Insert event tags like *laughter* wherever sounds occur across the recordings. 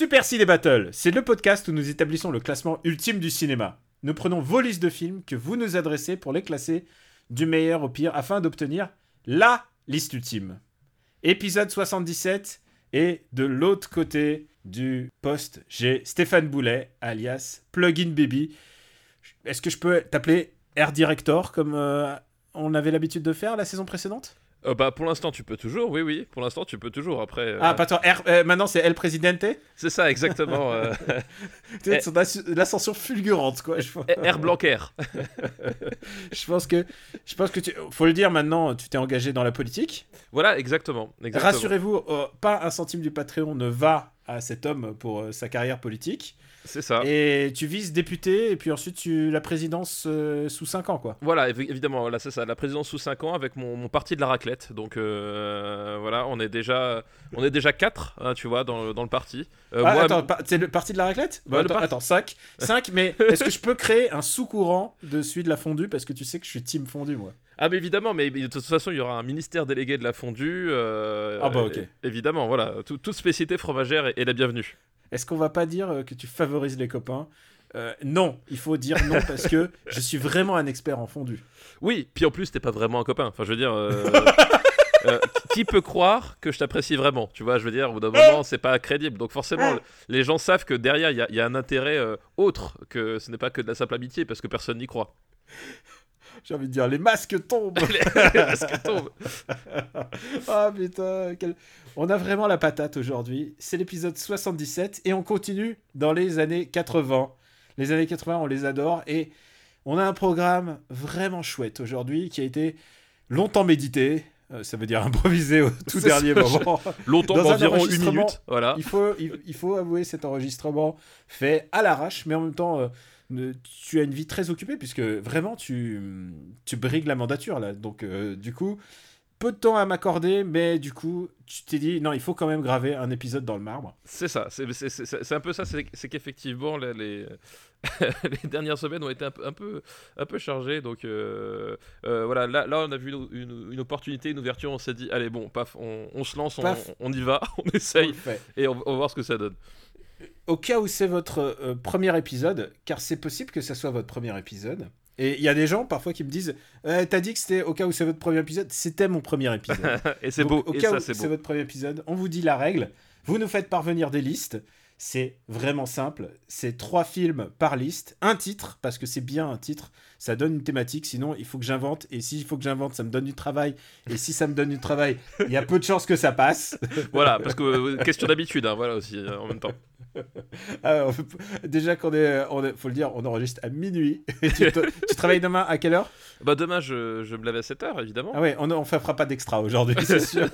Super Ciné Battle, c'est le podcast où nous établissons le classement ultime du cinéma. Nous prenons vos listes de films que vous nous adressez pour les classer du meilleur au pire afin d'obtenir LA liste ultime. Épisode 77 et de l'autre côté du poste, j'ai Stéphane Boulet alias Plugin Baby. Est-ce que je peux t'appeler Air Director comme euh, on avait l'habitude de faire la saison précédente? Euh, bah pour l'instant tu peux toujours, oui oui, pour l'instant tu peux toujours. Après, euh, Ah, pardon, R- euh, maintenant c'est El Presidente? C'est ça exactement. *laughs* l'ascension fulgurante, quoi. Je, Air Blanquer. *laughs* *laughs* je pense que, je pense que tu, faut le dire maintenant, tu t'es engagé dans la politique. voilà exactement. exactement. Rassurez-vous, pas un centime du Patreon ne va à cet homme pour euh, sa carrière politique. C'est ça. Et tu vises député, et puis ensuite tu la présidence euh, sous 5 ans, quoi. Voilà, évi- évidemment, voilà, c'est ça, la présidence sous 5 ans avec mon, mon parti de la raclette. Donc euh, voilà, on est déjà on est déjà 4, tu vois, dans, le- dans le parti. Euh, Ah, moi, attends, pa- c'est le parti de la raclette? Bah, attends, par- attends, 5. 5, mais *laughs* est-ce que je peux créer un sous-courant de celui de la fondue? Parce que tu sais que je suis team fondue, moi. Ah mais évidemment, mais de toute façon, il y aura un ministère délégué de la fondue. euh, Ah bah, ok. Évidemment, voilà, tout- toute spécialité fromagère est, est la bienvenue. Est-ce qu'on va pas dire euh, que tu favorises les copains? Euh, Non, il faut dire non parce que *laughs* je suis vraiment un expert en fondue. Oui, puis en plus, t'es pas vraiment un copain. Enfin, je veux dire, euh, *laughs* euh, qui peut croire que je t'apprécie vraiment Tu vois, je veux dire, au bout d'un moment, c'est pas crédible. Donc forcément, les gens savent que derrière, il y, a- il y a un intérêt autre, que ce n'est pas que de la simple amitié, parce que personne n'y croit. J'ai envie de dire les masques tombent. Parce que tombe. Ah putain, quel- on a vraiment la patate aujourd'hui. C'est l'épisode 77 et on continue dans les années 80. Les années 80, on les adore et on a un programme vraiment chouette aujourd'hui qui a été longtemps médité. Euh, ça veut dire improvisé au *laughs* tout dernier ça, moment. Longtemps, Dans environ une minute. Voilà. il, faut, il, il faut avouer cet enregistrement fait à l'arrache, mais en même temps, euh, tu as une vie très occupée puisque vraiment tu, tu brigues la mandature là. Donc, euh, du coup, peu de temps à m'accorder, mais du coup, tu t'es dit non, il faut quand même graver un épisode dans le marbre. C'est ça, c'est un peu ça, c'est qu'effectivement les, *laughs* les, dernières semaines ont été un peu, un peu, un peu chargées, donc euh, euh, voilà, là, là on a vu une, une- une opportunité, une ouverture, on s'est dit, allez bon, paf, on, on se lance, on, y va, *laughs* on essaye, et on, on va voir ce que ça donne. Au cas où c'est votre euh, premier épisode, car c'est possible que ça soit votre premier épisode. Et il y a des gens parfois qui me disent Euh, T'as dit que c'était au cas où c'est votre premier épisode C'était mon premier épisode. *laughs* et c'est beau, Au et cas ça où c'est votre premier épisode, on vous dit la règle. Vous nous faites parvenir des listes. C'est vraiment simple. C'est trois films par liste, un titre, parce que c'est bien un titre. Ça donne une thématique. Sinon, il faut que j'invente. Et s'il faut que j'invente, ça me donne du travail. Et si ça me donne du travail, il y a peu de chances que ça passe. *laughs* Voilà, parce que euh, *laughs* question d'habitude, hein, voilà aussi, euh, en même temps. *laughs* Ah, déjà qu'on est, on est- faut le dire, on enregistre à minuit. *laughs* Tu, te- tu travailles demain à quelle heure? Bah demain, je, je me lève à 7h, évidemment. Ah ouais, on ne fera pas d'extra aujourd'hui, c'est *laughs* sûr.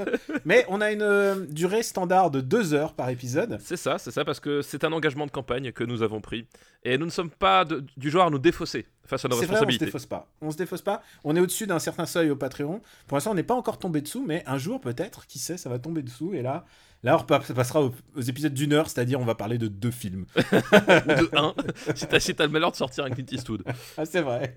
Mais on a une euh, durée standard de deux heures par épisode. C'est ça, c'est ça, parce que c'est un engagement de campagne que nous avons pris. Et nous ne sommes pas de- du genre à nous défausser face à nos C'est vrai, on se responsabilités. défausse pas. On se défausse pas. On est au-dessus d'un certain seuil au Patreon. Pour l'instant, on n'est pas encore tombé dessous, mais un jour peut-être, qui sait, ça va tomber dessous. Et là, là, on passera aux, aux épisodes d'une heure, c'est-à-dire on va parler de deux films. Ou de 1, si t'as si t'as le malheur de sortir un Clint Eastwood. Ah, c'est vrai.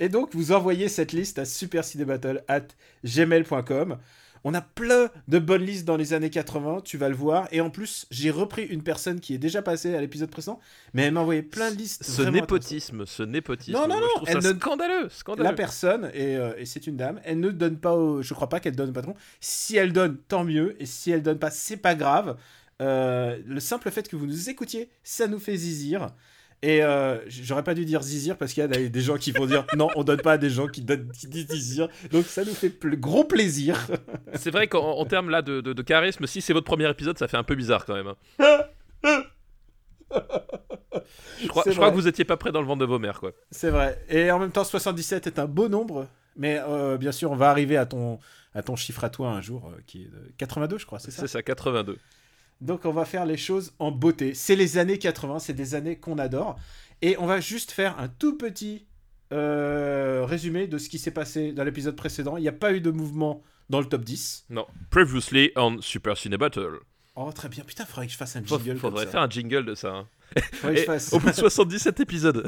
Et donc, vous envoyez cette liste à supercinébattle@gmail.com. On a plein de bonnes listes dans les années 80, tu vas le voir. Et en plus, j'ai repris une personne qui est déjà passée à l'épisode précédent, mais elle m'a envoyé plein de listes. Ce népotisme, ce népotisme, Non, non, non, je elle ça ne- scandaleux, scandaleux. La personne, et, euh, et c'est une dame, elle ne donne pas au... Je crois pas qu'elle donne au patron. Si elle donne, tant mieux. Et si elle donne pas, c'est pas grave. Euh, le simple fait que vous nous écoutiez, ça nous fait zizir. Et euh, j'aurais pas dû dire zizir parce qu'il y a des gens qui vont dire *laughs* non, on donne pas à des gens qui, donnent, qui disent zizir. Donc ça nous fait pl- gros plaisir. *laughs* C'est vrai qu'en en termes là de, de- de charisme, si c'est votre premier épisode, ça fait un peu bizarre quand même. hein. *laughs* Je crois, je crois que vous étiez pas prêt dans le ventre de vos mères, quoi. C'est vrai. Et en même temps, 77 est un beau nombre. Mais euh, bien sûr, on va arriver à ton, à ton chiffre à toi un jour, euh, qui est de 82, je crois, c'est ça? C'est ça, 82. Donc on va faire les choses en beauté. C'est les années 80, c'est des années qu'on adore. Et on va juste faire un tout petit euh, résumé de ce qui s'est passé dans l'épisode précédent. Il n'y a pas eu de mouvement dans le top 10. Non. Previously on Super Cine Battle. Oh, très bien. Putain, faudrait que je fasse un jingle. Faudrait comme faire un jingle de ça. hein. Faudrait que je fasse. Au bout de *laughs* 77 épisodes.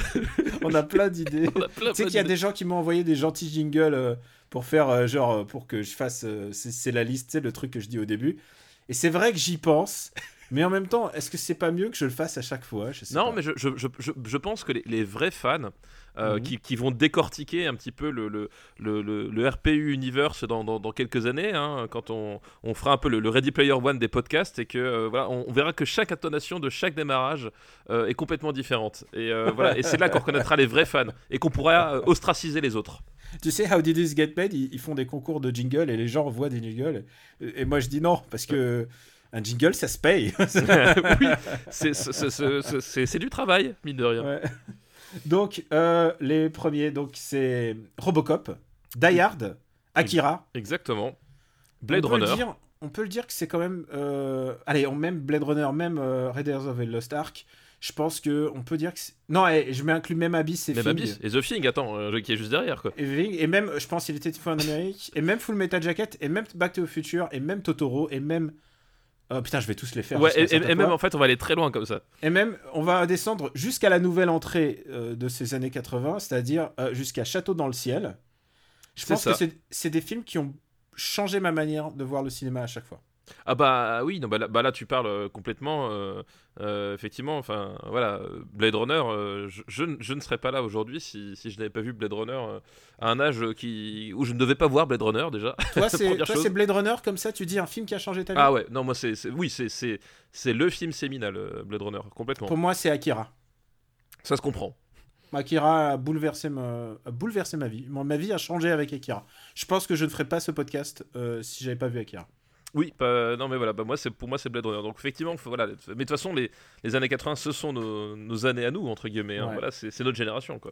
on a plein d'idées. *laughs* Tu sais qu'il y a des gens qui m'ont envoyé des gentils jingles euh, pour faire euh, genre pour que je fasse c'est c'est la liste, c'est le truc que je dis au début. Et c'est vrai que j'y pense, mais en même temps, est-ce que c'est pas mieux que je le fasse à chaque fois? Je sais Non, pas. mais je, je, je, je, pense que les, les vrais fans euh, Mhm. qui, qui vont décortiquer un petit peu le, le, le, le- RPU Universe dans, dans, dans quelques années, hein, quand on, on fera un peu le, Ready Player One des podcasts, et que euh, voilà, on, on verra que chaque intonation de chaque démarrage euh, est complètement différente. Et, voilà, et c'est là qu'on reconnaîtra les vrais fans et qu'on pourra ostraciser les autres. Tu sais, How Did This Get Made, ils, ils font des concours de jingle et les gens voient des jingles. Et, et moi, je dis non, parce que un jingle, ça se paye. *laughs* oui, c'est- du travail, mine de rien. Ouais. Donc, euh, les premiers, donc c'est Robocop, Die Hard, Akira. Exactement. Blade on Runner. Dire, on peut le dire que c'est quand même. euh, Allez, on même Blade Runner, même euh, Raiders of the Lost Ark. Je pense que on peut dire que. Non, et je m'inclus même Abyss et Même Thing. Abyss. Et The Thing, attends, euh, qui est juste derrière, quoi. Et, même, je pense qu'il était une fois en Amérique. et même Full Metal Jacket, et même Back to the Future, et même Totoro, et même. Oh putain, je vais tous les faire. Ouais, et, même en fait, on va aller très loin comme ça. Et même, on va descendre jusqu'à la nouvelle entrée euh, de ces années 80, c'est-à-dire euh, jusqu'à Château dans le ciel. Je pense ça. que c'est des films qui ont changé ma manière de voir le cinéma à chaque fois. Ah bah oui, non, bah, là, bah là, tu parles euh, complètement. euh, euh, effectivement, enfin voilà, Blade Runner, euh, je, je, ne- je ne serais pas là aujourd'hui si, si je n'avais pas vu Blade Runner à un âge qui, où je ne devais pas voir Blade Runner déjà. *laughs* Toi, c'est Blade Runner comme ça, tu dis un film qui a changé ta vie? Ah ouais, non, moi c'est. Oui, c'est- le film séminal, Blade Runner, complètement. Pour moi, c'est Akira. Ça se comprend. Akira a bouleversé ma, a bouleversé ma vie. Moi, ma vie a changé avec Akira. Je pense que je ne ferais pas ce podcast si j'avais pas vu Akira. Oui, pas- non mais voilà, bah moi c'est pour moi c'est Blade Runner. Donc effectivement, voilà. Mais de toute façon, les, les années 80, ce sont nos, nos années à nous entre guillemets. hein. Ouais. Voilà, c'est notre génération quoi.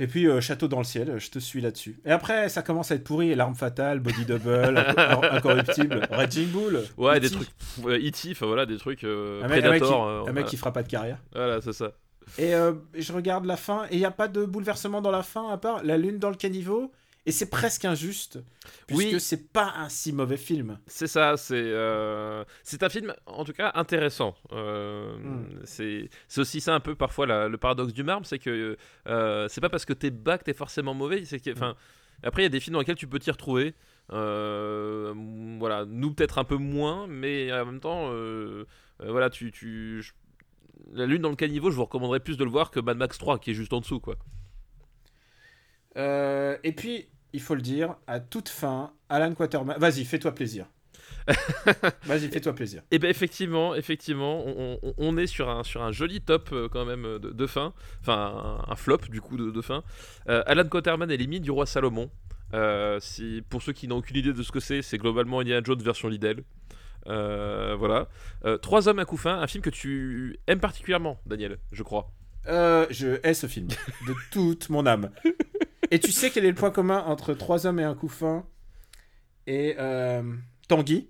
Et puis euh, Château dans le ciel, je te suis là-dessus. Et après, ça commence à être pourri. L'arme fatale, Body Double, *laughs* Inco- Incorruptible, Raging Bull. Ouais, des E.T.. trucs, E.T., enfin voilà, des trucs euh, Un mec, qui, euh, un mec voilà. qui fera pas de carrière. Voilà, c'est ça. Et euh, je regarde la fin, et il n'y a pas de bouleversement dans la fin, à part la lune dans le caniveau. Et c'est presque injuste, puisque Oui. c'est pas un si mauvais film. C'est ça, c'est euh, c'est un film en tout cas intéressant. Euh, Hmm. C'est aussi ça un peu parfois la- le paradoxe du marbre, c'est que euh, c'est pas parce que t'es bas que t'es forcément mauvais. C'est que, enfin, après il y a des films dans lesquels tu peux t'y retrouver. Euh, voilà, nous peut-être un peu moins, mais en même temps, euh, voilà, tu, tu je- la lune dans le caniveau, je vous recommanderais plus de le voir que Mad Max 3 qui est juste en dessous quoi. Euh, et puis, il faut le dire, à toute fin, Alan Quaterman. Vas-y, fais-toi plaisir. *laughs* Vas-y, fais-toi plaisir. Et ben effectivement, effectivement, on, on- on est sur un, sur un joli top euh, quand même de, de fin, enfin un, un flop du coup de, de fin. Euh, Alan Quaterman et les mines du roi Salomon. Euh, si, pour ceux qui n'ont aucune idée de ce que c'est, c'est globalement Indiana Jones version Lidl. Voilà. Trois hommes à coup fin, un film que tu aimes particulièrement, Daniel, je crois. Euh, je hais ce film, de toute mon âme. *laughs* Et tu sais quel est le point commun entre Trois hommes et un coup fin et euh, Tanguy?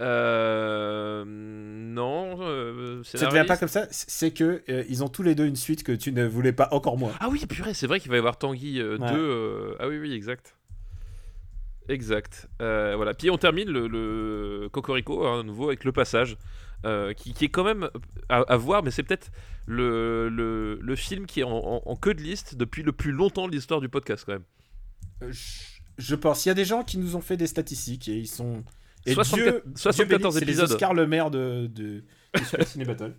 Euh, non, euh, Ça ne devient pas comme ça, c'est que euh, ils ont tous les deux une suite que tu ne voulais pas encore moins. Ah oui, purée, c'est vrai qu'il va y avoir Tanguy 2. Ouais. Ah oui, oui, exact. Exact. Euh, voilà. Puis on termine le, le Cocorico, hein, à nouveau, avec le passage, euh, qui, qui est quand même à, à voir, mais c'est peut-être le, le, le film qui est en, en- en queue de liste depuis le plus longtemps de l'histoire du podcast, quand même. Euh, je, je pense. Il y a des gens qui nous ont fait des statistiques et ils sont. Et 64 Dieu, 74 Dieu béni, c'est les épisodes. Oscar le maire de, de, de *laughs* Ciné Battle.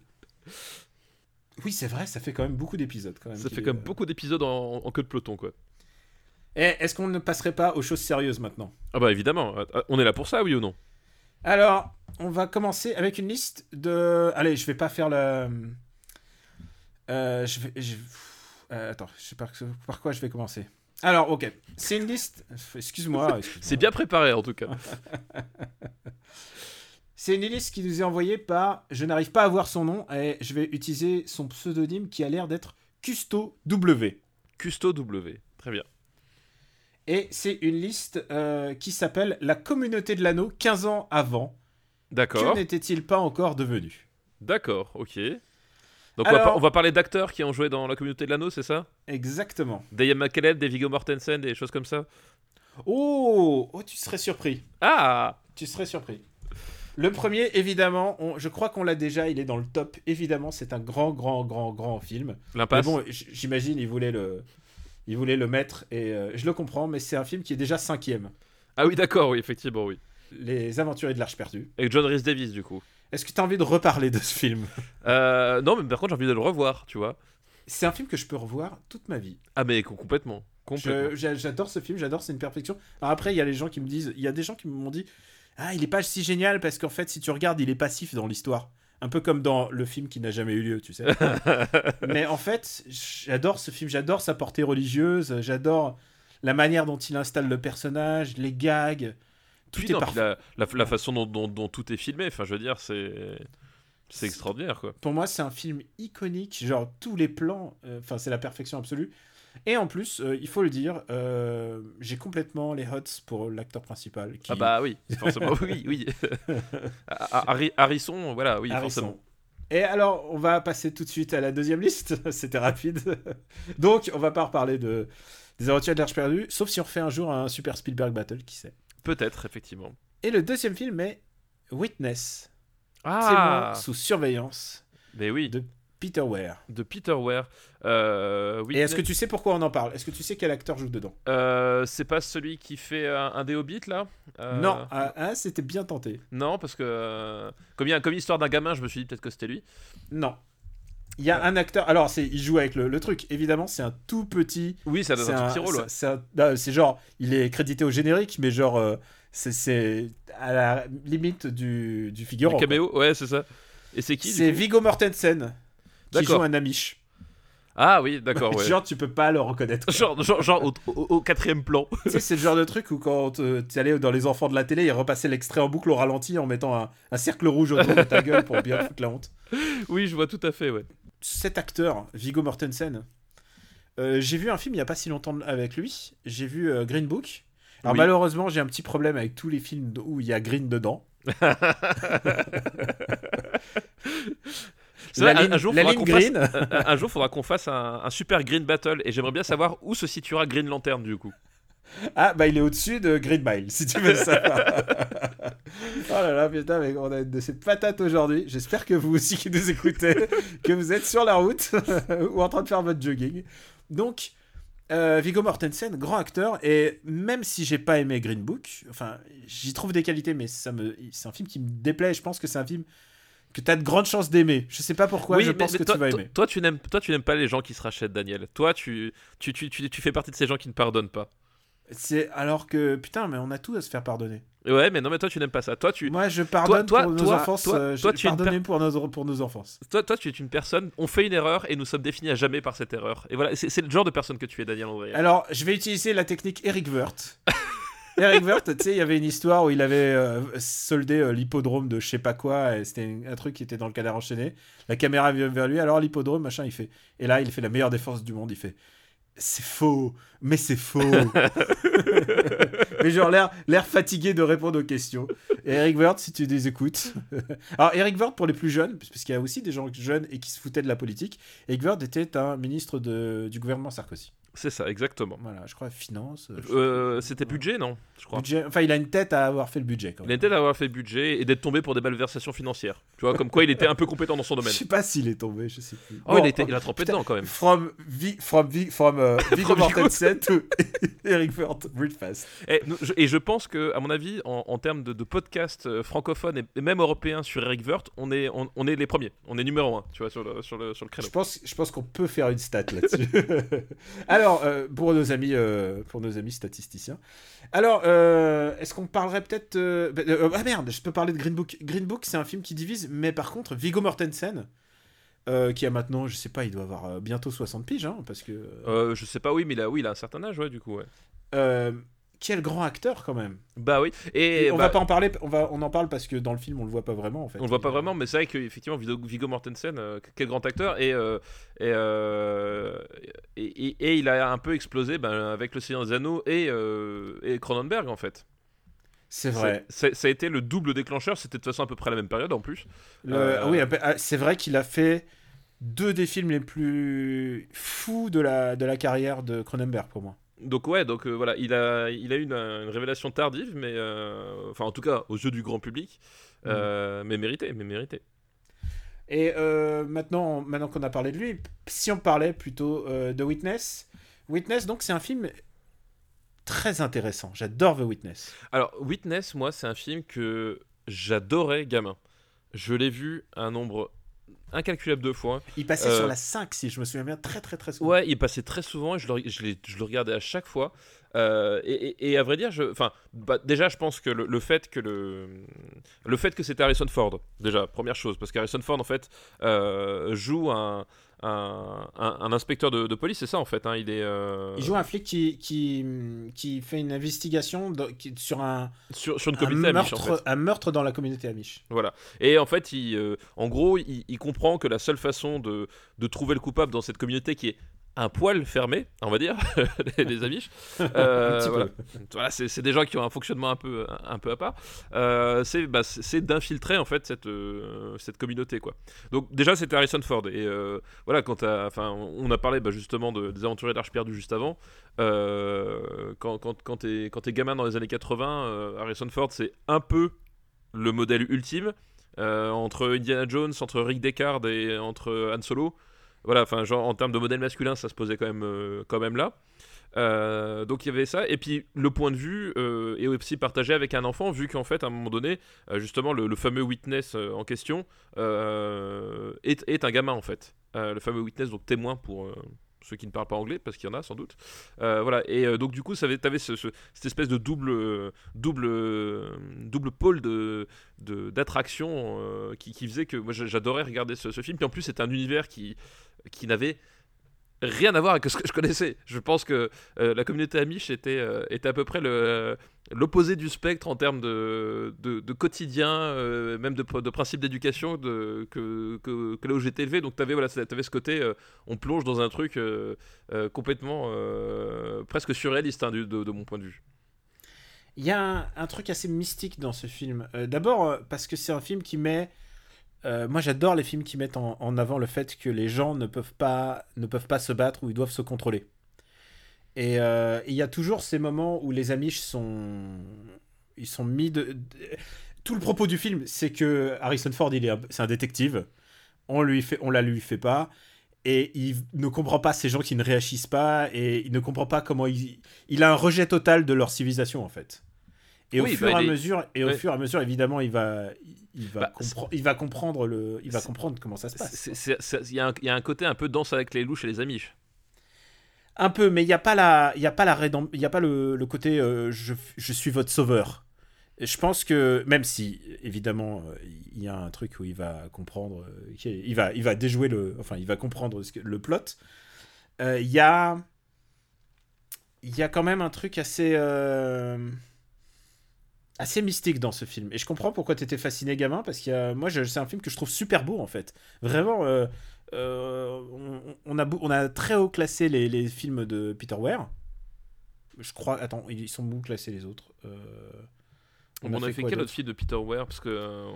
Oui, c'est vrai, ça fait quand même beaucoup d'épisodes. quand même. Ça fait quand même euh, beaucoup d'épisodes en, en queue de peloton, quoi. Et est-ce qu'on ne passerait pas aux choses sérieuses maintenant? Ah bah évidemment, Ah, on est là pour ça, oui ou non? Alors, on va commencer avec une liste de. Allez, je vais pas faire le. Euh, je vais. je- euh, attends, je sais pas par quoi je vais commencer. Alors, ok. C'est une liste. Excuse-moi. *laughs* excuse-moi. C'est bien préparé, en tout cas. *laughs* C'est une liste qui nous est envoyée par. Je n'arrive pas à voir son nom et je vais utiliser son pseudonyme qui a l'air d'être Custo W. Custo W, très bien. Et c'est une liste euh, qui s'appelle La communauté de l'anneau 15 ans avant. D'accord. Que n'était-il pas encore devenu? D'accord, ok. Donc on, va, on parler d'acteurs qui ont joué dans la communauté de l'anneau, c'est ça? Exactement. Diane McKellen, des Viggo Mortensen, des choses comme ça? Oh, oh, tu serais surpris. Ah Tu serais surpris. Le premier, évidemment, on- je crois qu'on l'a déjà, il est dans le top. Évidemment, c'est un grand, grand, grand, grand film. Mais L'impasse bon, j'imagine, il voulait le, il voulait le mettre et euh, je le comprends, mais c'est un film qui est déjà cinquième. Ah oui, d'accord, oui, effectivement, oui. Les Aventuriers de l'Arche perdue. Avec John Rhys Davis, du coup. Est-ce que tu as envie de reparler de ce film? Euh, non, mais par contre, j'ai envie de le revoir, tu vois. C'est un film que je peux revoir toute ma vie. Ah, mais co- complètement. Complètement. J'adore ce film, j'adore, c'est une perfection. Alors après, il y a les gens qui me disent, il y a des gens qui m'ont dit, ah, il est pas si génial parce qu'en fait, si tu regardes, il est passif dans l'histoire. Un peu comme dans le film qui n'a jamais eu lieu, tu sais. *laughs* Mais en fait, j'adore ce film, j'adore sa portée religieuse, j'adore la manière dont il installe le personnage, les gags. Tout Puis est non, puis parfait. la, la- la façon dont, dont- dont tout est filmé, enfin, je veux dire, c'est. C'est extraordinaire, quoi. Pour moi, c'est un film iconique. Genre, tous les plans, euh, enfin, c'est la perfection absolue. Et en plus, euh, il faut le dire, euh, j'ai complètement les hots pour l'acteur principal. Qui... Ah bah oui, forcément, *laughs* oui, oui. *laughs* Harry- Harrison, voilà, oui, Harrison. forcément. Et alors, on va passer tout de suite à la deuxième liste. *laughs* C'était rapide. Donc, on va pas reparler de des aventures de l'Arche perdue, sauf si on refait un jour un Super Spielberg Battle, qui sait. Peut-être, effectivement. Et le deuxième film est Witness, Ah témoin sous surveillance Mais oui, de Peter Weir. de Peter Ware. Euh, Et est-ce que tu sais pourquoi on en parle? Est-ce que tu sais quel acteur joue dedans? Euh, c'est pas celui qui fait un, un des Hobbits, là? Euh, Non, ah, ah, c'était bien tenté. Non, parce que. euh, comme, il y a- comme l'histoire d'un gamin, je me suis dit peut-être que c'était lui. Non. Il y a un acteur. Alors, c'est, il joue avec le, le truc. Évidemment, c'est un tout petit. Oui, ça C'est donne un, un- tout petit rôle, ouais. c'est- genre, il est crédité au générique, mais genre, euh, c'est, c'est à la limite du, du Le figurant. quoi. caméo, ouais, c'est ça. Et c'est qui C'est Viggo Mortensen qui joue un Amish. Ah oui, d'accord, ouais. Genre, tu peux pas le reconnaître. quoi. Genre, genre, genre au, au- au quatrième plan. tu sais, c'est le genre de truc où quand tu allais dans les enfants de la télé, ils repassaient l'extrait en boucle au ralenti en mettant un, un cercle rouge autour de ta gueule pour bien foutre la honte. oui, je vois tout à fait, ouais. cet acteur, Viggo Mortensen, euh, j'ai vu un film il y a pas si longtemps avec lui. J'ai vu euh, Green Book. Alors Oui. malheureusement, j'ai un petit problème avec tous les films où il y a Green dedans. *laughs* *laughs* C'est la vrai, un- jour, la faudra ligne qu'on fasse- *laughs* un, un jour, faudra qu'on fasse un, un super Green Battle et j'aimerais bien savoir où se situera Green Lantern du coup. Ah bah il est au-dessus de Green Mile, si tu veux savoir. *laughs* oh là là, putain, mais on a de ces patates aujourd'hui. J'espère que vous aussi qui nous écoutez, que vous êtes sur la route *laughs* ou en train de faire votre jogging. Donc, euh, Viggo Mortensen, grand acteur, et même si j'ai pas aimé Green Book, enfin, j'y trouve des qualités, mais ça me, c'est un film qui me déplaît. Je pense que c'est un film que tu as de grandes chances d'aimer. Je sais pas pourquoi, je mais- pense mais que toi, tu vas aimer. Toi, tu n'aimes, toi, tu n'aimes pas les gens qui se rachètent, Daniel. Toi, tu, tu, tu, tu, tu fais partie de ces gens qui ne pardonnent pas. C'est alors que putain, mais on a tout à se faire pardonner. Ouais, mais non, mais toi, tu n'aimes pas ça. Toi, tu, Moi, je pardonne toi- pour nos toi- enfances. toi- euh, toi, je tu es une pardonne pour nos, pour nos enfances. toi, toi, tu es une personne. On fait une erreur et nous sommes définis à jamais par cette erreur. Et voilà, c'est, le genre de personne que tu es, Daniel. Alors, je vais utiliser la technique Eric Wirth. *laughs* Eric Wirth, tu sais, il y avait une histoire où il avait euh, soldé euh, l'hippodrome de je sais pas quoi, et c'était un truc qui était dans le canard enchaîné. La caméra vient vers lui, alors l'hippodrome, machin, il fait. Et là, il fait la meilleure défense du monde, il fait. C'est faux, mais c'est faux. *laughs* mais genre l'air, l'air fatigué de répondre aux questions. Et Eric Wirth, si tu les écoutes. *laughs* alors, Eric Wirth, pour les plus jeunes, parce qu'il y a aussi des gens jeunes et qui se foutaient de la politique, Eric Wirth était un ministre de, du gouvernement Sarkozy. C'est ça, exactement. Voilà, je crois finance. euh, je- Euh, c'était budget, non Je crois. budget. Enfin, il a une tête à avoir fait le budget quand Il a même. été d'avoir fait budget et d'être tombé pour des malversations financières. Tu vois, comme quoi il était un peu compétent dans son Je domaine. sais pas s'il est tombé, je sais plus. Oh, Bon, il, a été- il a trempé putain. dedans quand même. From, Vi- from, Vi- from euh, *laughs* Viggo. Mortensen to *laughs* Eric Wirth, real fast. Et, je, et je pense que, à mon avis, en, en termes de, de podcasts euh, francophones et, même européens sur Eric Wirth, on est, on, on est les premiers. On est numéro un, tu vois, sur le, sur le, sur le créneau. Je pense, je pense qu'on peut faire une stat là-dessus. *laughs* Alors, euh, pour nos amis, euh, pour nos amis statisticiens. Alors, euh, est-ce qu'on parlerait peut-être bah, ah merde, je peux parler de Green Book. Green Book, c'est un film qui divise, mais par contre, Viggo Mortensen, qui a maintenant, je sais pas, il doit avoir bientôt 60 piges, hein, parce que je sais pas, oui, mais il a, oui, il a un certain âge, ouais, du coup, ouais. Quel grand acteur quand même. Bah oui. Et, Et on bah, va pas en parler, on va, on en parle parce que dans le film on le voit pas vraiment en fait. On le voit pas vraiment, mais c'est vrai qu'effectivement, Viggo, Mortensen, euh, quel grand acteur, et, euh, et, euh, et, et- et il a un peu explosé ben, avec Le Seigneur des Anneaux et, et Cronenberg, en fait. C'est vrai. C'est- Ça a été le double déclencheur, c'était de toute façon à peu près la même période en plus. Le- oui, ah, c'est vrai qu'il a fait deux des films les plus fous de la, de la carrière de Cronenberg pour moi. Donc ouais, donc euh, voilà, il a, il a eu une, une révélation tardive, mais euh, enfin en tout cas aux yeux du grand public, Mm. euh, mais mérité, mais mérité. Et maintenant, maintenant qu'on a parlé de lui, si on parlait plutôt de Witness, Witness, donc c'est un film très intéressant. J'adore The Witness. Alors Witness, moi, c'est un film que j'adorais gamin. Je l'ai vu un nombre incalculable de fois. Il passait Euh, sur la 5, si je me souviens bien, très très très souvent. Ouais, il passait très souvent et je le, je l'ai- je le regardais à chaque fois. Euh, et, et- et à vrai dire, je, enfin, bah, déjà, je pense que le, le fait que le, le fait que c'était Harrison Ford, déjà, première chose, parce qu'Harrison Ford, en fait, euh, joue un, un, inspecteur de, de police, c'est ça, en fait. hein, il est euh, Il joue un flic qui, qui, qui fait une investigation qui- sur un, sur, sur une un communauté amiche, en meurtre, fait. un meurtre dans la communauté amiche. Voilà. Et en fait, il, euh, en gros, il, il comprend que la seule façon de, de trouver le coupable dans cette communauté qui est un poil fermé, on va dire, *laughs* les, les Amish. *laughs* Euh, voilà, Voilà, c'est des gens qui ont un fonctionnement un peu, un, peu à part. Euh, c'est bah, d'infiltrer en fait cette, euh, cette communauté quoi. Donc déjà c'était Harrison Ford et voilà quand enfin on a parlé bah, justement de, des aventuriers de l'Arche perdue juste avant. Quand quand quand t'es quand t'es gamin dans les années 80, euh, Harrison Ford c'est un peu le modèle ultime entre Indiana Jones, entre Rick Deckard et entre Han Solo. Voilà, genre en termes de modèle masculin, ça se posait quand même, euh, quand même là. Euh, donc il y avait ça, et puis le point de vue euh, est aussi partagé avec un enfant, vu qu'en fait, à un moment donné, euh, justement, le, fameux witness en question est, est un gamin en fait. Le fameux witness, donc témoin pour ceux qui ne parlent pas anglais, parce qu'il y en a sans doute. Euh, voilà, et euh, donc du coup, tu avais ce, ce- cette espèce de double, euh, double, double pôle de, d'attraction qui, qui faisait que moi j'a- j'adorais regarder ce, ce film. Puis en plus, c'est un univers qui, qui n'avait rien à voir avec ce que je connaissais. Je pense que euh, la communauté Amish était, euh, à peu près le, l'opposé du spectre en termes de, de, quotidien, euh, même de, de principes d'éducation que, que, que là où j'étais élevé. Donc tu avais, voilà, t'avais ce côté, euh, on plonge dans un truc euh, euh, complètement euh, presque surréaliste hein, du- de, mon point de vue. Il y a un, truc assez mystique dans ce film. Euh, D'abord euh, parce que c'est un film qui met... euh, moi j'adore les films qui mettent en, en avant le fait que les gens ne peuvent pas, ne peuvent pas se battre ou ils doivent se contrôler. Et euh, il y a toujours ces moments où les Amish sont, ils sont mis de... de- Tout le propos du film, c'est que Harrison Ford, il est, un- c'est un détective. On lui fait, on la lui fait pas. Et il ne comprend pas ces gens qui ne réagissent pas et il ne comprend pas comment il, il a un rejet total de leur civilisation en fait. Et Oui, au fur bah, et à est- mesure, et au fur et à mesure, évidemment, il va, il va, Bah, il va comprendre le, il va comprendre comment ça se passe. Il y, a un- il y a un côté un peu danse avec les loups chez les Amish. Un peu, mais il n'y a pas la, il y a pas la il y a pas le, le côté euh, je, je suis votre sauveur. Je pense que même si évidemment euh, il y a un truc où il va comprendre, euh, il va, il va déjouer le, enfin il va comprendre le plot. euh, Il y a, il y a quand même un truc assez, euh, assez mystique dans ce film. Et je comprends pourquoi tu étais fasciné gamin parce que moi c'est un film que je trouve super beau en fait. Vraiment. euh, euh, on, on a, beau- on a très haut classé les, les films de Peter Weir. Je crois. Attends, ils sont où classés les autres Euh, On, a, fait, quoi quel autre film de Peter Weir Parce que.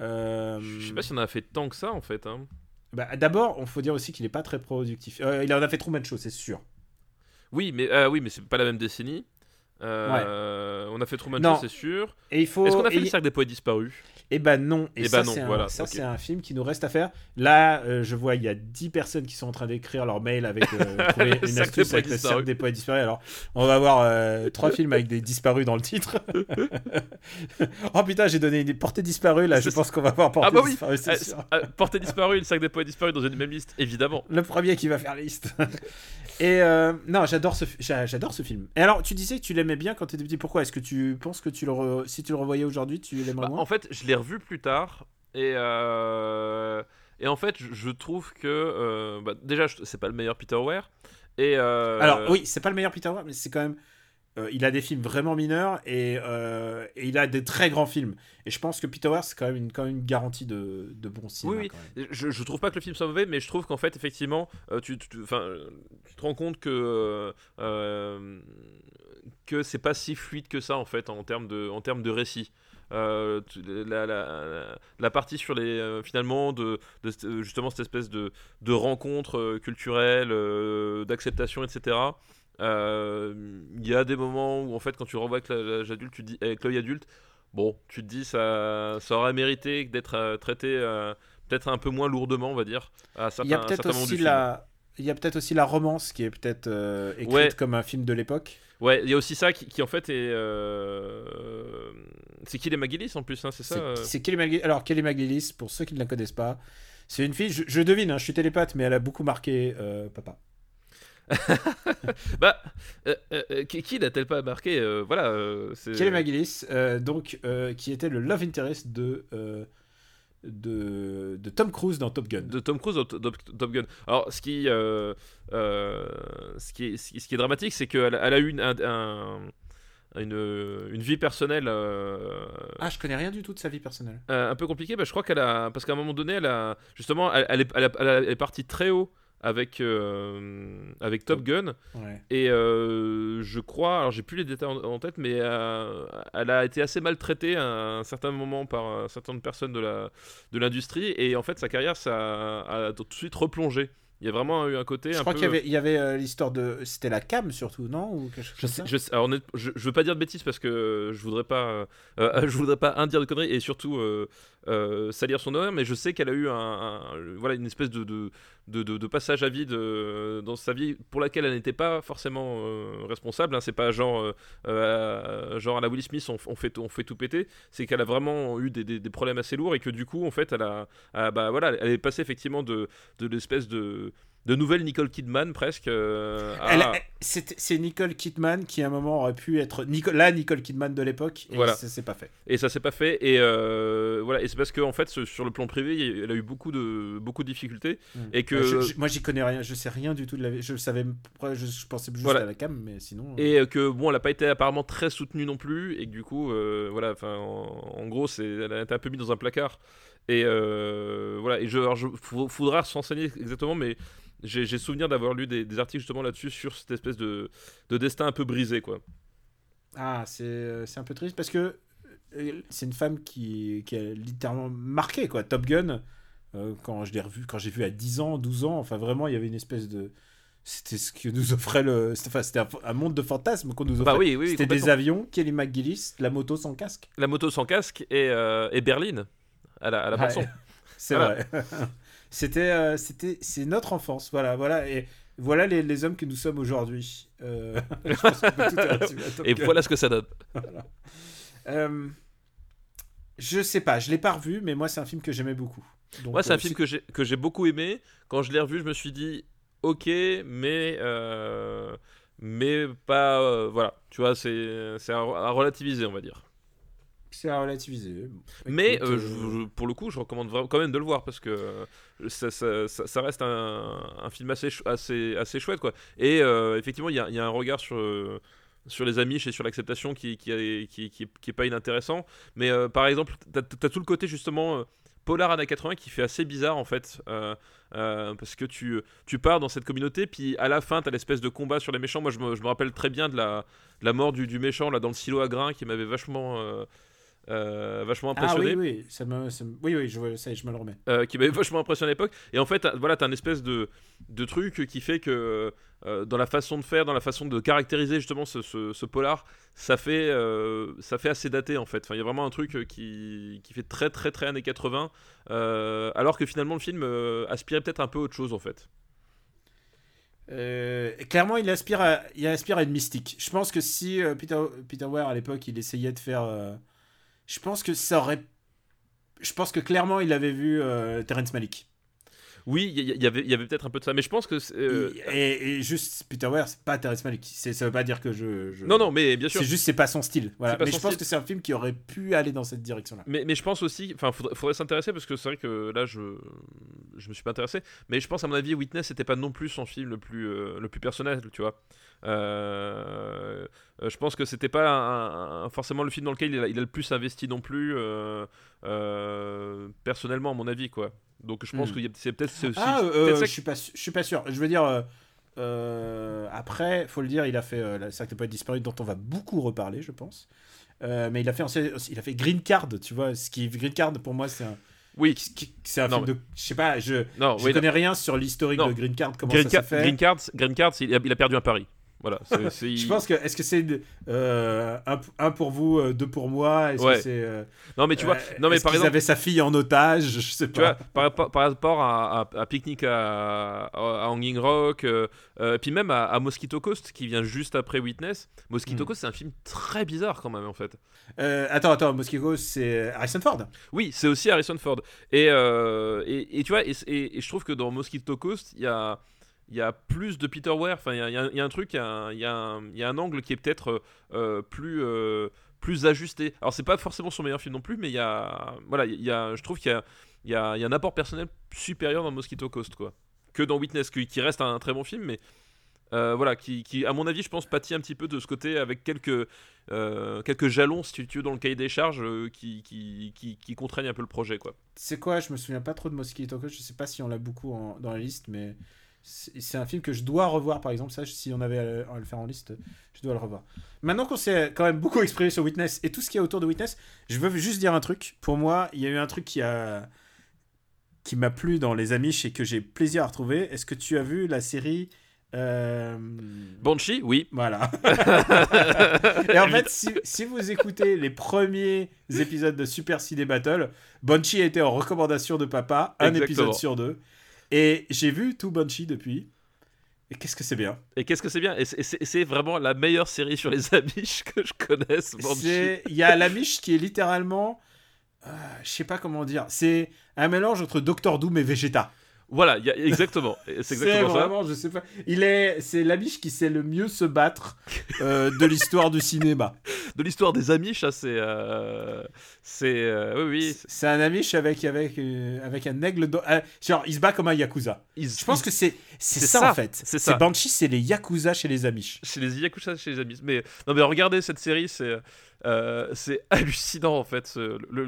on- Je sais pas si on a fait tant que ça en fait. hein. bah, D'abord, il faut dire aussi qu'il n'est pas très productif. Il en a fait Truman Show, c'est sûr. Oui, mais euh, oui, mais c'est pas la même décennie. Euh, On a fait Truman. Show, c'est sûr. Et il faut. Est-ce qu'on a fait et- le cercle des poètes disparus? Eh ben non. Et Eh ça, ben non, c'est un, voilà, ça, c'est un film qui nous reste à faire. Là, euh, je vois, il y a 10 personnes qui sont en train d'écrire leur mail avec euh, *laughs* une astuce avec le cercle des poètes disparus. Alors, on va avoir trois films avec des disparus dans le titre. *laughs* oh putain, j'ai donné une portée disparue. Là, je pense qu'on va voir portée Ah bah oui disparue, c'est sûr. euh, Portée disparue et le cercle des poètes disparus dans une même liste, évidemment. Le premier qui va faire liste. *laughs* Et non, j'adore ce, j'adore ce film. Et alors, tu disais que tu bien quand tu étais petit. Pourquoi? Est-ce que tu penses que tu le re- si tu le revoyais aujourd'hui, tu l'aimerais Bah, moins? en fait, je l'ai revu plus tard et euh, et en fait, je, trouve que euh, bah, déjà, c'est pas le meilleur Peter Weir et euh, Alors oui, c'est pas le meilleur Peter Weir, mais c'est quand même euh, il a des films vraiment mineurs et, et il a des très grands films. Et je pense que Peter Weir, c'est quand même une, quand même une garantie de, de bon cinéma. Oui, oui. quand même. Je, je trouve pas que le film soit mauvais, mais je trouve qu'en fait, effectivement, tu, tu, tu te rends compte que que c'est pas si fluide que ça en fait en termes de en termes de récit. Euh, la, la- partie sur les euh, finalement de, euh, justement cette espèce de, de rencontre euh, culturelle, d'acceptation, etc. Il y a des moments où en fait quand tu revois avec l'âge adulte, tu dis avec l'œil adulte, bon, tu te dis ça, ça aurait mérité d'être traité peut-être un peu moins lourdement, on va dire. À certains, Il y a peut-être aussi la. Il y a peut-être aussi la romance qui est peut-être euh, écrite Ouais. comme un film de l'époque. Ouais, il y a aussi ça qui, qui, en fait est. euh, C'est les McGillis en plus, hein, c'est ça C'est euh? Kelly McGillis. Alors, Kelly McGillis, pour ceux qui ne la connaissent pas, c'est une fille, je, je devine, hein, je suis télépathe, mais elle a beaucoup marqué euh, papa. *laughs* Bah, qui, n'a-t-elle pas marqué Voilà. Kelly McGillis, donc, qui était le love interest de, de, de Tom Cruise dans Top Gun. de Tom Cruise dans Top, Top Gun. Alors, ce qui, euh, euh, ce qui, est, ce qui ce qui est dramatique, c'est qu'elle elle a eu une, un- un- une, une vie personnelle euh, Ah, je connais rien du tout de sa vie personnelle. un peu compliquée. Bah, je crois qu'elle a, parce qu'à un moment donné, elle a, justement, elle, elle est, elle a- elle a- elle est partie très haut avec, euh, avec Top Gun. Ouais. Et euh, je crois, alors j'ai plus les détails en, en tête, mais euh, elle a été assez maltraitée à un certain moment par un certain nombre de personnes de l'industrie, et en fait sa carrière ça a, a tout de suite replongé. Il y a vraiment eu un côté Je un crois peu. qu'il y avait, l'histoire de. C'était la cam surtout, non? Ou quelque chose Je, sais, ça je, sais- alors, honnête- je, je veux pas dire de bêtises parce que je voudrais pas, euh, euh, *laughs* je voudrais pas un dire de conneries et surtout euh, euh, salir son honneur, mais je sais qu'elle a eu voilà une espèce de de, de, passage à vide euh, dans sa vie pour laquelle elle n'était pas forcément euh, responsable. Hein, c'est pas genre euh, genre à la Will Smith on, fait on fait tout péter. C'est qu'elle a vraiment eu des, problèmes assez lourds et que du coup en fait elle a, a- bah voilà elle est passée effectivement de de l'espèce de de nouvelle Nicole Kidman presque. euh, à- c'est Nicole Kidman qui à un moment aurait pu être Nico- la Nicole Kidman de l'époque et Voilà. ça s'est pas fait. Et ça s'est pas fait. Et euh, voilà. Et c'est parce que en fait, ce- sur le plan privé, elle a eu beaucoup de beaucoup de difficultés. Et que- Euh, je- je- moi j'y connais rien, je sais rien du tout de la. Je savais, je, je pensais juste Voilà. à la cam, mais sinon. euh, Et que bon, elle a pas été apparemment très soutenue non plus. Et que du coup, voilà. Enfin, en, en gros, c'est elle a été un peu mise dans un placard. Et euh, voilà. Et je, alors, je faudra se renseigner exactement, mais j'ai souvenir d'avoir lu des, des articles justement là-dessus sur cette espèce de, de destin un peu brisé, quoi. Ah, c'est un peu triste parce que euh, c'est une femme qui, qui a littéralement marqué quoi. Top Gun, euh, quand je l'ai revu, quand j'ai vu à 10 ans, 12 ans, enfin vraiment, il y avait une espèce de. C'était ce que nous offrait le. Enfin, c'était un, monde de fantasmes qu'on nous offrait. Bah oui, oui, C'était des avions, Kelly McGillis, la moto sans casque. La moto sans casque et, euh, et Berlin à la, à la bande *laughs* C'est Voilà. vrai. *laughs* C'était, euh, c'était, c'est notre enfance. Voilà, voilà. Et voilà les, les hommes que nous sommes aujourd'hui. Euh, *laughs* je pense qu'on peut tout résumer à Top Et voilà ce que ça donne. Euh, je sais pas, je l'ai pas revu, mais moi c'est un film que j'aimais beaucoup. Donc, Moi, c'est un euh, film que j'ai que j'ai beaucoup aimé. Quand je l'ai revu, je me suis dit, ok, mais mais pas, voilà. Tu vois, c'est c'est à, à relativiser, on va dire. C'est à relativiser. Mais euh, euh, je- je- pour le coup, je recommande quand même de le voir parce que euh, ça, ça- ça- ça reste un, un film assez, assez, assez chouette, quoi. Et euh, effectivement, il y y a un regard sur. sur les amis et sur l'acceptation qui, qui, est- qui, qui, qui est pas inintéressant mais euh, par exemple t'as as tout le côté justement polar années 80 qui fait assez bizarre en fait euh, euh, parce que tu, tu pars dans cette communauté puis à la fin t'as l'espèce de combat sur les méchants moi je me, je me rappelle très bien de la, de la mort du, du méchant là dans le silo à grains qui m'avait vachement euh, euh, vachement Ah impressionné oui, oui, ça me, ça me- oui, oui, je, ça me le remets. euh, qui m'avait vachement impressionné à l'époque. Et en fait, t'as- voilà, t'as un espèce de, de truc qui fait que euh, dans la façon de faire, dans la façon de caractériser justement ce, ce- ce polar, ça fait, euh, ça fait assez daté en fait. Enfin, il y a vraiment un truc qui, qui fait très très très années 80, euh, alors que finalement le film aspirait peut-être un peu autre chose en fait. Euh, clairement, il aspire, à, il aspire à une mystique. Je pense que si euh, Peter, Peter Weir à l'époque, il essayait de faire. euh, je pense que ça aurait. Je pense que clairement, il avait vu euh, Terrence Malick. Oui, il y, y avait, y avait peut-être un peu de ça, mais je pense que. euh, Et, et juste, Peter Weir, c'est pas Terrence Malick. Ça veut pas dire que je. je- Non, non, mais bien sûr. C'est juste, c'est pas son style. Voilà. C'est pas Mais son je pense style. que c'est un film qui aurait pu aller dans cette direction-là. Mais, mais je pense aussi, enfin, faudrait, faudrait s'intéresser parce que c'est vrai que là, je, je me suis pas intéressé. Mais je pense, à mon avis, Witness c'était pas non plus son film le plus, euh, le plus personnel, tu vois. Euh, je pense que c'était pas un- un- forcément le film dans lequel il a, il a le plus investi non plus, euh, euh, personnellement, à mon avis, quoi. Donc je pense Hmm. que c'est peut-être. Ah, ça je suis pas, je suis pas sûr. Je veux dire, après, faut le dire, il a fait la Cercle de Poète disparu, dont on va beaucoup reparler, je pense. Mais il a fait, il a fait Green Card, tu vois. Ce qui Green Card pour moi, c'est un, Oui, c'est un Non, film de, je sais pas, je, non, je oui, connais rien sur l'historique de Green Card, comment Green, ça Card, s'est fait. Green Card, Green Card, il a, il a perdu un pari. Voilà. c'est- *laughs* c'est- Je pense que est-ce que c'est euh, un, un pour vous, euh, deux pour moi? Est-ce Ouais. que c'est euh, Non, mais tu vois, non, mais par exemple, avaient sa fille en otage? Je sais Tu vois, pas. par, rapport- par rapport à, à, à Picnic à, à, Hanging Rock, euh, puis même à, Mosquito Coast qui vient juste après Witness. Mosquito Hmm. Coast, c'est un film très bizarre quand même en fait. Attends, attends, Mosquito, c'est Harrison Ford? Oui, c'est aussi Harrison Ford. Et, et, et tu vois, et je trouve que dans Mosquito Coast, il y a, il y a plus de Peter Weir. Enfin, il y a, un- truc, il y a un, angle qui est peut-être euh, plus, euh, plus ajusté. Alors, c'est pas forcément son meilleur film non plus, mais il y a, voilà, a, je trouve qu'il y a, un apport personnel supérieur dans Mosquito Coast, quoi, que dans Witness, qui, qui reste un, très bon film, mais euh, voilà, qui, à mon avis, je pense, pâtit un petit peu de ce côté avec quelques, euh, quelques jalons, si tu veux, dans le cahier des charges euh, qui, qui, qui, contraignent un peu le projet, quoi. C'est quoi Je me souviens pas trop de Mosquito Coast. Je sais pas si on l'a beaucoup dans la liste, mais c'est un film que je dois revoir, par exemple. Ça, si on avait à le, à le faire en liste, je dois le revoir. Maintenant qu'on s'est quand même beaucoup exprimé sur Witness et tout ce qu'il y a autour de Witness, je veux juste dire un truc. Pour moi, il y a eu un truc qui a qui m'a plu dans Les Amish et que j'ai plaisir à retrouver. Est-ce que tu as vu la série euh, Banshee, oui. Voilà. *laughs* et en fait, si, si vous écoutez les premiers épisodes de Super Ciné Battle, Banshee a été en recommandation de papa, un Exactement. épisode sur deux. Et j'ai vu tout Banshee depuis. Et qu'est-ce que c'est bien. Et qu'est-ce que c'est bien Et c'est- vraiment la meilleure série sur les *laughs* Amish que je connaisse, Il y a l'Amish qui est littéralement. euh, je sais pas comment dire. C'est un mélange entre Doctor Doom et Vegeta. Voilà, il y a- exactement. C'est exactement ça. vraiment, je sais pas. Il est, c'est l'Amish qui sait le mieux se battre euh, de l'histoire du cinéma. *laughs* De l'histoire des Amish, ça c'est. euh, c'est. euh, oui, oui. C'est un Amish avec, avec, avec un aigle. genre, il se bat comme un Yakuza. Je pense que c'est c'est C'est ça, ça, en fait. c'est ça. Banshee, c'est les Yakuza chez les Amish. chez les Yakuza, chez les Amish. Mais non, mais regardez cette série, c'est euh, c'est *laughs* hallucinant en fait, ce- le,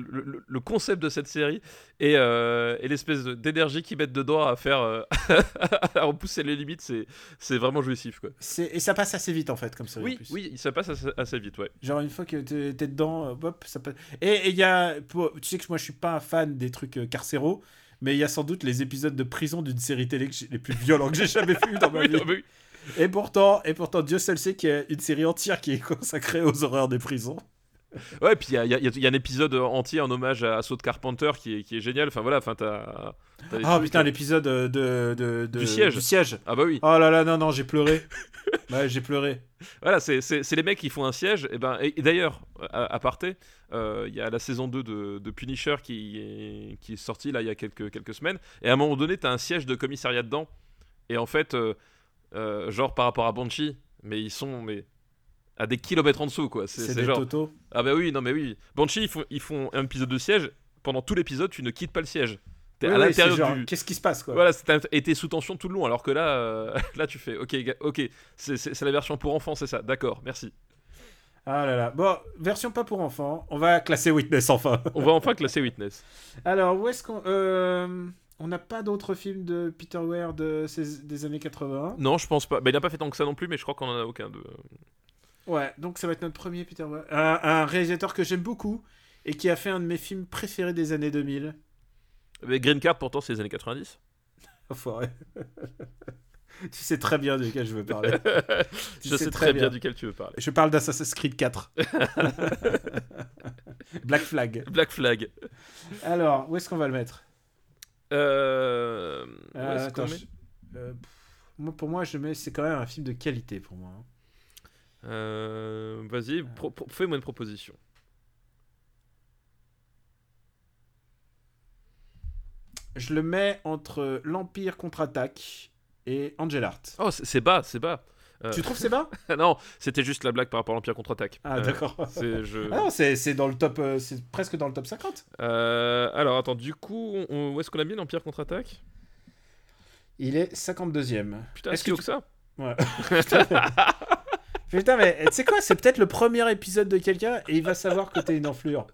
le- concept de cette série et, euh, et l'espèce d'énergie qu'ils mettent dedans à faire euh, *laughs* à repousser les limites, c'est vraiment jouissif quoi. Et ça passe assez vite en fait, comme ça. Oui, oui, ça passe assez, assez vite, ouais. Genre, une fois que t'es dedans, hop, ça passe. Et il y a. Tu sais que moi, je suis pas un fan des trucs carcéraux. Mais il y a sans doute les épisodes de prison d'une série télé les plus violents que j'ai jamais vus dans ma *laughs* Oui, vie. non, mais oui. Et pourtant, et pourtant, Dieu seul sait qu'il y a une série entière qui est *laughs* consacrée aux horreurs des prisons. Ouais, puis il y a, y a- y a un épisode entier en hommage à Saut de Carpenter qui est, qui est génial. Enfin voilà, enfin t'as. Ah putain, l'épisode de, de, de- de- Du siège. Du siège. Ah bah oui. Oh là là, non, non, j'ai pleuré. *laughs* ouais, j'ai pleuré. Voilà, c'est les mecs qui font un siège. Et, ben, et, et d'ailleurs, à, à parté, euh, il y a la saison 2 de, de Punisher qui est, qui est sortie là il y a quelques, quelques semaines. Et à un moment donné, t'as un siège de commissariat dedans. Et en fait, euh, euh, genre par rapport à Banshee, mais ils sont mais, à des kilomètres en dessous quoi. C'est des genre. Ah bah oui, non mais oui. Banshee, ils font, ils font un épisode de siège. Pendant tout l'épisode, tu ne quittes pas le siège. T'es Ouais, à ouais, l'intérieur du. Qu'est-ce qui se passe quoi? Voilà, c'était- et t'es sous tension tout le long, alors que là, euh, *laughs* là tu fais, ok, ok, c'est la version pour enfants, c'est ça, d'accord, merci. Ah là là. Bon, version pas pour enfants. On va classer Witness enfin. On va enfin classer Witness. *laughs* Alors, où est-ce qu'on. euh, On n'a pas d'autres films de Peter Weir de ces- des années 80. Non, je pense pas. Bah, il n'a pas fait tant que ça non plus, mais je crois qu'on en a aucun de. Ouais, donc ça va être notre premier Peter Weir. Un, un réalisateur que j'aime beaucoup et qui a fait un de mes films préférés des années 2000. Mais Green Card, pourtant, c'est les années 90. *laughs* Enfoiré. *laughs* tu sais très bien duquel je veux parler. *laughs* Je sais très bien. duquel tu veux parler. Je parle d'Assassin's Creed 4. Black Flag. Black Flag. Alors, où est-ce qu'on va le mettre? Euh... Euh, qu'on attends, je- euh, moi, Pour moi, je mets, c'est quand même un film de qualité pour moi. hein. Euh, Vas-y, pro- pro- fais-moi une proposition. je le mets entre l'Empire contre-attaque et Angel Art. Oh, c'est c'est bas, c'est bas. Euh, Tu trouves c'est bas *laughs* non, c'était juste la blague par rapport à l'Empire contre-attaque. Ah, Euh, d'accord. *laughs* c'est- je- Ah non, c'est c'est dans le top, euh, c'est presque dans le top 50. Euh, alors, attends, du coup, on- où est-ce qu'on a mis l'Empire contre-attaque? Il est 52e. Putain, Est-ce que que, que ça? Ouais. *laughs* Putain, mais tu sais quoi C'est peut-être le premier épisode de quelqu'un et il va savoir que t'es une enflure.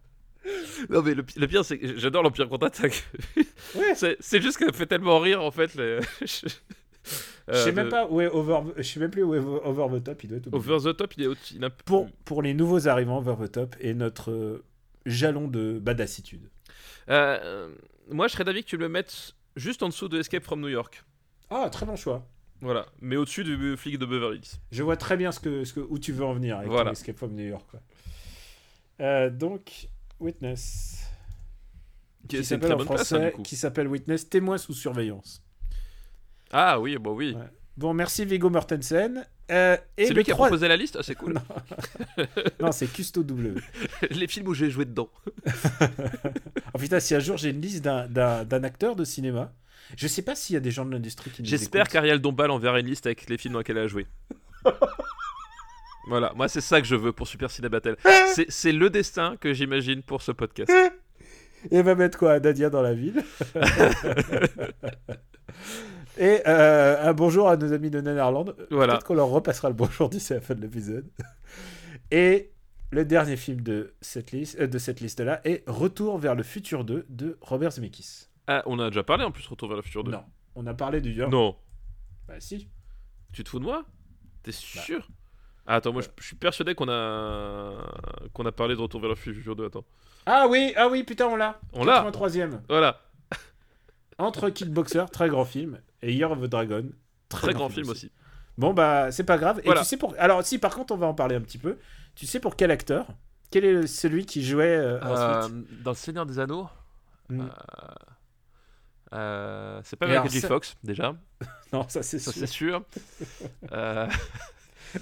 Non, mais le, pi- le pire, c'est que j'adore l'Empire contre-attaque. Ouais. c'est c'est juste qu'elle fait tellement rire, en fait. Les... Je sais Euh, même pas où est over, je sais même plus où est over the top. Il doit être. Over the top, il est, il peu- pour pour les nouveaux arrivants, over the top est notre euh, jalon de badassitude. Euh, euh, moi, je serais d'avis que tu le mettes juste en dessous de Escape from New York. Ah, très bon choix. Voilà, mais au-dessus du flic de Beverly Hills. Je vois très bien ce que, ce que, où tu veux en venir avec Voilà. Escape from New York. quoi. Euh, donc, Witness. Qui- Qui s'appelle en place, hein, français, qui s'appelle Witness, témoin sous surveillance. Ah oui, bon oui. Ouais. Bon, merci Viggo Mortensen. Euh, C'est lui qui a trois- proposé la liste Ah, c'est cool. *laughs* *laughs* Non, c'est Custo W. Les films où j'ai joué dedans. *laughs* Oh putain, si un jour j'ai une liste d'un- acteur de cinéma, je sais pas s'il y a des gens de l'industrie qui J'espère qu'Ariel Dombal enverra une liste avec les films dans lesquels elle a joué. voilà, moi c'est ça que je veux pour Super Ciné Battle. C'est- C'est le destin que j'imagine pour ce podcast. Et va mettre quoi Nadia dans la ville? Et euh, un bonjour à nos amis de Netherland. Voilà. Peut-être qu'on leur repassera le bonjour d'ici la fin de l'épisode. *laughs* Et le dernier film de cette liste, euh, de cette liste-là est Retour vers le futur 2 de Robert Zemeckis. Ah, on a déjà parlé en plus, Retour vers le futur 2. Non, on a parlé du York. Non. Bah si. Tu te fous de moi? T'es Bah. sûr? Ah, Attends, moi je, je suis persuadé qu'on a qu'on a parlé de Retour vers le futur 2. Attends. Ah oui, ah oui, putain, on l'a. On l'a. 83e. Voilà, Entre Kickboxer, très grand film, et Year of the Dragon, très grand film aussi. Bon bah c'est pas grave. Et tu sais pour alors si par contre on va en parler un petit peu. Tu sais pour quel acteur? Quel est celui qui jouait euh, ensuite? Euh, dans Le Seigneur des Anneaux Hmm. euh, euh, C'est pas Michael alors, J. ça- Fox, déjà. *laughs* Non ça c'est sûr. c'est sûr. *laughs* Euh, *laughs*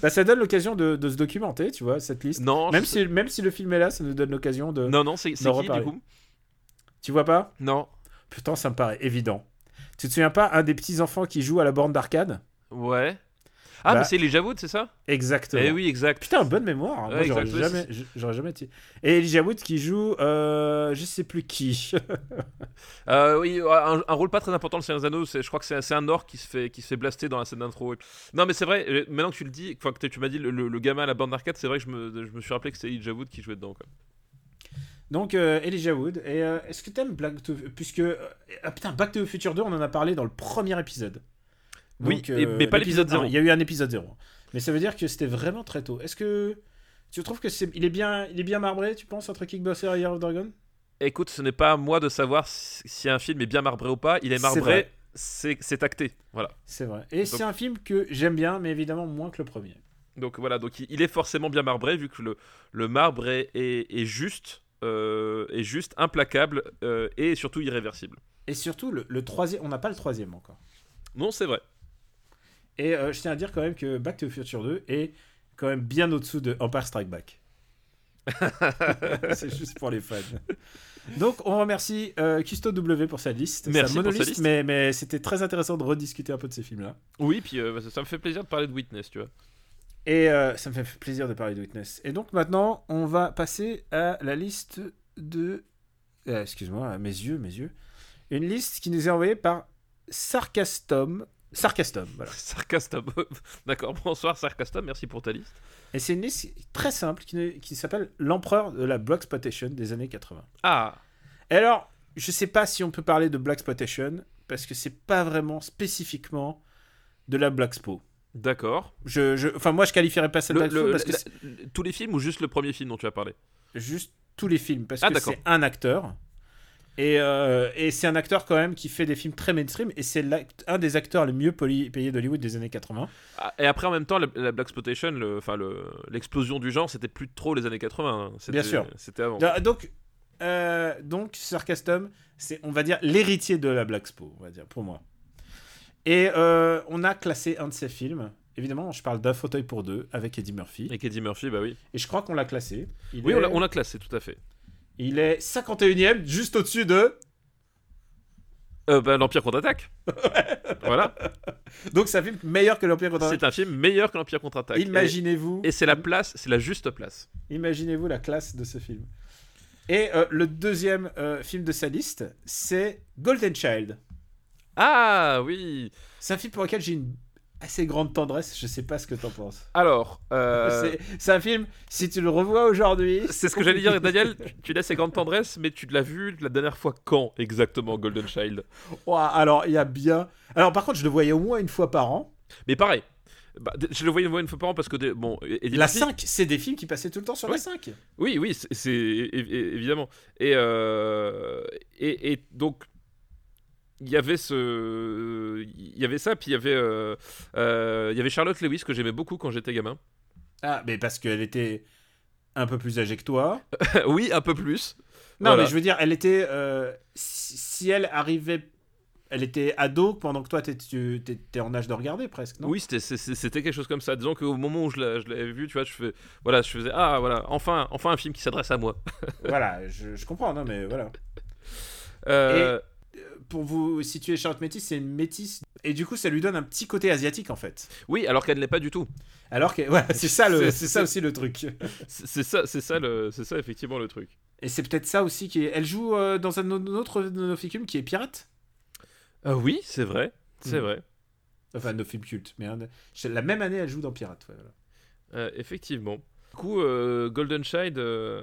Bah, ça donne l'occasion de, de se documenter, tu vois, cette liste. non, Même je- si même si le film est là, ça nous donne l'occasion de. Non, non, c'est qui du coup? Tu vois pas? Non. Putain, ça me paraît évident. Tu te souviens pas un des petits enfants qui joue à la borne d'arcade? Ouais. Ah, Bah- mais c'est Elijah Wood, c'est ça? Exactement. Eh oui, exact. Putain, bonne mémoire. hein. Moi, Ouais, j'aurais exact, ouais, jamais, j'aurais jamais été. Et Elijah Wood qui joue, euh, je sais plus qui. *laughs* Euh, oui, un, un rôle pas très important, le Seigneur des Anneaux. c'est- Je crois que c'est c'est un orc qui se fait qui se fait blaster dans la scène d'intro. Non, mais c'est vrai. euh, Maintenant que tu le dis, que tu m'as dit le, le- le gamin à la bande d'arcade, c'est vrai que je me, je me suis rappelé que c'était Elijah Wood qui jouait dedans. Quoi. Donc euh, Elijah Wood. Et euh, est-ce que t'aimes Black to puisque euh, ah, putain Back to the Future 2, on en a parlé dans le premier épisode. Oui, et- mais pas l'épisode zéro. un, Il y a eu un épisode 0. Mais ça veut dire que c'était vraiment très tôt. Est-ce que tu trouves que c'est il est bien il est bien marbré, tu penses entre Kickboxer et Year of Dragon? Écoute, ce n'est pas à moi de savoir si, un film est bien marbré ou pas. Il est marbré, c'est acté. Voilà. C'est vrai. Et c'est un film que j'aime bien, mais évidemment moins que le premier. Donc voilà, donc il, est forcément bien marbré vu que le, le marbre est, est, est juste, est juste implacable euh, et surtout irréversible. Et surtout le, le troisième, on n'a pas le troisième encore. Non, c'est vrai. Et euh, je tiens à dire quand même que Back to the Future 2 est quand même bien au-dessous de Empire Strike Back. *laughs* c'est juste pour les fans. Donc on remercie euh, Custo W pour sa liste. Merci sa pour sa liste. Mais, mais c'était très intéressant de rediscuter un peu de ces films-là. Oui, puis euh, ça me fait plaisir de parler de Witness, tu vois. Et euh, ça me fait plaisir de parler de Witness. Et donc maintenant, on va passer à la liste de... euh, Excuse-moi, mes yeux, mes yeux. Une liste qui nous est envoyée par Sarcastom. Sarcastom, voilà. *laughs* Sarcastum. *laughs* D'accord, bonsoir Sarcastum, merci pour ta liste. Et c'est une liste très simple qui, qui s'appelle L'empereur de la Black Exploitation des années 80. Ah, Et alors, je sais pas si on peut parler de Black Exploitation parce que c'est pas vraiment spécifiquement de la Black Expo. D'accord. Je, je- enfin, moi, je qualifierais pas ça de Le- Black Expo le- parce que la- tous les films ou juste le premier film dont tu as parlé? Juste tous les films parce Ah, que c'est un acteur. Et, euh, et c'est un acteur quand même qui fait des films très mainstream et c'est un des acteurs les mieux payés d'Hollywood des années 80. Ah, Et après, en même temps, la, la Black enfin le- l'explosion du genre, c'était plus trop les années 80. hein. Bien sûr. C'était avant. Donc, euh, donc Sarcastum, c'est, on va dire, l'héritier de la Black Expo, on va dire, pour moi. Et euh, on a classé un de ses films. Évidemment, je parle d'un fauteuil pour deux avec Eddie Murphy. Et Eddie Murphy, bah oui. Et je crois qu'on l'a classé. Il Oui, est, on l'a- classé, tout à fait. Il est 51ème, juste au-dessus de. Euh, bah, L'Empire contre-attaque. *laughs* voilà. Donc c'est un film meilleur que l'Empire contre C'est un film meilleur que l'Empire contre-attaque. Imaginez-vous. Et, et c'est la place, c'est la juste place. Imaginez-vous la classe de ce film. Et euh, le deuxième euh, film de sa liste, c'est Golden Child. Ah oui. C'est un film pour lequel j'ai une assez grande tendresse. Je sais pas ce que t'en penses. Alors, euh, *laughs* C'est- un film, si tu le revois aujourd'hui. c'est ce que j'allais dire, Daniel. Tu, laisses ces grandes tendresses, mais tu l'as vu la dernière fois quand exactement, Golden Child? Ouah, alors, il y a bien. Alors, par contre, je le voyais au moins une fois par an. Mais pareil. Bah, je le voyais une fois une fois par an parce que des- bon, La Murphy- 5, c'est des films qui passaient tout le temps sur la Oui. 5. Oui, oui, c'est évidemment. Et, euh, et, et donc, il y avait ce, il y avait ça, puis il y avait, euh, euh, il y avait Charlotte Lewis que j'aimais beaucoup quand j'étais gamin. Ah, mais parce qu'elle était un peu plus âgée que toi. *laughs* oui, un peu plus. Non, Voilà. mais je veux dire, elle était. euh, si, elle arrivait. Elle était ado pendant que toi, tu étais en âge de regarder presque, non? Oui, c'était quelque chose comme ça. Disons qu'au moment où je l'avais vu, tu vois, je fais, voilà, je faisais, ah voilà, enfin, enfin un film qui s'adresse à moi. Voilà, je, je comprends, non, mais voilà. Euh, Pour vous situer, Charlotte Métis, c'est une métisse. Et du coup, ça lui donne un petit côté asiatique, en fait. Oui, alors qu'elle ne l'est pas du tout. Alors que. C'est ça, le- C'est- ça aussi le truc. C'est ça, c'est ça, le, c'est ça effectivement le truc. Et c'est peut-être ça aussi qui est. Elle joue euh, dans un autre de nos films qui est Pirate? Ah oui, c'est vrai, c'est Hmm. vrai. Enfin, nos films cultes. Mais hein, la même année, elle joue dans Pirate. ouais, voilà. Euh, effectivement. Du coup, euh, Golden Child, euh,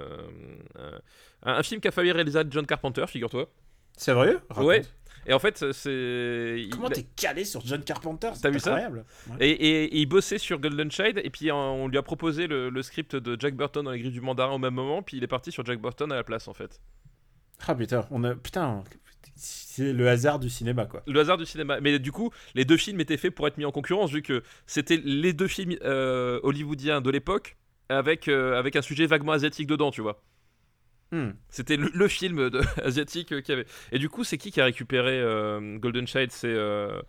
euh, un un film qu'a failli réaliser John Carpenter, figure-toi. Sérieux Raconte. Ouais. Et en fait, c'est. il- Comment t'es calé sur John Carpenter T'as vu ça incroyable. Ouais. Et, et- et il bossait sur Golden Child, et puis on lui a proposé le, le script de Jack Burton dans les griffes du mandarin au même moment, puis il est parti sur Jack Burton à la place, en fait. Ah putain, on a putain, c'est le hasard du cinéma quoi. Le hasard du cinéma. Mais du coup, les deux films étaient faits pour être mis en concurrence, vu que c'était les deux films euh, hollywoodiens de l'époque, avec, euh, avec un sujet vaguement asiatique dedans, tu vois. Hmm. C'était le, le film de, *laughs* asiatique euh, qu'il y avait. Et du coup, c'est qui qui a récupéré euh, Golden Child C'est. euh,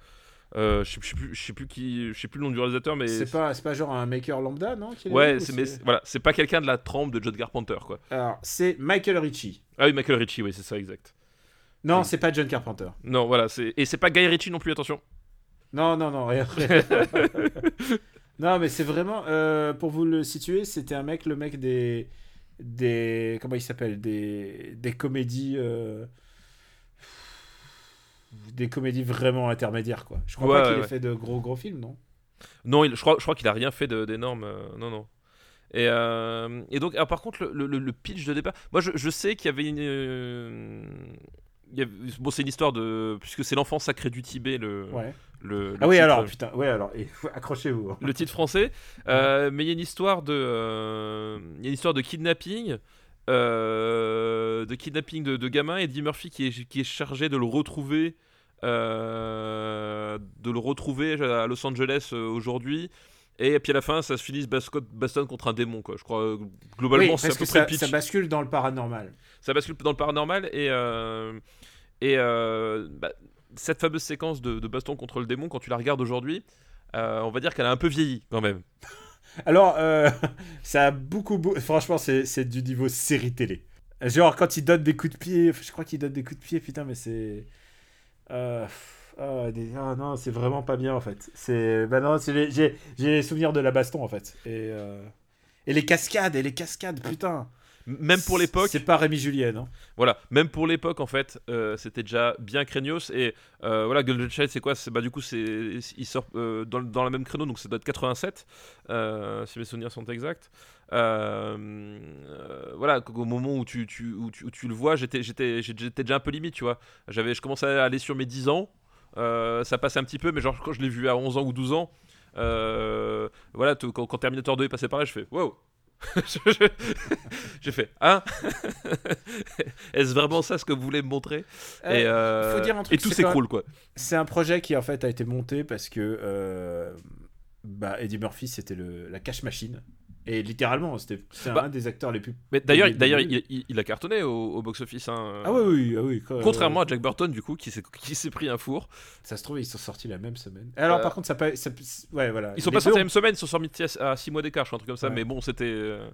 euh, je sais je sais plus, je sais plus qui, je sais plus le nom du réalisateur, mais C'est pas, pas genre un maker lambda non ouais, c'est mais voilà, c'est pas quelqu'un de la trempe de John Carpenter, quoi. Alors c'est Michael Ritchie. Ah oui, Michael Ritchie, oui, c'est ça, exact. Non, c'est pas John Carpenter. Non, voilà, c'est et c'est pas Guy Ritchie non plus, attention. Non, non, non, rien. *laughs* non, mais c'est vraiment pour vous le situer, c'était un mec, le mec des des comment il s'appelle des des comédies. euh, Des comédies vraiment intermédiaires, quoi. Je crois Ouais, pas qu'il ouais, ait fait de gros gros films, non? Non, il- je crois, je crois qu'il a rien fait d'énorme. euh, non, non. Et, euh, et donc, alors, par contre, le, le- le pitch de départ. Moi, je, je sais qu'il y avait une. Bon, c'est une histoire de. Puisque c'est l'enfant sacré du Tibet, le. Ouais. le, le Ah oui, titre, alors, putain, ouais, alors, *laughs* accrochez-vous. hein. Le titre français. Euh, mais il y a une histoire de. euh, il y a une histoire de kidnapping. euh, de kidnapping de, de gamin. Eddie Murphy qui est, qui est chargé de le retrouver. euh, de le retrouver à Los Angeles aujourd'hui. Et puis à la fin, ça se finit bastonne contre un démon, quoi. Je crois, globalement, Oui, parce que ça, ça bascule dans le paranormal. Ça bascule dans le paranormal et, euh, et euh, bah, cette fameuse séquence de, baston contre le démon, quand tu la regardes aujourd'hui, euh, on va dire qu'elle a un peu vieilli quand même. *laughs* Alors, *laughs* ça a beaucoup, beau- franchement, c'est du niveau série télé. Genre, quand il donne des coups de pied, je crois qu'il donne des coups de pied, putain, mais c'est. Euh, ah, ah, non, c'est vraiment pas bien en fait. C'est. Bah non, les- j'ai les souvenirs de la baston en fait. Et, et les cascades, et les cascades, putain. Même pour l'époque, C'est pas Rémi Julien, hein. voilà, même pour l'époque en fait, euh, c'était déjà bien craignos et euh, voilà, Golden Child c'est quoi? Bah du coup c'est il sort euh, dans, dans la même créneau donc ça doit être 87 euh, si mes souvenirs sont exacts. Voilà, au moment où tu, tu, où tu, où tu le vois, j'étais déjà un peu limite, tu vois. J'avais je commençais à aller sur mes 10 ans. ça passait un petit peu mais genre quand je l'ai vu à 11 ans ou 12 ans voilà, quand, quand Terminator 2 est passé par là, je fais wow. *laughs* J'ai fait hein *laughs* Est-ce vraiment ça ce que vous voulez me montrer? Et, Euh, euh, faut dire un truc, et tout s'écroule quoi. C'est un projet qui en fait a été monté parce que euh, bah, Eddie Murphy c'était la cash machine Et littéralement, c'était c'est Bah, un des acteurs les plus. Mais d'ailleurs, d'ailleurs, il, il- il a cartonné au, au box-office. hein. Ah oui, oui, ah oui. quoi, Contrairement euh, à Jack Burton, du coup, qui s'est qui s'est pris un four. Ça se trouve, ils sont sortis la même semaine. Alors, Euh, par contre, ça pas. ça- ouais, voilà. Ils sont Les pas sortis la même semaine, ils sont sortis à 6 mois d'écart, je crois, un truc comme ça. Ouais. Mais bon, c'était euh,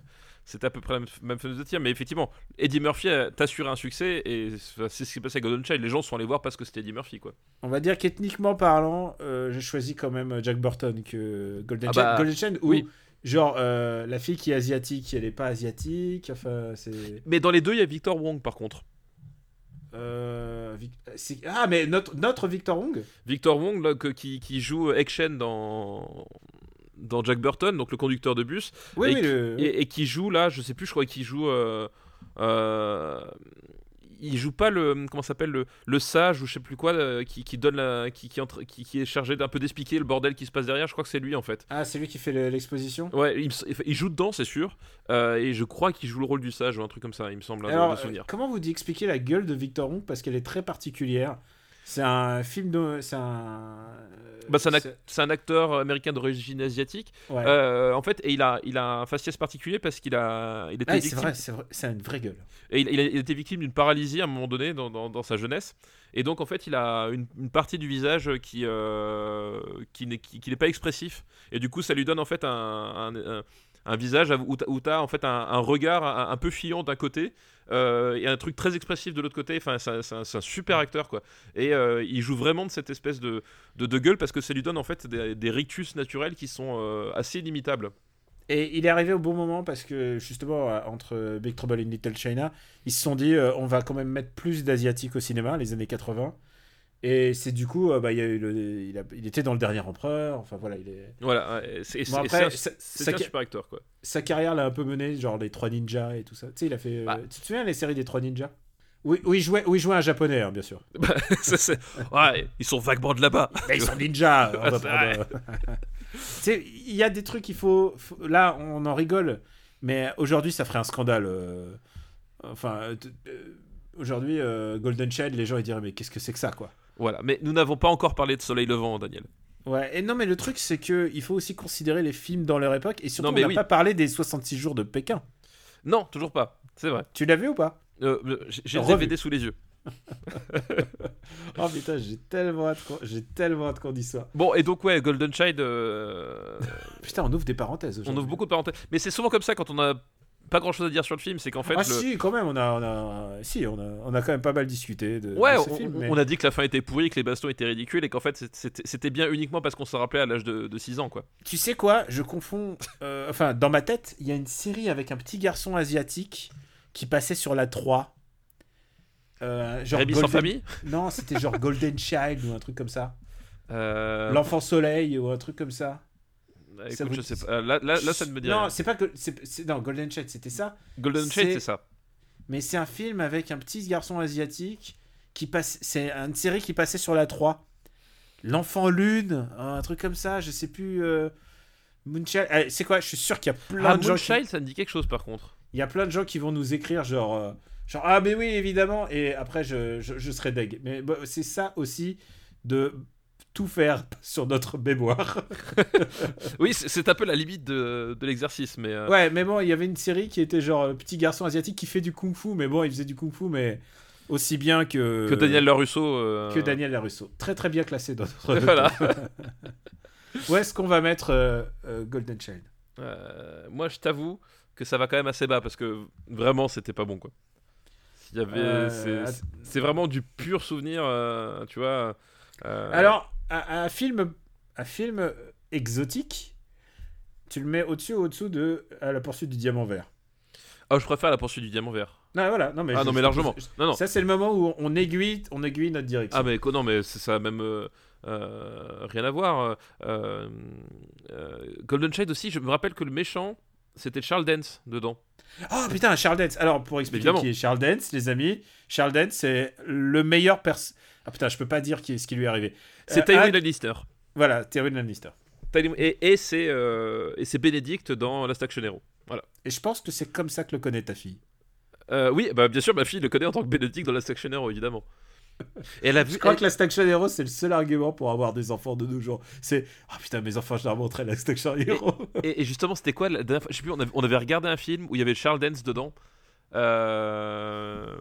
c'était à peu près la même, fenêtre de tir. Mais effectivement, Eddie Murphy a- t'a assuré un succès et c'est ce qui s'est passé à Golden Child. Les gens sont allés voir parce que c'était Eddie Murphy, quoi. On va dire qu'ethniquement parlant, euh, j'ai choisi quand même Jack Burton que Golden Ah Child. bah, Golden Child, où, oui. Genre, euh, la fille qui est asiatique, elle est pas asiatique. Enfin, c'est. Mais dans les deux, il y a Victor Wong, par contre. euh, Ah, mais notre, notre Victor Wong? Victor Wong, là, que- qui, qui joue Action dans dans Jack Burton, donc le conducteur de bus, Oui, Et oui, qui- le- et, et qui joue là, je sais plus, je crois qu'il joue. euh, euh, il joue pas le comment s'appelle le, le sage ou je sais plus quoi euh, qui, qui donne la, qui, qui, entre- qui, qui est chargé d'un peu d'expliquer le bordel qui se passe derrière. Je crois que c'est lui en fait. Ah, c'est lui qui fait le- l'exposition? Ouais, il, joue dedans, c'est sûr. Euh, et je crois qu'il joue le rôle du sage ou un truc comme ça, il me semble, hein, de- Alors, de souvenir. comment vous expliquez la gueule de Victor Wong Parce qu'elle est très particulière. C'est un film de. C'est un. Bah, c'est un, ac- c'est- c'est un acteur américain d'origine asiatique. ouais. Euh, en fait, et il a, il a un faciès particulier parce qu'il a, il était Ah, c'est victime, vrai, c'est vrai, c'est une vraie gueule. et il, il a, il a été victime d'une paralysie à un moment donné dans, dans- dans sa jeunesse. Et donc, en fait, il a une, une partie du visage qui, euh, qui n'est qui, qui n'est pas expressif. Et du coup, ça lui donne en fait un, un, un- un visage où tu as en fait un, un regard un, un peu fuyant d'un côté euh, et un truc très expressif de l'autre côté. Enfin, c'est un, super acteur, quoi. Et euh, il joue vraiment de cette espèce de, de, gueule parce que ça lui donne en fait des, rictus naturels qui sont euh, assez limitables. Et il est arrivé au bon moment parce que justement, entre Big Trouble in Little China, ils se sont dit on va quand même mettre plus d'asiatiques au cinéma, les années 80. Et c'est du coup, euh, bah, il, y a eu le- il, a- il était dans le dernier empereur. Enfin voilà, il est... Voilà, c'est Bon, un, un super acteur, quoi. sa carrière l'a un peu mené, genre les trois ninjas et tout ça. Tu sais, il a fait. euh, Bah. Tu te souviens les séries des trois ninjas? Oui, où, il jouait, où il jouait un japonais, hein, bien sûr. *laughs* Bah, ça, ouais, ils sont vaguement de là-bas. Ils sont ninjas *laughs* *laughs* il y a des trucs qu'il faut, faut- Là, on en rigole, mais aujourd'hui, ça ferait un scandale. euh, Enfin, aujourd'hui, Golden Child, les gens ils diraient mais qu'est-ce que c'est que ça, quoi? Voilà, mais nous n'avons pas encore parlé de Soleil Levant, Daniel. Ouais, et non, mais le truc, c'est que il faut aussi considérer les films dans leur époque, et surtout, Non, mais on n'a oui. pas parlé des 66 jours de Pékin. Non, toujours pas. C'est vrai. Tu l'as vu ou pas? Euh, j'ai j'ai le. DVD sous les yeux. *laughs* Oh putain, j'ai tellement hâte qu'on- j'ai tellement hâte qu'on dise ça. Bon, et donc, ouais, Golden Child, euh, *laughs* Putain, on ouvre des parenthèses. on ouvre beaucoup de parenthèses. Mais c'est souvent comme ça quand on a pas grand chose à dire sur le film, c'est qu'en fait. ah le- si, quand même, on a, on a, si, on a, on a quand même pas mal discuté de, Ouais, de ce on, film. on- mais- on a dit que la fin était pourrie, que les bastons étaient ridicules et qu'en fait c'était bien uniquement parce qu'on s'en rappelait à l'âge de, de 6 ans, quoi. Tu sais quoi Je confonds. euh, enfin, dans ma tête, il y a une série avec un petit garçon asiatique qui passait sur la 3. Euh, genre Rémi sans Golden- famille Non, c'était genre Golden Child ou un truc comme ça. Euh, L'enfant soleil ou un truc comme ça. Bah, ça écoute, vous- je sais pas. Là, là, là, ça ne me dit Non, rien. c'est pas que. c'est- Non, Golden Child, c'était ça. Golden Child, c'est ça. Mais c'est un film avec un petit garçon asiatique qui passe. C'est une série qui passait sur la 3. L'enfant lune, un truc comme ça, je sais plus. euh, Moonchild. Allez, c'est quoi Je suis sûr qu'il y a plein Ah, de gens. qui- ça me dit quelque chose par contre. Il y a plein de gens qui vont nous écrire genre, euh, genre ah mais oui évidemment et après je, je, je serai deg. Mais bon, c'est ça aussi de tout faire sur notre mémoire. *laughs* Oui, c'est- un peu la limite de, de l'exercice, mais. euh, ouais mais bon il y avait une série qui était genre euh, petit garçon asiatique qui fait du kung fu mais bon il faisait du kung fu mais aussi bien que Que Daniel Larusso. euh, que Daniel Larusso. Très très bien classé dans notre *laughs* Voilà. *laughs* Où est-ce qu'on va mettre euh, Golden Child? Moi, je t'avoue que ça va quand même assez bas parce que vraiment, c'était pas bon, quoi. C'est- vraiment du pur souvenir, tu vois. euh, Alors un, un film un film exotique tu le mets au-dessus ou au-dessous de à la poursuite du diamant vert. Ah, je préfère la poursuite du diamant vert. Non, voilà. Non, mais Ah non, mais largement. je- Non, non. Ça, c'est le moment où on aiguille, on aiguille notre direction. Ah mais non mais c'est- ça a même euh, euh, rien à voir. euh, Golden Shade aussi, je me rappelle que le méchant c'était Charles Dance dedans. Oh putain, Charles Dance. Alors, pour expliquer qui est Charles Dance, les amis, Charles Dance, c'est le meilleur perso. Ah putain, je peux pas dire qui, ce qui lui est arrivé. C'est Euh, Tywin ah, Lannister. Voilà, Tywin Lannister. Et, et c'est euh, Bénédicte dans Last Action Hero. Voilà. Et je pense que c'est comme ça que le connaît ta fille. Euh, oui, bah bien sûr, ma fille le connaît en tant que Bénédicte dans Last Action Hero, évidemment. Et elle a vu. Je crois elle- que l'Action Hero, c'est le seul argument pour avoir des enfants de nos jours. C'est Oh putain, mes enfants, je leur montrais l'Action Hero. Et, et justement, c'était quoi la dernière fois? Je sais plus, on avait, on avait regardé un film où il y avait Charles Dance dedans. Euh,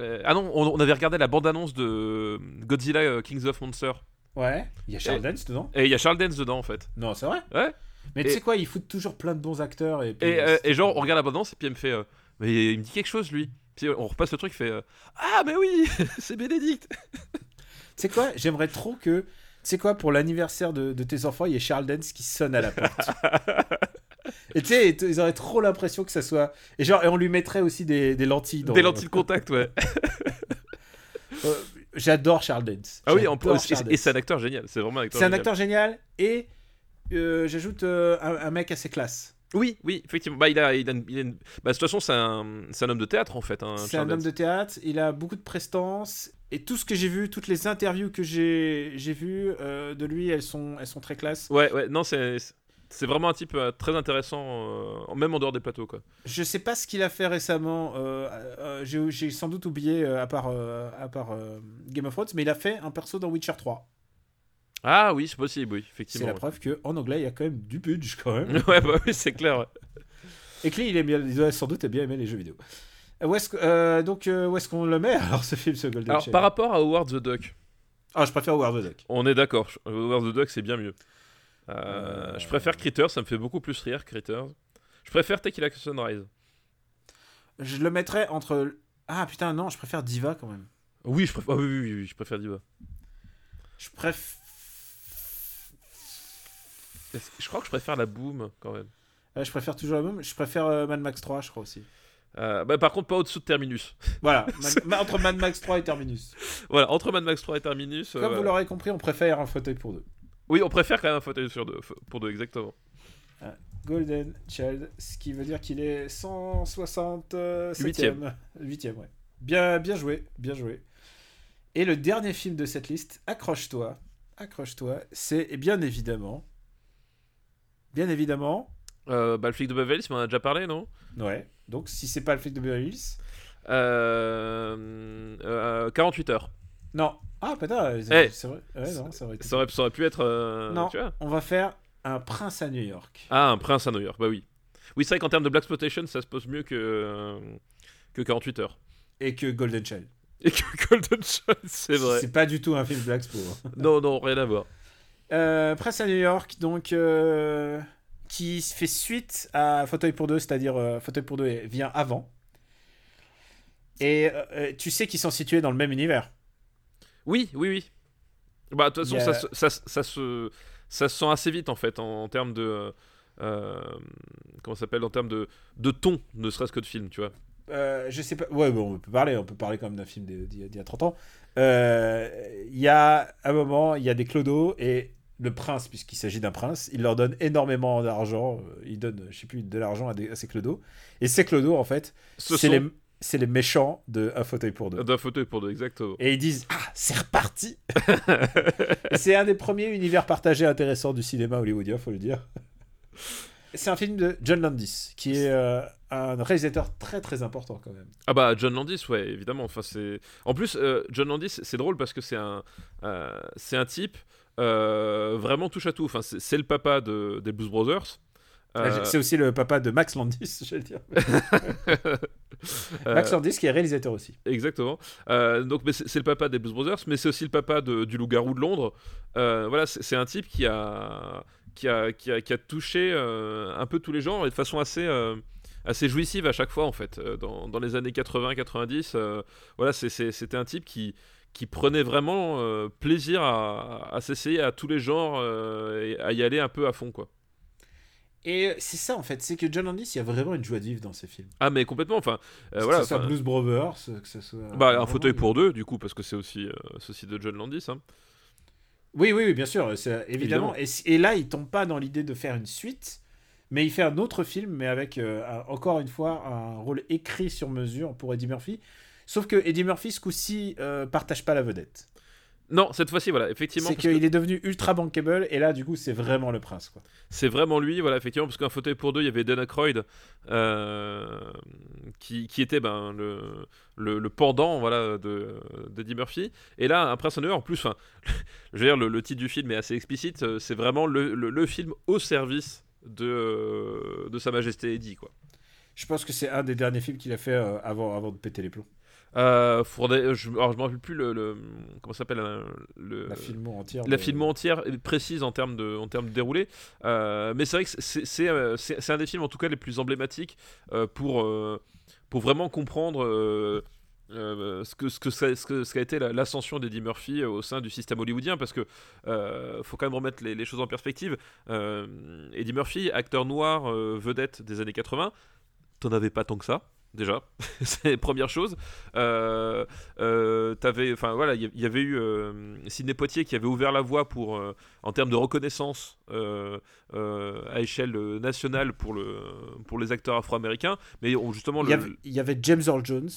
euh, ah non, on, on avait regardé la bande-annonce de Godzilla euh, Kings of Monsters. Ouais. Il y a Charles Et- Dance dedans Et il y a Charles Dance dedans en fait. Non, c'est vrai. Ouais. Mais tu sais quoi, ils foutent toujours plein de bons acteurs. Et, puis, Et, euh, et genre, on regarde la bande-annonce et puis elle me fait. mais il me dit quelque chose lui. Puis on repasse le truc, il fait. ah, mais oui *laughs* C'est Bénédicte Tu sais quoi, j'aimerais trop que. Tu sais quoi, pour l'anniversaire de, de tes enfants, il y ait Charles Dance qui sonne à la porte. *laughs* et tu sais, ils auraient trop l'impression que ça soit. Et genre, et on lui mettrait aussi des, des lentilles. Dans... Des lentilles de contact, ouais. *laughs* Euh, J'adore Charles Dance. Ah oui, en plus, et, c'est un acteur génial. C'est vraiment un acteur C'est un acteur génial et euh, j'ajoute euh, un, un mec assez classe. Oui, oui, effectivement. Bah, il a, il a une- il a une- bah, de toute façon, c'est un, un homme de théâtre en fait. hein, C'est un homme de théâtre, il a beaucoup de prestance et tout ce que j'ai vu, toutes les interviews que j'ai j'ai vues de lui, elles sont, elles sont très classes. Ouais, ouais, non, c'est c'est vraiment un type euh, très intéressant, euh, même en dehors des plateaux, quoi. Je sais pas ce qu'il a fait récemment, euh, j'ai sans doute oublié à part, à part Game of Thrones, mais il a fait un perso dans Witcher 3. Ah oui, c'est possible, oui, C'est effectivement. la preuve qu'en anglais, il y a quand même du budget quand même. *laughs* ouais, bah oui, c'est clair. ouais. Et lui, il, aime bien, il doit sans doute bien aimer les jeux vidéo. Où euh, donc, où est-ce qu'on le met *laughs* alors ce film, ce Golden Alors, par rapport à Howard the Duck, Ah, je préfère Howard the Duck. on est d'accord. Howard the Duck, c'est bien mieux. Euh, Euh. Je préfère Critters, ça me fait beaucoup plus rire, Critters. Je préfère Tequila Sunrise. Je le mettrais entre. Ah putain, non, je préfère Diva quand même. Oui, je préfère, ah oui, oui, oui, je préfère Diva. Je préfère. Je crois que je préfère la Boom quand même. je préfère toujours la même. Je préfère euh, Mad Max 3, je crois aussi. Euh, bah, par contre, pas au-dessous de Terminus. *laughs* Voilà, Mad- entre Mad Max 3 et Terminus. voilà, entre Mad Max 3 et Terminus. Comme euh, vous l'aurez compris, on préfère un fauteuil pour deux. Oui, on préfère quand même un fauteuil sur deux, pour deux, exactement. Golden Child, ce qui veut dire qu'il est 167e. Huitième. 8e, ouais. Bien, bien joué, bien joué. Et le dernier film de cette liste, accroche-toi, accroche-toi, c'est bien évidemment, bien évidemment, Euh, bah, le flic de Beverly Hills, on en a déjà parlé, non? Ouais. Donc si c'est pas le flic de Beverly Hills, euh, euh, 48 heures. Non. Ah putain, Eh. c'est vrai. Ouais, non, ça aurait été- Ça aurait, ça aurait pu être. euh, Non. tu vois On va faire un prince à New York. ah, un prince à New York, bah oui. Oui, c'est vrai qu'en termes de Black Exploitation, ça se pose mieux que, euh, que 48 heures. Et que Golden Child. Et que *laughs* Golden Child, c'est vrai. C'est pas du tout un film Black Expo. hein. *laughs* Non, non, rien à voir. Euh, Prince à New York, donc, euh, qui fait suite à Fauteuil pour deux, c'est-à-dire euh, Fauteuil pour deux vient avant. Et euh, euh, tu sais qu'ils sont situés dans le même univers. Oui, oui, oui. Bah, de toute façon, ça, se- ça, se- ça, se, ça se sent assez vite, en fait, en, en termes de. euh, comment ça s'appelle En termes de, de ton, ne serait-ce que de film, tu vois. Euh, je sais pas. Ouais, bon, on peut parler, on peut parler quand même d'un film d'il y a- d'il y a 30 ans. Euh, Il y a un moment, il y a des clodos et le prince, puisqu'il s'agit d'un prince, il leur donne énormément d'argent. euh, Il donne, je sais plus, de l'argent à, à ces clodos. Et ces clodos, en fait, Ce c'est sont les, c'est les méchants de Un fauteuil pour deux. d'un fauteuil pour deux, exactement. Et ils disent Ah, c'est reparti *laughs* C'est un des premiers univers partagés intéressants du cinéma hollywoodien, faut le dire. C'est un film de John Landis, qui est euh, un réalisateur très très important quand même. Ah bah John Landis, ouais, évidemment. Enfin, c'est. En plus, euh, John Landis, c'est drôle parce que c'est un, euh, c'est un type vraiment touche à tout. Enfin, c'est le papa de, des Blues Brothers. Euh, C'est aussi le papa de Max Landis, je vais le dire. *laughs* euh, Max Landis qui est réalisateur aussi. Exactement. Euh, donc, mais c'est le papa des Blues Brothers, mais c'est aussi le papa de- du Loup-garou de Londres. Euh, voilà, c'est un type qui a, qui a, qui a, qui a touché un peu tous les genres et de façon assez, assez jouissive à chaque fois, en fait. Dans, dans les années 80-90, euh, voilà, c'était un type qui, qui prenait vraiment euh, plaisir à, à s'essayer à tous les genres euh, et à y aller un peu à fond, quoi. Et c'est ça en fait, c'est que John Landis, il y a vraiment une joie de vivre dans ses films. Ah, mais complètement, enfin, euh, que voilà. ce soit Blues Brothers, que ce soit. bah, un vraiment, fauteuil il- pour deux, du coup, parce que c'est aussi, euh, aussi de John Landis. Hein. Oui, oui, oui, bien sûr, c'est- évidemment. Évidemment. Et, et là, il tombe pas dans l'idée de faire une suite, mais il fait un autre film, mais avec, euh, un- encore une fois, un rôle écrit sur mesure pour Eddie Murphy. Sauf que Eddie Murphy, ce coup-ci, euh, partage pas la vedette. Non, cette fois-ci, voilà, effectivement. C'est que qu'il est devenu ultra bankable et là, du coup, c'est vraiment le prince. Quoi. C'est vraiment lui, voilà, effectivement, parce qu'un fauteuil pour deux, il y avait Dan Aykroyd, euh, qui, qui était ben, le, le, le pendant voilà, de d'Eddie Murphy. Et là, un prince en en plus, *laughs* je veux dire, le, le titre du film est assez explicite, euh, c'est vraiment le, le, film au service de, euh, de Sa Majesté Eddie, quoi. Je pense que c'est un des derniers films qu'il a fait avant, avant de péter les plombs. Euh, faudrait, je, alors je me rappelle plus le, le comment ça s'appelle euh, le La filmo entière. la de- filmo entière précise en termes de en termes de déroulé. Euh, mais c'est vrai que c'est c'est euh, c'est- c'est un des films en tout cas les plus emblématiques euh, pour euh, pour vraiment comprendre euh, euh, ce que ce que ça- ce que ce qu'a été la- l'ascension d'Eddie Murphy euh, au sein du système hollywoodien. Parce que euh, faut quand même remettre les, les choses en perspective. Euh, Eddie Murphy acteur noir euh, vedette des années 80 t'en avais pas tant que ça déjà. *laughs* C'est première chose. Euh, euh, t'avais enfin voilà il y, y avait eu euh, Sidney Poitier qui avait ouvert la voie pour en termes de reconnaissance à échelle nationale pour le pour les acteurs afro-américains. Mais on- justement y, il y avait James Earl Jones,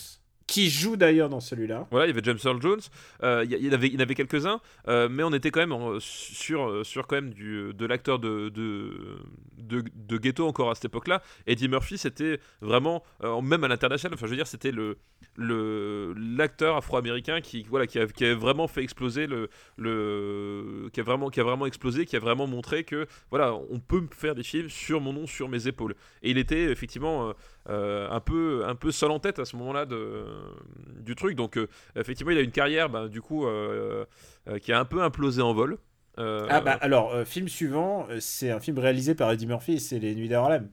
qui joue d'ailleurs dans celui-là. voilà, il y avait James Earl Jones, euh, il y, en avait, avait quelques-uns, euh, mais on était quand même sur, euh, sur quand même du, de l'acteur de, de, de, ghetto encore à cette époque-là. Eddie Murphy, c'était vraiment, même à l'international, enfin je veux dire, c'était le le l'acteur afro-américain qui voilà qui a, qui a vraiment fait exploser le le qui a vraiment qui a vraiment explosé, qui a vraiment montré que voilà on peut faire des films sur mon nom, sur mes épaules. Et il était effectivement euh, un peu un peu seul en tête à ce moment-là du truc. Donc euh, effectivement, il a une carrière, bah, du coup, euh, qui a un peu implosé en vol. Ah bah alors, film suivant, c'est un film réalisé par Eddie Murphy, c'est Les Nuits de Harlem.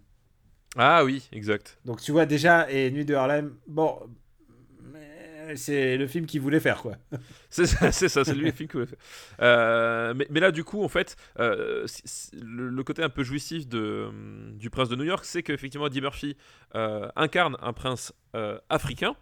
ah oui, exact. Donc tu vois déjà, et Nuits de Harlem, bon, c'est le film qu'il voulait faire quoi. *laughs* C'est ça, c'est ça, c'est lui le film que fait. Euh, mais, mais là, du coup, en fait, euh, le, côté un peu jouissif de, hum, du prince de New York, c'est qu'effectivement, Eddie Murphy euh, incarne un prince africain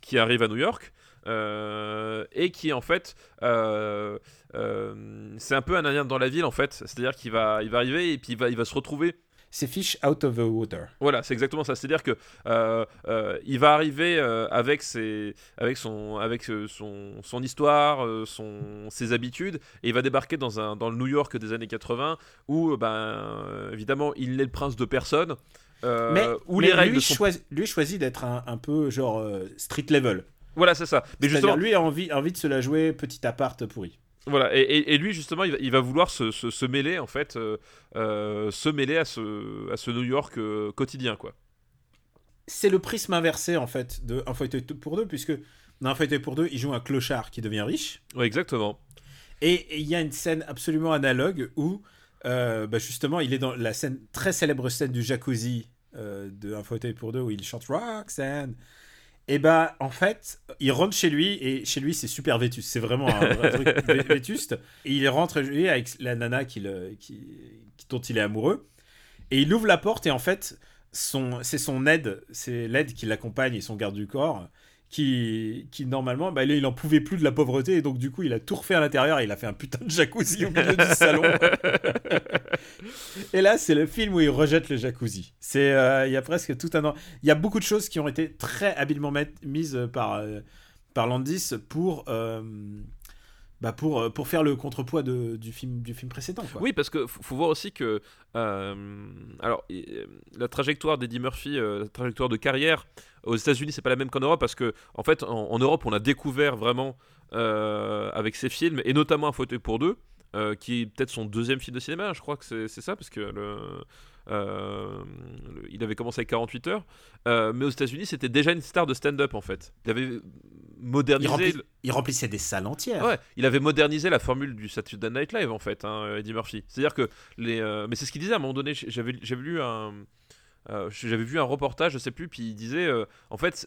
qui arrive à New York. et qui en fait c'est un peu un indien dans la ville en fait c'est à dire qu'il va il va arriver et puis va il va se retrouver C'est Fish Out of the Water. Voilà, c'est exactement ça. C'est-à-dire que euh, euh, il va arriver euh, avec ses, avec son, avec son, son histoire, son, ses habitudes, et il va débarquer dans un, dans le New York des années 80 où, ben, évidemment, il n'est le prince de personne. mais où mais les règles lui, sont. choisi, lui choisit d'être un, un peu genre street level. Voilà, c'est ça. Mais justement, lui a envie, envie de se la jouer petit appart pourri. Voilà, et, et- et lui justement, il va, il va vouloir se, se- se mêler en fait, euh, euh, se mêler à ce, à ce New York euh, quotidien quoi. C'est le prisme inversé en fait de Un fauteuil pour deux, puisque dans Un fauteuil pour deux, il joue un clochard qui devient riche. Ouais, exactement. Et il y a une scène absolument analogue où, euh, bah, justement, il est dans la scène très célèbre scène du jacuzzi de Un fauteuil pour deux où il chante Roxanne. Et bah, en fait, il rentre chez lui et chez lui, c'est super vétuste. C'est vraiment un vrai truc *laughs* vé- vétuste. Et il rentre lui avec la nana qui le- qui, qui- dont il est amoureux. Et il ouvre la porte et en fait, son, c'est son aide, c'est l'aide qui l'accompagne et son garde du corps qui, qui normalement, bah, là, il en pouvait plus de la pauvreté et donc du coup, il a tout refait à l'intérieur et il a fait un putain de jacuzzi au milieu du salon. *laughs* et là, c'est le film où il rejette le jacuzzi. C'est, euh, il y a presque tout un an. Il y a beaucoup de choses qui ont été très habilement mises par, euh, par Landis pour. euh, bah pour, pour faire le contrepoids de, du, film, du film précédent. Quoi. Oui, parce que faut, voir aussi que euh, alors la trajectoire d'Eddie Murphy, euh, la trajectoire de carrière aux États-Unis, c'est pas la même qu'en Europe parce que en fait, en, en Europe, on a découvert vraiment euh, avec ses films et notamment un fauteuil pour deux. euh, qui est peut-être son deuxième film de cinéma, je crois que c'est ça, parce que le, euh, le- il avait commencé avec 48 heures, Euh, mais aux États-Unis c'était déjà une star de stand-up en fait. Il avait il, modernisé, il remplissait des salles entières. Ouais, il avait modernisé la formule du Saturday Night Live en fait, hein, Eddie Murphy. C'est-à-dire que les, mais c'est ce qu'il disait à un moment donné. J'avais lu un, euh, j'avais vu un reportage, je sais plus, puis il disait, euh, en fait,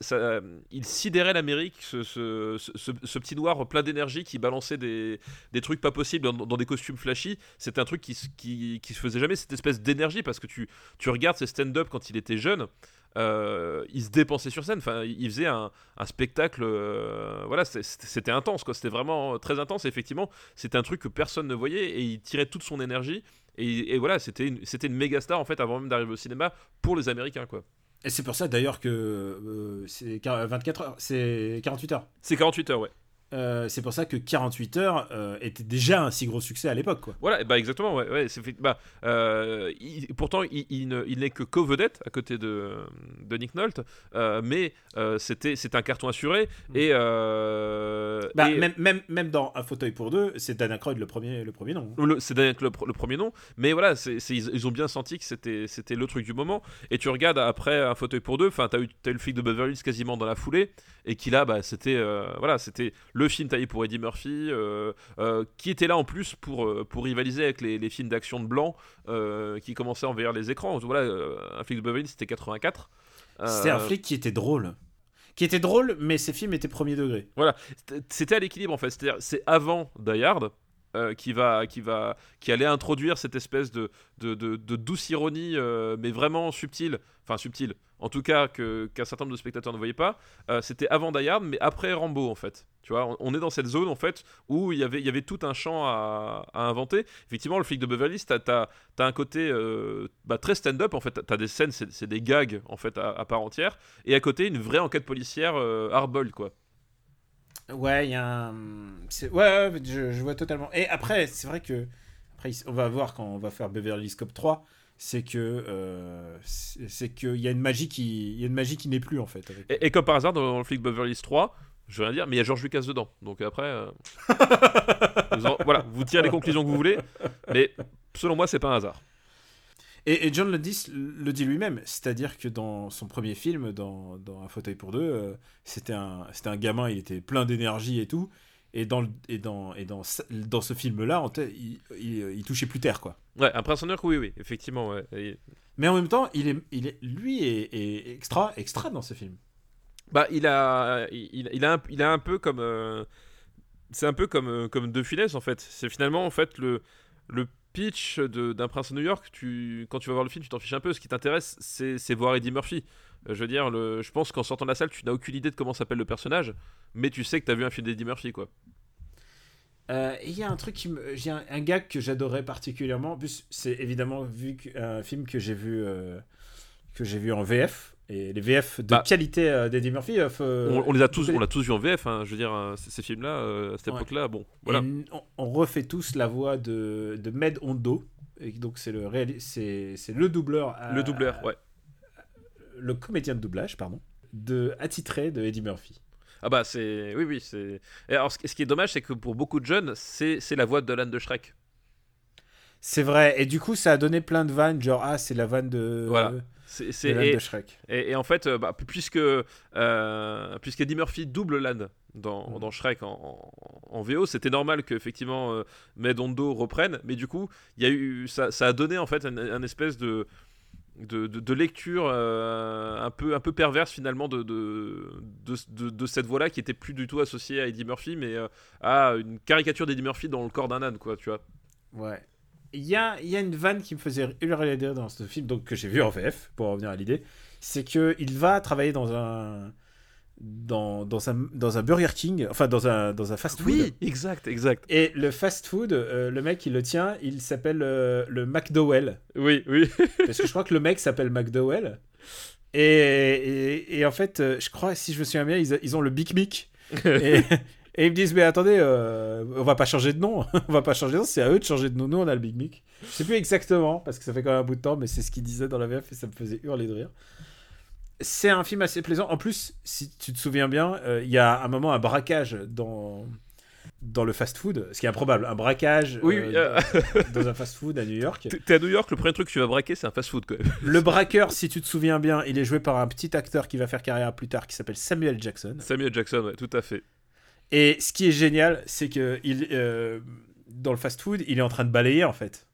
il sidérait l'Amérique, ce, petit noir plein d'énergie qui balançait des, trucs pas possibles dans, des costumes flashy. C'était un truc qui, qui, se faisait jamais, cette espèce d'énergie, parce que tu, regardes ses stand-up quand il était jeune. euh, il se dépensait sur scène, enfin, il faisait un, spectacle, voilà, c'était intense, quoi. C'était vraiment très intense. Et effectivement, c'était un truc que personne ne voyait et il tirait toute son énergie. Et, et voilà, c'était une, c'était une méga star en fait avant même d'arriver au cinéma pour les Américains, quoi. Et c'est pour ça d'ailleurs que euh, c'est quar- 24 heures, c'est 48 heures. C'est 48 heures, ouais. Euh, c'est pour ça que 48 heures euh, était déjà un si gros succès à l'époque. Voilà, et bah exactement, ouais, ouais, c'est fait- bah, euh, il- pourtant il, il ne- il n'est que co-vedette à côté de, de Nick Nolte, mais c'était c'est un carton assuré et, euh, Bah, et- même, même, même dans Un fauteuil pour deux, c'est Dan Aykroyd le premier, le premier nom. c'est Craig le, le premier nom, mais voilà, c'est c'est- ils, ils ont bien senti que c'était c'était le truc du moment. Et tu regardes après un fauteuil pour deux, enfin t'as eu, eu le flic de Beverly Hills quasiment dans la foulée, et qui là, bah, c'était voilà, c'était le film taillé pour Eddie Murphy, euh, euh, qui était là en plus pour euh, pour rivaliser avec les, les films d'action de blanc qui commençaient à envahir les écrans. Voilà, un flic de Beverly c'était 84. C'était un flic qui était drôle. Qui était drôle, mais ses films étaient premier degré. C'était- C'était à l'équilibre en fait. C'est-à-dire, c'est avant Die Hard euh, qui va, qui va, qui allait introduire cette espèce de, de, de- douce ironie, euh, mais vraiment subtile. Enfin subtile. En tout cas, qu'un certain nombre de spectateurs ne voyaient pas. Euh, C'était avant Die Hard, mais après Rambo en fait. Tu vois, on, est dans cette zone en fait où il y avait, il y avait tout un champ à, inventer. Effectivement, le flic de Beverly Hills, t'as, t'as un côté bah, très stand-up en fait. T'as- T'as des scènes, c'est, des gags en fait à, part entière, et à côté une vraie enquête policière hardball quoi. Ouais, il y a un. Ouais, ouais, je, je vois totalement. Et après, c'est vrai que. Après, on va voir quand on va faire Beverly Cop 3. C'est que. euh, c'est qu'il y a une magie qui. Il y a une magie qui n'est plus, en fait. avec- Et, et comme par hasard, dans, dans le flic Beverly Hills 3, je veux rien dire, mais il y a George Lucas dedans. Donc après, euh, *laughs* vous en- voilà, vous tirez les conclusions que vous voulez, mais selon moi, c'est pas un hasard. Et, et John le dit, le dit lui-même, c'est-à-dire que dans son premier film, dans, dans Un fauteuil pour deux, euh, c'était un, un gamin, il était plein d'énergie et tout. Et dans, le- et dans, et dans, ce- dans ce film-là, il, il, il touchait plus terre, quoi. Ouais, un York, oui, oui, effectivement. Ouais. Et- Mais en même temps, il est, il est, lui est, est extra, extra dans ce film. bah, il a, il, il a, un, il a un peu comme, euh, c'est un peu comme, euh, comme De Funès en fait. C'est finalement en fait le, le pitch d'un prince de New York. Tu, quand tu vas voir le film, tu t'en fiches un peu. Ce qui t'intéresse, c'est, voir Eddie Murphy. Euh, Je veux dire, le, je pense qu'en sortant de la salle, tu n'as aucune idée de comment s'appelle le personnage, mais tu sais que tu as vu un film d'Eddie Murphy, quoi. Euh, il y a un truc qui me. Un, un gag que j'adorais particulièrement. C'est évidemment vu un film que j'ai vu, euh, que j'ai vu en VF. Et les VF de Bah. qualité euh, d'Eddie Murphy. euh, faut- on, on les a tous, on l'a tous vu en VF. hein, je veux dire, euh, ces, ces films-là, euh, à cette Ouais. époque-là, bon, voilà. On, on refait tous la voix de, de Med Hondo. Et donc, c'est le, c'est, le doubleur. à- Le doubleur, ouais. Le comédien de doublage, pardon. De, attitré de Eddie Murphy. Ah bah c'est, oui, oui, c'est. Et alors, ce, ce qui est dommage, c'est que pour beaucoup de jeunes, c'est, c'est la voix de Alan de Shrek. C'est vrai. Et du coup, ça a donné plein de vannes. Genre, ah, c'est la vanne de. Voilà. C'est, de Shrek. et- et en fait, euh, bah, puisque, euh, puisque Eddie Murphy double Lan dans, Mhm. dans Shrek en, en, en VO, c'était normal qu'effectivement euh, Medondo reprenne, mais du coup, y a eu, ça, ça a donné en fait un, un espèce de, de, de- de lecture euh, un, peu, un peu perverse finalement de, de, de, de- de cette voix-là qui était plus du tout associée à Eddie Murphy, mais euh, à une caricature d'Eddie Murphy dans le corps d'un âne, quoi, tu vois. Ouais. Il y a, il y a une vanne qui me faisait hurler de dans ce film, donc que j'ai vu en VF, pour revenir à l'idée. C'est que il va travailler dans un. Dans, dans, un, dans un Burger King, enfin dans un, dans un fast food. exact, exact. Et le fast food, euh, le mec, il le tient, il s'appelle euh, le McDowell. Oui, oui. *laughs* Parce que je crois que le mec s'appelle McDowell. Et, et, et en fait, euh, je crois, si je me souviens bien, ils, ils ont le Big Mic. et, *laughs* et ils me disent, mais attendez, euh, on va pas changer de nom. *laughs* on va pas changer de nom, c'est à eux de changer de nom. Nous, on a le Big Mic. Je sais plus exactement, parce que ça fait quand même un bout de temps, mais c'est ce qu'ils disaient dans la VF et ça me faisait hurler de rire. C'est un film assez plaisant. En plus, si tu te souviens bien, euh, il y a un moment un braquage dans, dans le fast-food, ce qui est improbable. Un braquage Oui, euh, euh, dans, un *laughs* fast-food à New York. T'es- T'es à New York, le premier truc que tu vas braquer, c'est un fast-food quand même. Le *laughs* braqueur, si tu te souviens bien, il est joué par un petit acteur qui va faire carrière plus tard, qui s'appelle Samuel Jackson. Samuel Jackson, ouais, tout à fait. Et ce qui est génial, c'est que il, euh, dans le fast-food, il est en train de balayer en fait.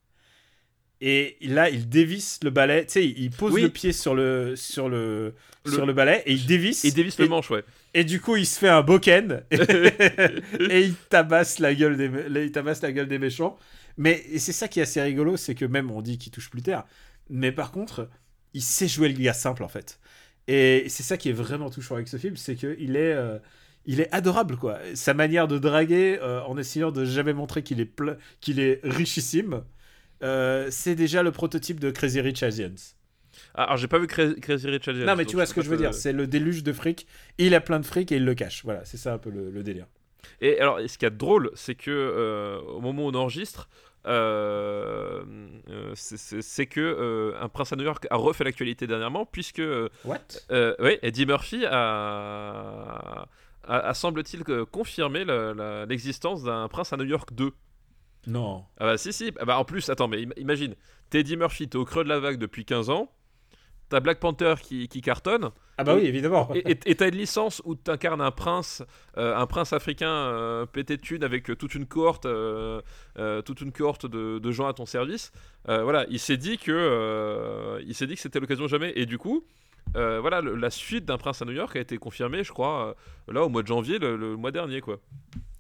Et là, il dévisse le balai. Tu sais, il pose Oui. le pied sur le sur le, Le- sur le balai et il dévisse. Et dévisse et, le manche, ouais. et du coup, il se fait un boken et, *laughs* et il tabasse la gueule des il tabasse la gueule des méchants. Mais c'est ça qui est assez rigolo, c'est que même on dit qu'il touche plus terre, mais par contre, il sait jouer le gars simple en fait. Et c'est ça qui est vraiment touchant avec ce film, c'est que il est euh, il est adorable quoi. Sa manière de draguer euh, en essayant de jamais montrer qu'il est qu'il est richissime. euh, c'est déjà le prototype de Crazy Rich Asians. Ah, alors j'ai pas vu Cra- Crazy Rich Asians. non, mais tu vois ce que je veux dire, c'est le déluge de fric. Il a plein de fric et il le cache. Voilà, c'est ça un peu le, le délire. Et alors, ce qu'il y a de drôle, c'est que euh, au moment où on enregistre, euh, c'est- que euh, un prince à New York a refait l'actualité dernièrement, puisque What? euh, ouais, Eddie Murphy a, a, a, semble-t-il confirmé l'existence d'un prince à New York 2. Non. Ah bah si si, Ah bah, en plus, attends, mais im- imagine, t'es Eddie Murphy, t'es au creux de la vague depuis 15 ans, t'as Black Panther qui, qui cartonne, Ah bah oui, évidemment. et t'as une licence où t'incarnes un prince, euh, un prince africain euh, pété de thunes avec euh, toute une cohorte, euh, toute une cohorte de, de gens à ton service. Voilà, il s'est dit que, il s'est dit que c'était l'occasion jamais. Et du coup, euh, voilà, le- la suite d'un prince à New York a été confirmée, je crois, euh, là au mois de janvier, le, le mois dernier, quoi.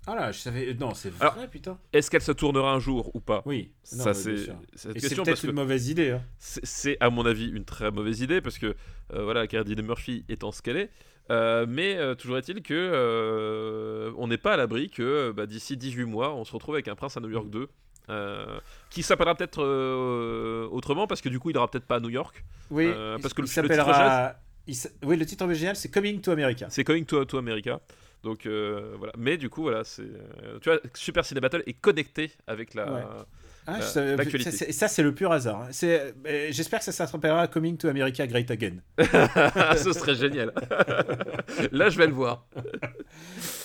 Ah là, je savais. Non, c'est vrai, Alors- putain. Est-ce qu'elle se tournera un jour ou pas? Oui. Non, Ça c'est c'est peut-être que une mauvaise idée. Hein. c'est à mon avis une très mauvaise idée parce que euh, voilà, Cardi Murphy étant ce qu'elle est. Euh, mais euh, toujours est-il que euh, on n'est pas à l'abri que bah, d'ici 18 mois, on se retrouve avec un prince à New York 2. Euh, qui s'appellera peut-être euh, autrement parce que du coup il aura peut-être pas à New York Oui. Euh, parce que il le- le titre il Oui, le titre original, c'est Coming to America. c'est Coming to, to America donc euh, voilà mais du coup voilà c'est euh, tu vois Super Ciné Battle est connecté avec la Ouais. Ah, l'actualité. ça, c'est- ça, c'est le pur hasard. hein. C'est- euh, J'espère que ça s'appellera Coming to America Great Again. *laughs* ce serait génial *laughs* là je vais le voir *laughs*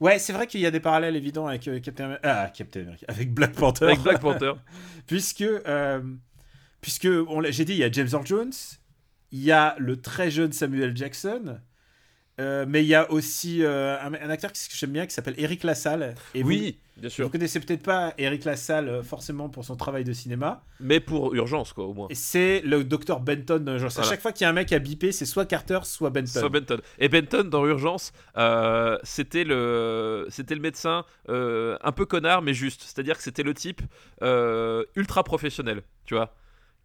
Ouais, c'est vrai qu'il y a des parallèles évidents avec euh, Captain, Amer- ah, Captain America, *laughs* avec Black Panther. avec Black Panther *laughs* puisque, euh, puisque on l'a- j'ai dit, il y a James Earl Jones, il y a le très jeune Samuel Jackson, euh, mais il y a aussi euh, un, un acteur que j'aime bien qui s'appelle Eric Lassalle. Et vous- oui bien Vous, sûr connaissez peut-être pas Eric Lassalle euh, forcément pour son travail de cinéma. mais pour urgence quoi au moins c'est le docteur Benton dans Urgence. À Voilà. chaque fois qu'il y a un mec à biper, c'est soit Carter, soit Benton. Soit Benton. Et Benton dans Urgence, euh, c'était le, c'était le médecin un peu connard mais juste. C'est-à-dire que c'était le type ultra professionnel, tu vois,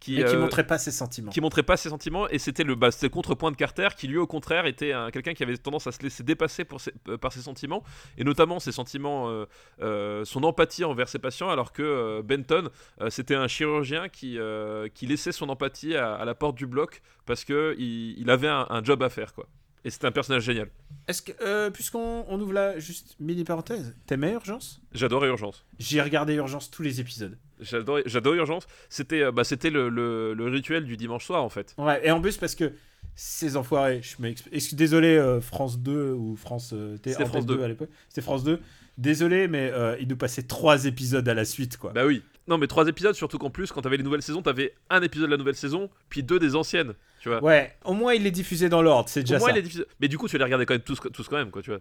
qui, et qui euh, montrait pas ses sentiments. qui montrait pas ses sentiments et c'était le, bah, le contrepoint de Carter qui lui au contraire était un- quelqu'un qui avait tendance à se laisser dépasser pour ses- euh, par ses sentiments et notamment ses sentiments, euh, euh, son empathie envers ses patients alors que euh, Benton euh, c'était un chirurgien qui, euh, qui laissait son empathie à, à la porte du bloc parce que il, il avait un, un job à faire quoi. Et c'était un personnage génial. Est-ce que, euh, puisqu'on on ouvre là, juste mini parenthèse, t'aimais Urgence J'adorais Urgence. J'ai regardé Urgence tous les épisodes. J'adorais Urgence. C'était euh, bah, c'était le, le- le rituel du dimanche soir en fait. Ouais, et en plus parce que ces enfoirés, je m'exp- excuse- désolé euh, France 2 ou France euh, C'était France 2. à l'époque, c'était France 2. Désolé, mais euh, ils nous passaient trois épisodes à la suite, quoi. Bah oui. Non mais trois épisodes surtout qu'en plus quand t'avais les nouvelles saisons t'avais un épisode de la nouvelle saison puis deux des anciennes. Tu vois. Ouais, au moins il les diffusait dans l'ordre, c'est déjà Au moins, ça. il difficile. Mais du coup, tu les regardais quand même tous, tous quand même, quoi, tu vois.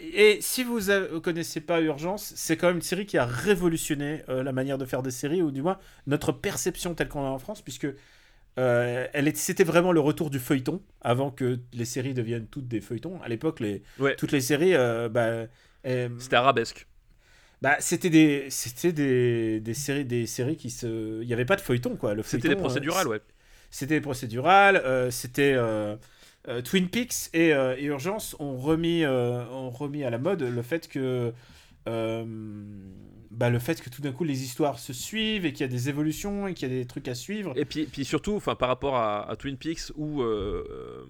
Et si vous ne connaissez pas Urgence, c'est quand même une série qui a révolutionné euh, la manière de faire des séries, ou du moins notre perception telle qu'on l'a en France, puisque euh, elle c'était vraiment le retour du feuilleton, avant que les séries deviennent toutes des feuilletons. À l'époque, les, Ouais. toutes les séries, euh, bah, euh, C'était arabesque. bah, c'était des, c'était des, des séries, des séries qui se, il n'y avait pas de feuilleton quoi. Le C'était des procédurales, ouais. c'était procédural, euh, c'était Twin Peaks et, euh, et Urgence ont remis, euh, ont remis à la mode le fait que euh, bah, le fait que tout d'un coup les histoires se suivent et qu'il y a des évolutions et qu'il y a des trucs à suivre. Et puis, puis surtout, par rapport à, Twin Peaks ou, euh, euh,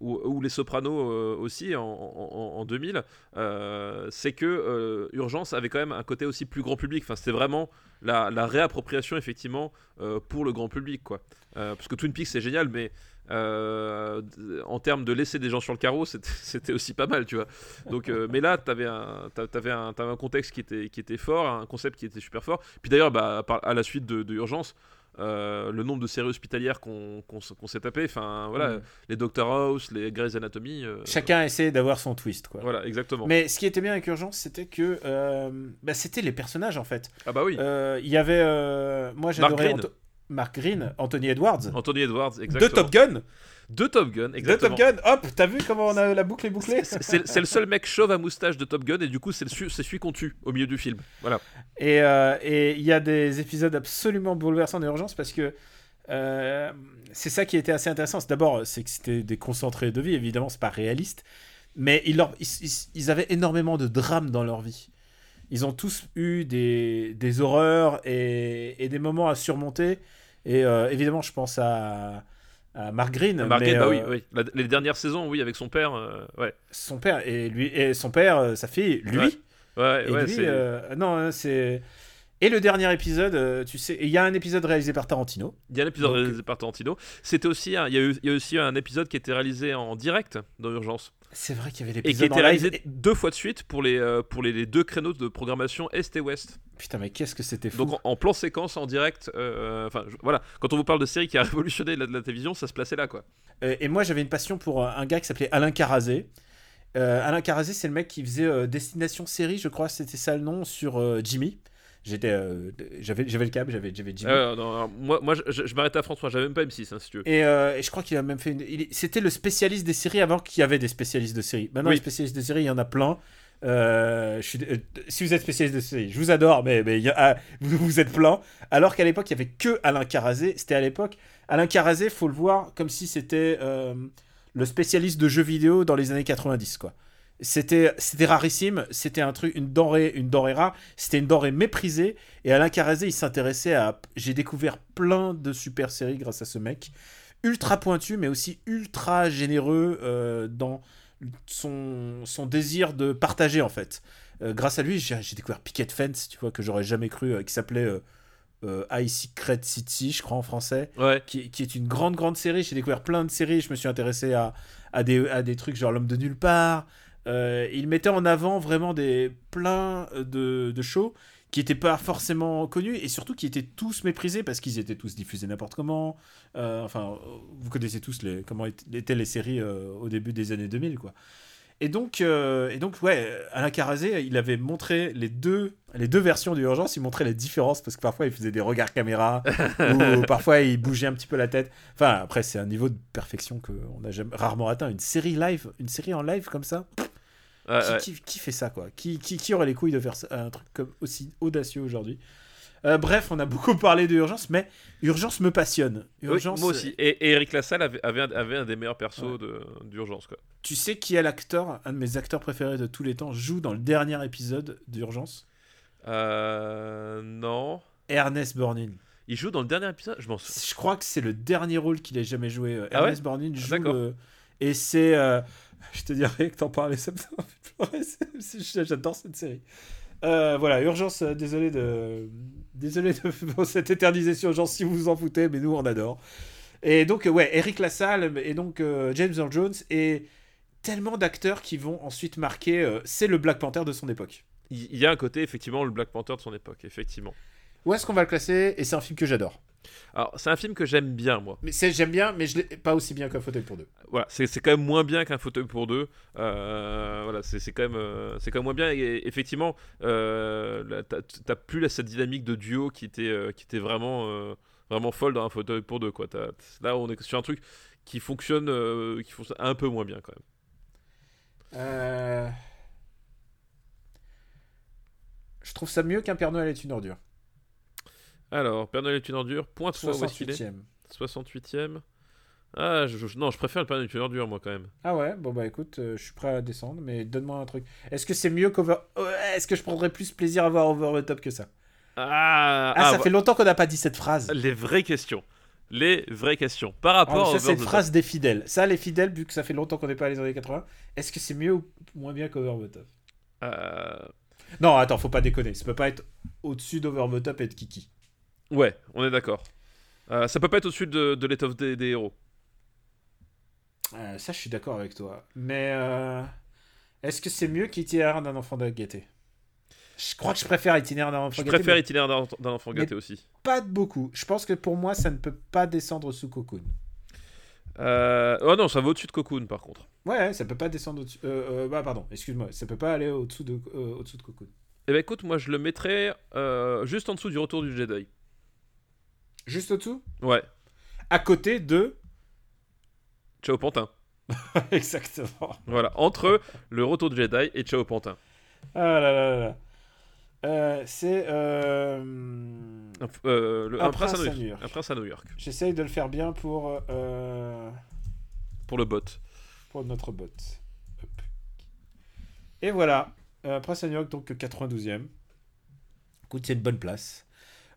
ou, Les Sopranos euh, aussi en, en- en 2000, euh, c'est que euh, Urgence avait quand même un côté aussi plus grand public. Enfin, c'était vraiment la, la réappropriation effectivement euh, pour le grand public, quoi. Euh, parce que Twin Peaks c'est génial, mais euh, en termes de laisser des gens sur le carreau, *laughs* c'était- aussi pas mal, tu vois. Donc, euh, mais là, t'avais un, t'avais un, t'avais un contexte qui était, qui était fort, un concept qui était super fort. Puis d'ailleurs, bah, à la suite de, de Urgence, euh, le nombre de séries hospitalières qu'on s'est tapé, enfin voilà, Mm. les Doctor House, les Grey's Anatomy. euh, Chacun essayait d'avoir son twist quoi. Voilà, exactement. Mais ce qui était bien avec Urgence, c'était que euh, bah, c'était les personnages en fait. Ah bah oui, Euh, Il y avait, euh, moi j'adorais Mark Green, Anthony Edwards, Anthony Edwards, de exactement. Top Gun, De Top Gun, de exactement. Top Gun. Hop, t'as vu comment on a la boucle est bouclée C'est- le seul mec chauve à moustache de Top Gun et du coup c'est celui qu'on tue au milieu du film. Voilà. Et euh, et il y a des épisodes absolument bouleversants d'urgence parce que euh, c'est ça qui était assez intéressant. D'abord, c'est que c'était des concentrés de vie, évidemment, c'est pas réaliste, mais ils, leur- ils, ils- ils avaient énormément de drames dans leur vie. Ils ont tous eu des, des horreurs et, et des moments à surmonter. Et euh, évidemment, je pense à, à Mark Green, Mark mais, Green, bah oui, euh, oui. La- les dernières saisons, oui, avec son père, euh, ouais. son père et lui et son père, sa fille, lui. Ouais. Ouais, Et ouais, lui, non, hein, c'est. Et le dernier épisode, euh, tu sais, il y a un épisode réalisé par Tarantino. Il y a un épisode Donc- réalisé par Tarantino. C'était aussi, il y, a eu, il y a aussi un épisode qui était réalisé en direct dans Urgence C'est vrai qu'il y avait et qui l'épisode était réalisé deux fois de suite pour les euh, pour les, les deux créneaux de programmation Est et Ouest. Putain, mais qu'est-ce que c'était fou. Donc en, en plan séquence en direct. euh, Enfin je- voilà, quand on vous parle de série qui a *laughs* révolutionné la, la télévision, ça se plaçait là quoi. Euh, et moi, j'avais une passion pour un gars qui s'appelait Alain Carazé. Euh, Alain Carazé, c'est le mec qui faisait Destination Série, je crois, c'était ça le nom, sur Jimmy. J'étais, euh, j'avais, j'avais le câble, j'avais, j'avais Jimmy. Euh, non, alors, moi, moi je, je- m'arrêtais à François, j'avais même pas M6 hein, si tu veux. Et, euh, et je crois qu'il a même fait une... il C'était le spécialiste des séries avant qu'il y avait des spécialistes de séries. Maintenant, Oui. les spécialistes de séries, il y en a plein. Je suis... si vous êtes spécialiste de séries, je vous adore, mais, mais y a- ah, vous, vous êtes plein. Alors qu'à l'époque, il y avait que Alain Carazé. C'était à l'époque. Alain Carazé, faut le voir comme si c'était le spécialiste de jeux vidéo dans les années 90, quoi. C'était, c'était rarissime, c'était un truc, une denrée, une denrée rare, c'était une denrée méprisée. Et Alain Carazé, il s'intéressait à. J'ai découvert plein de super séries grâce à ce mec ultra pointu, mais aussi ultra généreux euh, dans son, son désir de partager, en fait. Euh, grâce à lui, j'ai j'ai découvert Picket Fence, tu vois, que j'aurais jamais cru, euh, qui s'appelait euh, euh, High Secret City, je crois, en français, Ouais. qui, qui est une grande, grande série. J'ai découvert plein de séries, je me suis intéressé à, à, des, à des trucs genre L'homme de nulle part. Euh, il mettait en avant vraiment des plein de, de shows qui n'étaient pas forcément connus et surtout qui étaient tous méprisés parce qu'ils étaient tous diffusés n'importe comment. Euh, enfin, vous connaissez tous les, comment étaient les séries euh, au début des années 2000, quoi. Et donc, euh, et donc, ouais, Alain Carazé, il avait montré les deux, les deux versions d'Urgence, il montrait les différences parce que parfois il faisait des regards caméra *laughs* ou parfois il bougeait un petit peu la tête. Enfin, après, c'est un niveau de perfection qu'on a jamais, rarement atteint. Une série live, une série en live comme ça, Ouais, qui, ouais. qui- qui fait ça, quoi? Qui, qui, qui aurait les couilles de faire ça- un truc comme aussi audacieux aujourd'hui? Euh, Bref, on a beaucoup *laughs* parlé de Urgence, mais Urgence me passionne. Oui, Urgence, moi aussi. Et, et Eric Lassalle avait, avait, un, avait un des meilleurs persos Ouais. d'urgence quoi. Tu sais qui est l'acteur, un de mes acteurs préférés de tous les temps, joue dans le dernier épisode d'Urgence? Euh, non. Ernest Borgnine. Il joue dans le dernier épisode, je m'en souviens. Je crois que c'est le dernier rôle qu'il ait jamais joué. Euh, Ah ouais? Ernest Borgnine joue d'accord. le- Et c'est... euh, *laughs* Je te dirais que t'en parlais, ça me fait pleurer. *laughs* J'adore cette série. Euh, voilà, Urgence, euh, désolé de... Désolé de *laughs* pour cette éternisation, Urgence, si vous vous en foutez, mais nous, on adore. Et donc, euh, ouais, Eric Lassalle et donc euh, James Earl Jones et tellement d'acteurs qui vont ensuite marquer... euh, c'est le Black Panther de son époque. Il y a un côté, effectivement, le Black Panther de son époque, effectivement. Où est-ce qu'on va le classer? Et c'est un film que j'adore. Alors, c'est un film que j'aime bien, moi. Mais c'est- j'aime bien, mais je l'ai pas aussi bien qu'un fauteuil pour deux. Voilà, c'est c'est quand même moins bien qu'un fauteuil pour deux. Euh, voilà, c'est c'est quand même, euh, c'est quand même moins bien. Et effectivement, euh, là, t'as plus là, cette dynamique de duo qui était, euh, qui était vraiment, vraiment folle dans un fauteuil pour deux, quoi. T'as- là, on est sur un truc qui fonctionne, qui fonctionne un peu moins bien, quand même. Euh, Je trouve ça mieux qu'un Père Noël est une ordure. Alors, Père Noël est une est-ce qu'il est 68e. 68ème. Ah, je, je- non, je préfère le Père Noël est une ordure, moi, quand même. Ah ouais, bon bah écoute, euh, je suis prêt à descendre, mais donne-moi un truc. Est-ce que c'est mieux qu'Over... Est-ce que je prendrais plus plaisir à voir Over the Top que ça? Ah, Ah, ça bah, fait longtemps qu'on n'a pas dit cette phrase. les vraies questions. Les vraies questions. Par Ah, rapport ça à c'est une phrase des fidèles. Ça, les fidèles, vu que ça fait longtemps qu'on n'est pas allé dans les années 80, est-ce que c'est mieux ou moins bien qu'Over the Top Top? Euh, Non, attends, faut pas déconner. Ça peut pas être au-dessus d'Over the Top et de Kiki. Ouais, on est d'accord. Euh, ça peut pas être au-dessus de, de l'étoffe des, des héros. Euh, ça, je suis d'accord avec toi. Mais euh, est-ce que c'est mieux qu'Itinéraire d'un enfant de gaieté Je crois que je préfère Itinéraire d'un enfant Je gâté, préfère mais Itinéraire d'un enfant Mais- gâté aussi. pas de beaucoup. Je pense que pour moi, ça ne peut pas descendre sous Cocoon. Euh... Oh non, ça va au-dessus de Cocoon par contre. Ouais, ça peut pas descendre au-dessus. Bah, pardon, excuse-moi. Ça peut pas aller au-dessous de, au-dessous de Cocoon. Eh ben écoute, moi je le mettrais juste en dessous du retour du Jedi. Juste au-dessous Ouais, À côté de. Ciao Pantin. *laughs* Exactement. Voilà, entre le retour du Jedi et Ciao Pantin. Ah là là là là. Euh, c'est. euh, Un, euh, le- Un un prince, prince à New York. Un prince à New York. J'essaye de le faire bien pour. euh, Pour le bot. pour notre bot. Et voilà. Prince à New York, donc 92e. Écoute, c'est une bonne place.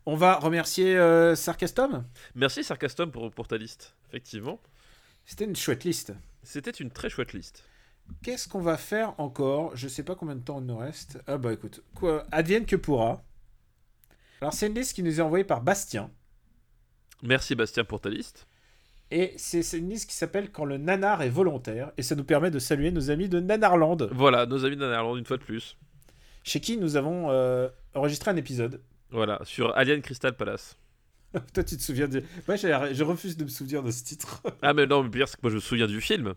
On va remercier euh, Sarcastom. Merci Sarcastom pour, pour ta liste. Effectivement. C'était une chouette liste. C'était une très chouette liste. qu'est-ce qu'on va faire encore? Je sais pas combien de temps il nous reste. Ah bah écoute, quoi, advienne que pourra. Alors c'est une liste qui nous est envoyée par Bastien. Merci Bastien pour ta liste. Et c'est une liste qui s'appelle Quand le nanar est volontaire. Et ça nous permet de saluer nos amis de Nanarland, Voilà, nos amis d'Anarland une fois de plus. chez qui nous avons euh, enregistré un épisode. Voilà, sur Alien Crystal Palace. *laughs* Toi, tu te souviens de. Moi, je refuse de me souvenir de ce titre. *laughs* Ah mais non, mais pire c'est que moi je me souviens du film.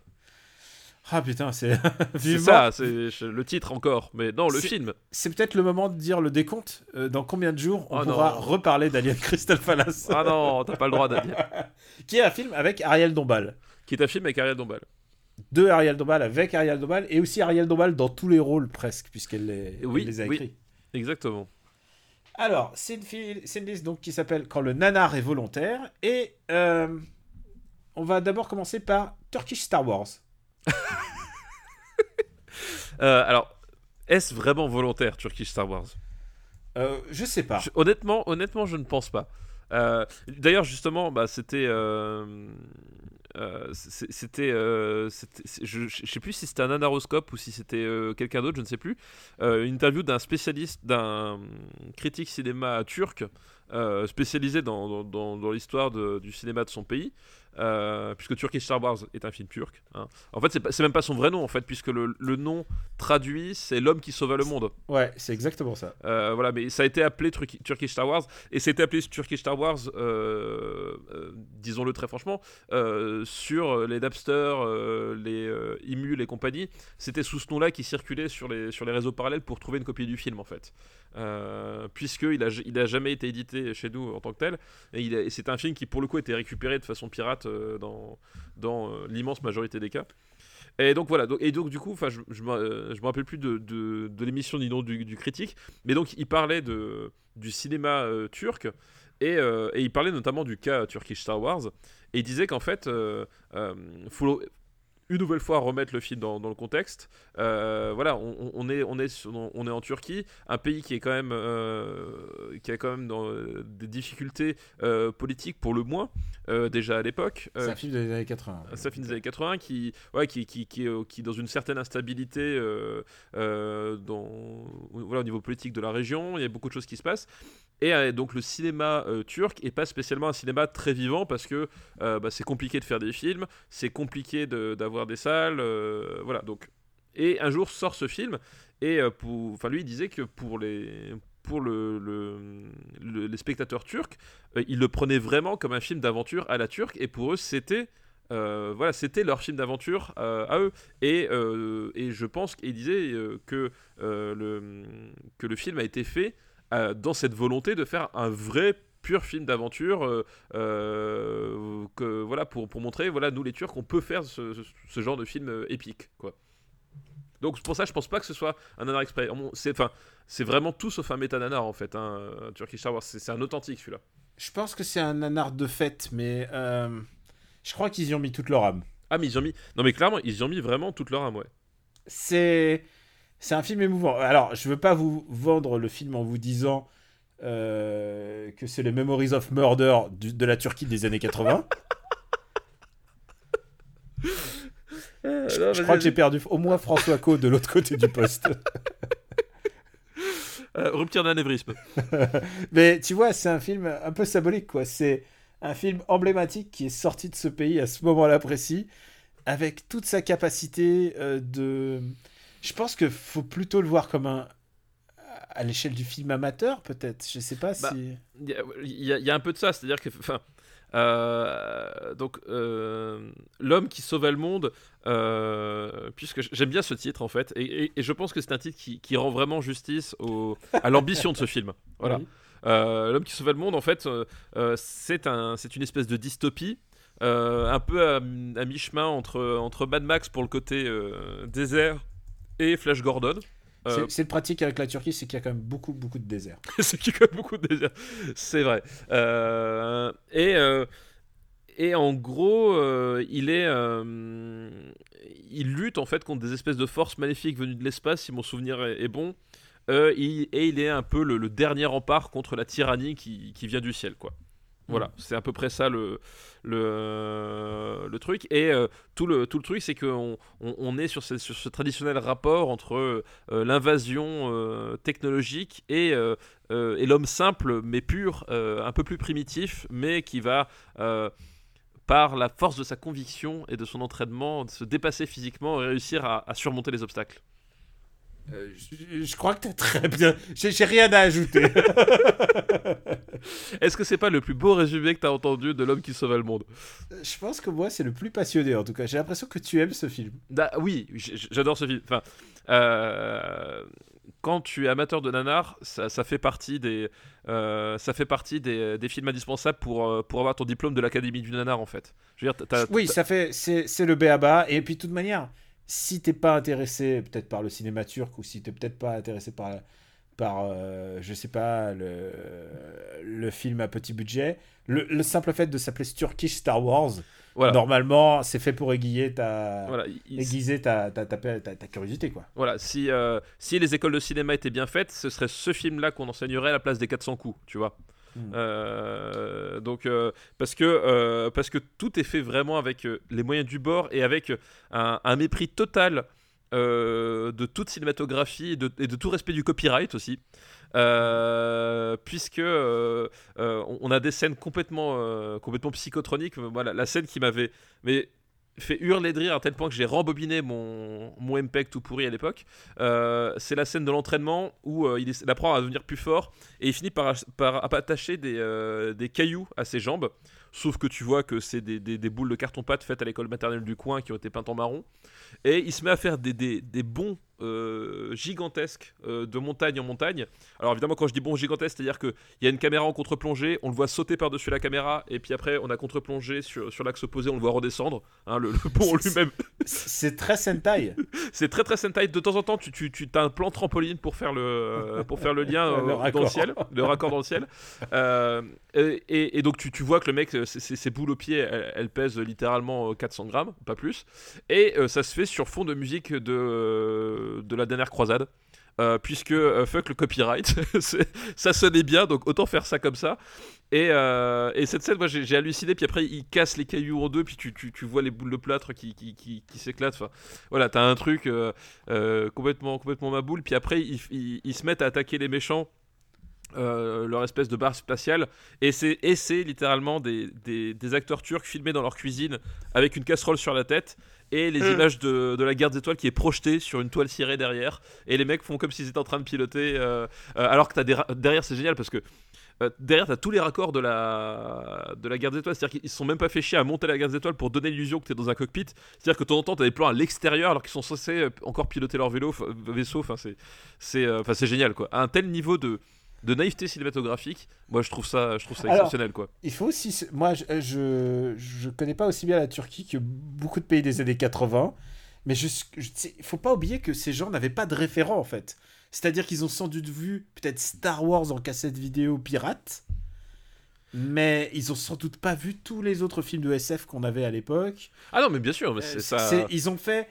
ah putain, c'est. C'est *laughs* ça, c'est le titre encore. Mais non, le film. C'est peut-être le moment de dire le décompte. Euh, dans combien de jours on Oh pourra non. reparler d'Alien Crystal Palace Ah non, t'as pas le droit Daniel. Qui est un film avec Ariel Dombal. Qui est un film avec Ariel Dombal. De Ariel Dombal avec Ariel Dombal et aussi Ariel Dombal dans tous les rôles presque, puisqu'elle les, Oui, les a oui. écrits. Exactement. Alors, c'est une, liste donc, qui s'appelle Quand le nanar est volontaire. Et euh, on va d'abord commencer par Turkish Star Wars. *laughs* Euh, alors, est-ce vraiment volontaire Turkish Star Wars? Euh, je sais pas. Je- honnêtement, honnêtement, je ne pense pas. D'ailleurs, justement, bah, c'était, euh, c'était, euh, je, sais plus si c'était un anaroscope ou si c'était euh, quelqu'un d'autre, je ne sais plus. Une interview d'un spécialiste, d'un critique cinéma turc spécialisé dans, dans- l'histoire du cinéma de son pays. Euh, puisque Turkish Star Wars est un film turc. hein. En fait, c'est même pas son vrai nom, en fait, puisque le, le nom traduit, c'est l'homme qui sauva le monde. Ouais, c'est exactement ça. Euh, voilà, mais ça a été appelé Turki- Turkish Star Wars et c'était appelé Turkish Star Wars, euh, disons-le très franchement, sur les Napster, les Imul et compagnie. C'était sous ce nom-là qui circulait sur les, sur les réseaux parallèles pour trouver une copie du film en fait. Puisqu'il a, il a jamais été édité chez nous en tant que tel et, a- c'est un film qui pour le coup a été récupéré de façon pirate euh, dans, euh, l'immense majorité des cas. Et donc voilà, et donc du coup, je, euh, je me rappelle plus de, l'émission ni non du, du critique, mais donc il parlait de, du cinéma turc et, il parlait notamment du cas Turkish Star Wars et il disait qu'en fait, une nouvelle fois remettre le film dans, dans le contexte. Euh, voilà, on, est on est on est en Turquie, un pays qui est quand même euh, qui a quand même dans, euh, des difficultés euh, politiques pour le moins déjà à l'époque. C'est un film des années 80. ça finit des années 80 qui ouais qui qui qui, est, qui est dans une certaine instabilité dans voilà au niveau politique de la région il y a beaucoup de choses qui se passent et euh, donc le cinéma euh, turc est pas spécialement un cinéma très vivant parce que euh, bah, c'est compliqué de faire des films c'est compliqué d'avoir des salles voilà donc et un jour sort ce film et enfin lui il disait que pour les pour le, le- le- les spectateurs turcs, ils le prenaient vraiment comme un film d'aventure à la turque, et pour eux, c'était voilà, c'était leur film d'aventure à eux. Et, et je pense qu'il disait que, le, que le film a été fait euh, dans cette volonté de faire un vrai pur film d'aventure euh, euh, que voilà pour, pour montrer voilà nous les Turcs on peut faire ce, ce- ce genre de film épique quoi. Donc pour ça je pense pas que ce soit un nanar exprès. C'est enfin c'est vraiment tout sauf un méta nanar en fait hein, euh, Turkish Star Wars. C'est un authentique celui-là. Je pense que c'est un nanar de fête, mais je crois qu'ils y ont mis toute leur âme. ah mais ils y ont mis non mais clairement ils y ont mis vraiment toute leur âme ouais. C'est c'est un film émouvant. Alors, je veux pas vous vendre le film en vous disant euh, que c'est les Memories of Murder du- de la Turquie des années 80. *laughs* je, je crois que j'ai perdu au moins François Co de l'autre côté du poste. *laughs* *laughs* Euh, rupture d'anévrisme Mais tu vois, c'est un film un peu symbolique, quoi. C'est un film emblématique qui est sorti de ce pays à ce moment-là précis, avec toute sa capacité euh, de. Je pense que faut plutôt le voir comme un. à l'échelle du film amateur, peut-être. Je sais pas Bah, si. Il y, a- y y un peu de ça, c'est-à-dire que, enfin, euh, donc euh, l'homme qui sauvait le monde, euh, puisque j'aime bien ce titre en fait, et, et- et je pense que c'est un titre qui, qui rend vraiment justice au, à l'ambition de ce film. Voilà. Oui. L'homme qui sauvait le monde, en fait, c'est un, c'est une espèce de dystopie. un peu à, à mi-chemin entre, entre Mad Max pour le côté désert et Flash Gordon. Euh, C'est- le pratique avec la Turquie, c'est qu'il y a quand même beaucoup, beaucoup de désert. *laughs* c'est qu'il y a quand même beaucoup de désir. C'est vrai. Euh, et, euh, et en gros, il est. il lutte en fait contre des espèces de forces maléfiques venues de l'espace, si mon souvenir est, est bon. Et il est un peu le, le dernier rempart contre la tyrannie qui, qui vient du ciel, quoi. Voilà, c'est à peu près ça le, le, le truc. Et euh, tout, le, tout le truc, c'est qu'on on, on est sur ce, sur ce traditionnel rapport entre euh, l'invasion euh, technologique et, euh, euh, et l'homme simple, mais pur, euh, un peu plus primitif, mais qui va, euh, par la force de sa conviction et de son entraînement, se dépasser physiquement et réussir à, à surmonter les obstacles. Euh, je, je crois que t'as très bien. J'ai rien à ajouter. *laughs* Est-ce que c'est pas le plus beau résumé que t'as entendu de l'homme qui sauva le monde? Je pense que moi, c'est le plus passionné en tout cas. J'ai l'impression que tu aimes ce film. Oui, j'adore ce film. Enfin, euh, quand tu es amateur de nanar, ça, ça fait partie des, euh, ça fait partie des, des films indispensables pour, euh, pour avoir ton diplôme de l'académie du nanar en fait. Je veux dire, t'as- t'as- Oui, ça fait. C'est c'est le béaba. Et puis, de toute manière, si t'es pas intéressé peut-être par le cinéma turc ou si t'es peut-être pas intéressé par, par euh, je sais pas, le, le film à petit budget, le, le simple fait de s'appeler Turkish Star Wars, voilà, normalement, c'est fait pour aiguiller ta, voilà, il- aiguiser ta, ta, ta, ta- curiosité, quoi. voilà. Si, euh, si les écoles de cinéma étaient bien faites, ce serait ce film-là qu'on enseignerait à la place des 400 coups, tu vois. Mm. Euh, donc euh, parce que euh, parce que tout est fait vraiment avec les moyens du bord et avec un, mépris total de toute cinématographie et de, tout respect du copyright aussi puisque on on a des scènes complètement complètement psychotroniques voilà la scène qui m'avait mais fait hurler de rire à tel point que j'ai rembobiné mon, mon MPEG tout pourri à l'époque. Euh, c'est la scène de l'entraînement où euh, il, apprend à devenir plus fort et il finit par, par attacher euh, des cailloux à ses jambes. Sauf que tu vois que c'est des, des- des boules de carton-pâte faites à l'école maternelle du coin qui ont été peintes en marron. Et il se met à faire des, des, des bonds euh, gigantesques euh, de montagne en montagne. Alors évidemment, quand je dis bond gigantesque, c'est-à-dire qu'il y a une caméra en contre-plongée, on le voit sauter par-dessus la caméra, et puis après on a contre-plongé sur, sur l'axe opposé, on le voit redescendre. Hein, le, le lui-même, C'est très Sentai. *laughs* c'est très très Sentai. De temps en temps, tu, tu, tu as un plan trampoline pour faire le, pour faire le lien *laughs* Le euh, dans le ciel, le raccord dans le ciel. Euh, et, et- et donc tu, tu vois que le mec, euh, ses boules au pied, elles, pèsent littéralement euh, 400 grammes, pas plus. Et euh, ça se fait sur fond de musique de, euh, de la dernière croisade. Euh, puisque euh, fuck le copyright, *laughs* ça sonnait bien, donc autant faire ça comme ça. Et, euh, et cette scène, moi j'ai halluciné, puis après il casse les cailloux en deux, puis tu, tu, vois les boules de plâtre qui, qui, s'éclatent. Voilà, t'as un truc euh, euh, complètement, complètement ma boule, puis après ils, ils se mettent à attaquer les méchants. Euh, leur espèce de barre spatiale. Et c'est et c'est littéralement des, des, des acteurs turcs filmés dans leur cuisine avec une casserole sur la tête et les Mm. images de, de la guerre des étoiles qui est projetée sur une toile cirée derrière. Et les mecs font comme s'ils étaient en train de piloter euh, euh, alors que des ra- derrière c'est génial parce que derrière t'as tous les raccords de la de la guerre des étoiles. C'est-à-dire qu'ils se sont même pas fait chier à monter la guerre des étoiles pour donner l'illusion que t'es dans un cockpit. C'est-à-dire que de temps en temps t'as des plans à l'extérieur alors qu'ils sont censés encore piloter leur vélo vaisseau. Enfin c'est c'est enfin c'est génial quoi. À un tel niveau de de naïveté cinématographique moi je trouve ça je trouve ça Alors, exceptionnel quoi Il faut aussi. Moi, je, je, je connais pas aussi bien la Turquie que beaucoup de pays des années 80. Mais je, je faut pas oublier que ces gens n'avaient pas de référent en fait. C'est-à-dire qu'ils ont sans doute vu peut-être Star Wars en cassette vidéo pirate. Mais ils ont sans doute pas vu tous les autres films de SF qu'on avait à l'époque. ah non mais bien sûr mais c'est Euh, ça c'est- Ils ont fait.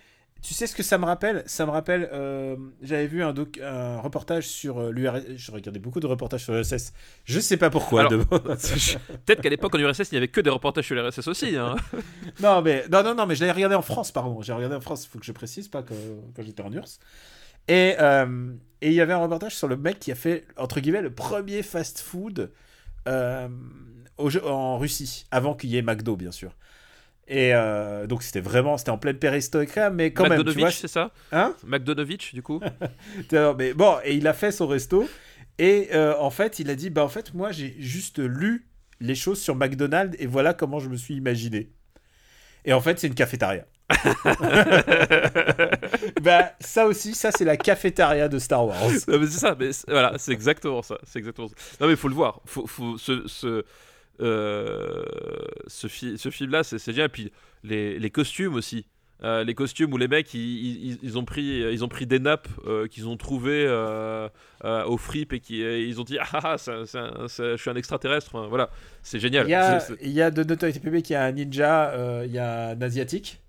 Tu sais ce que ça me rappelle? Ça me rappelle. euh, J'avais vu un, doc- un reportage sur l'URSS. Je regardais beaucoup de reportages sur l'URSS. Je sais pas pourquoi. De- *laughs* peut-être qu'à l'époque en URSS il n'y avait que des reportages sur l'URSS aussi hein. *laughs* non, mais non, non, non, mais je l'avais regardé en France, pardon. J'ai regardé en France. Il faut que je précise, pas que, quand j'étais en URSS. Et euh, et il y avait un reportage sur le mec qui a fait entre guillemets le premier fast-food euh, en Russie, avant qu'il y ait McDo, bien sûr. Et euh, donc c'était vraiment, c'était en pleine perestroïka, mais quand même, tu vois, c'est ça hein McDonovitch du coup *laughs* mais bon, et il a fait son resto. Et euh, en fait, il a dit Bah, en fait, moi, j'ai juste lu les choses sur McDonald's et voilà comment je me suis imaginé. Et en fait, c'est une cafétéria. *laughs* *laughs* bah, ça aussi, ça, c'est la cafétéria de Star Wars. C'est ça, mais voilà, c'est exactement ça. C'est exactement ça. Non, mais il faut le voir. Faut, faut, ce, ce, euh, ce, fi- ce film-là, c'est c'est génial. Puis les, les costumes aussi. Euh, les costumes où les mecs ils, ils- ils ont pris ils ont pris des nappes euh, qu'ils ont trouvées euh, au frip et qui ils ont dit *laughs* ah ah ça- ça- ça- je suis un extraterrestre Enfin, voilà c'est génial Il y, a, C'est- c'est- il y a de notoriété publique, il y a un ninja, il y a un asiatique.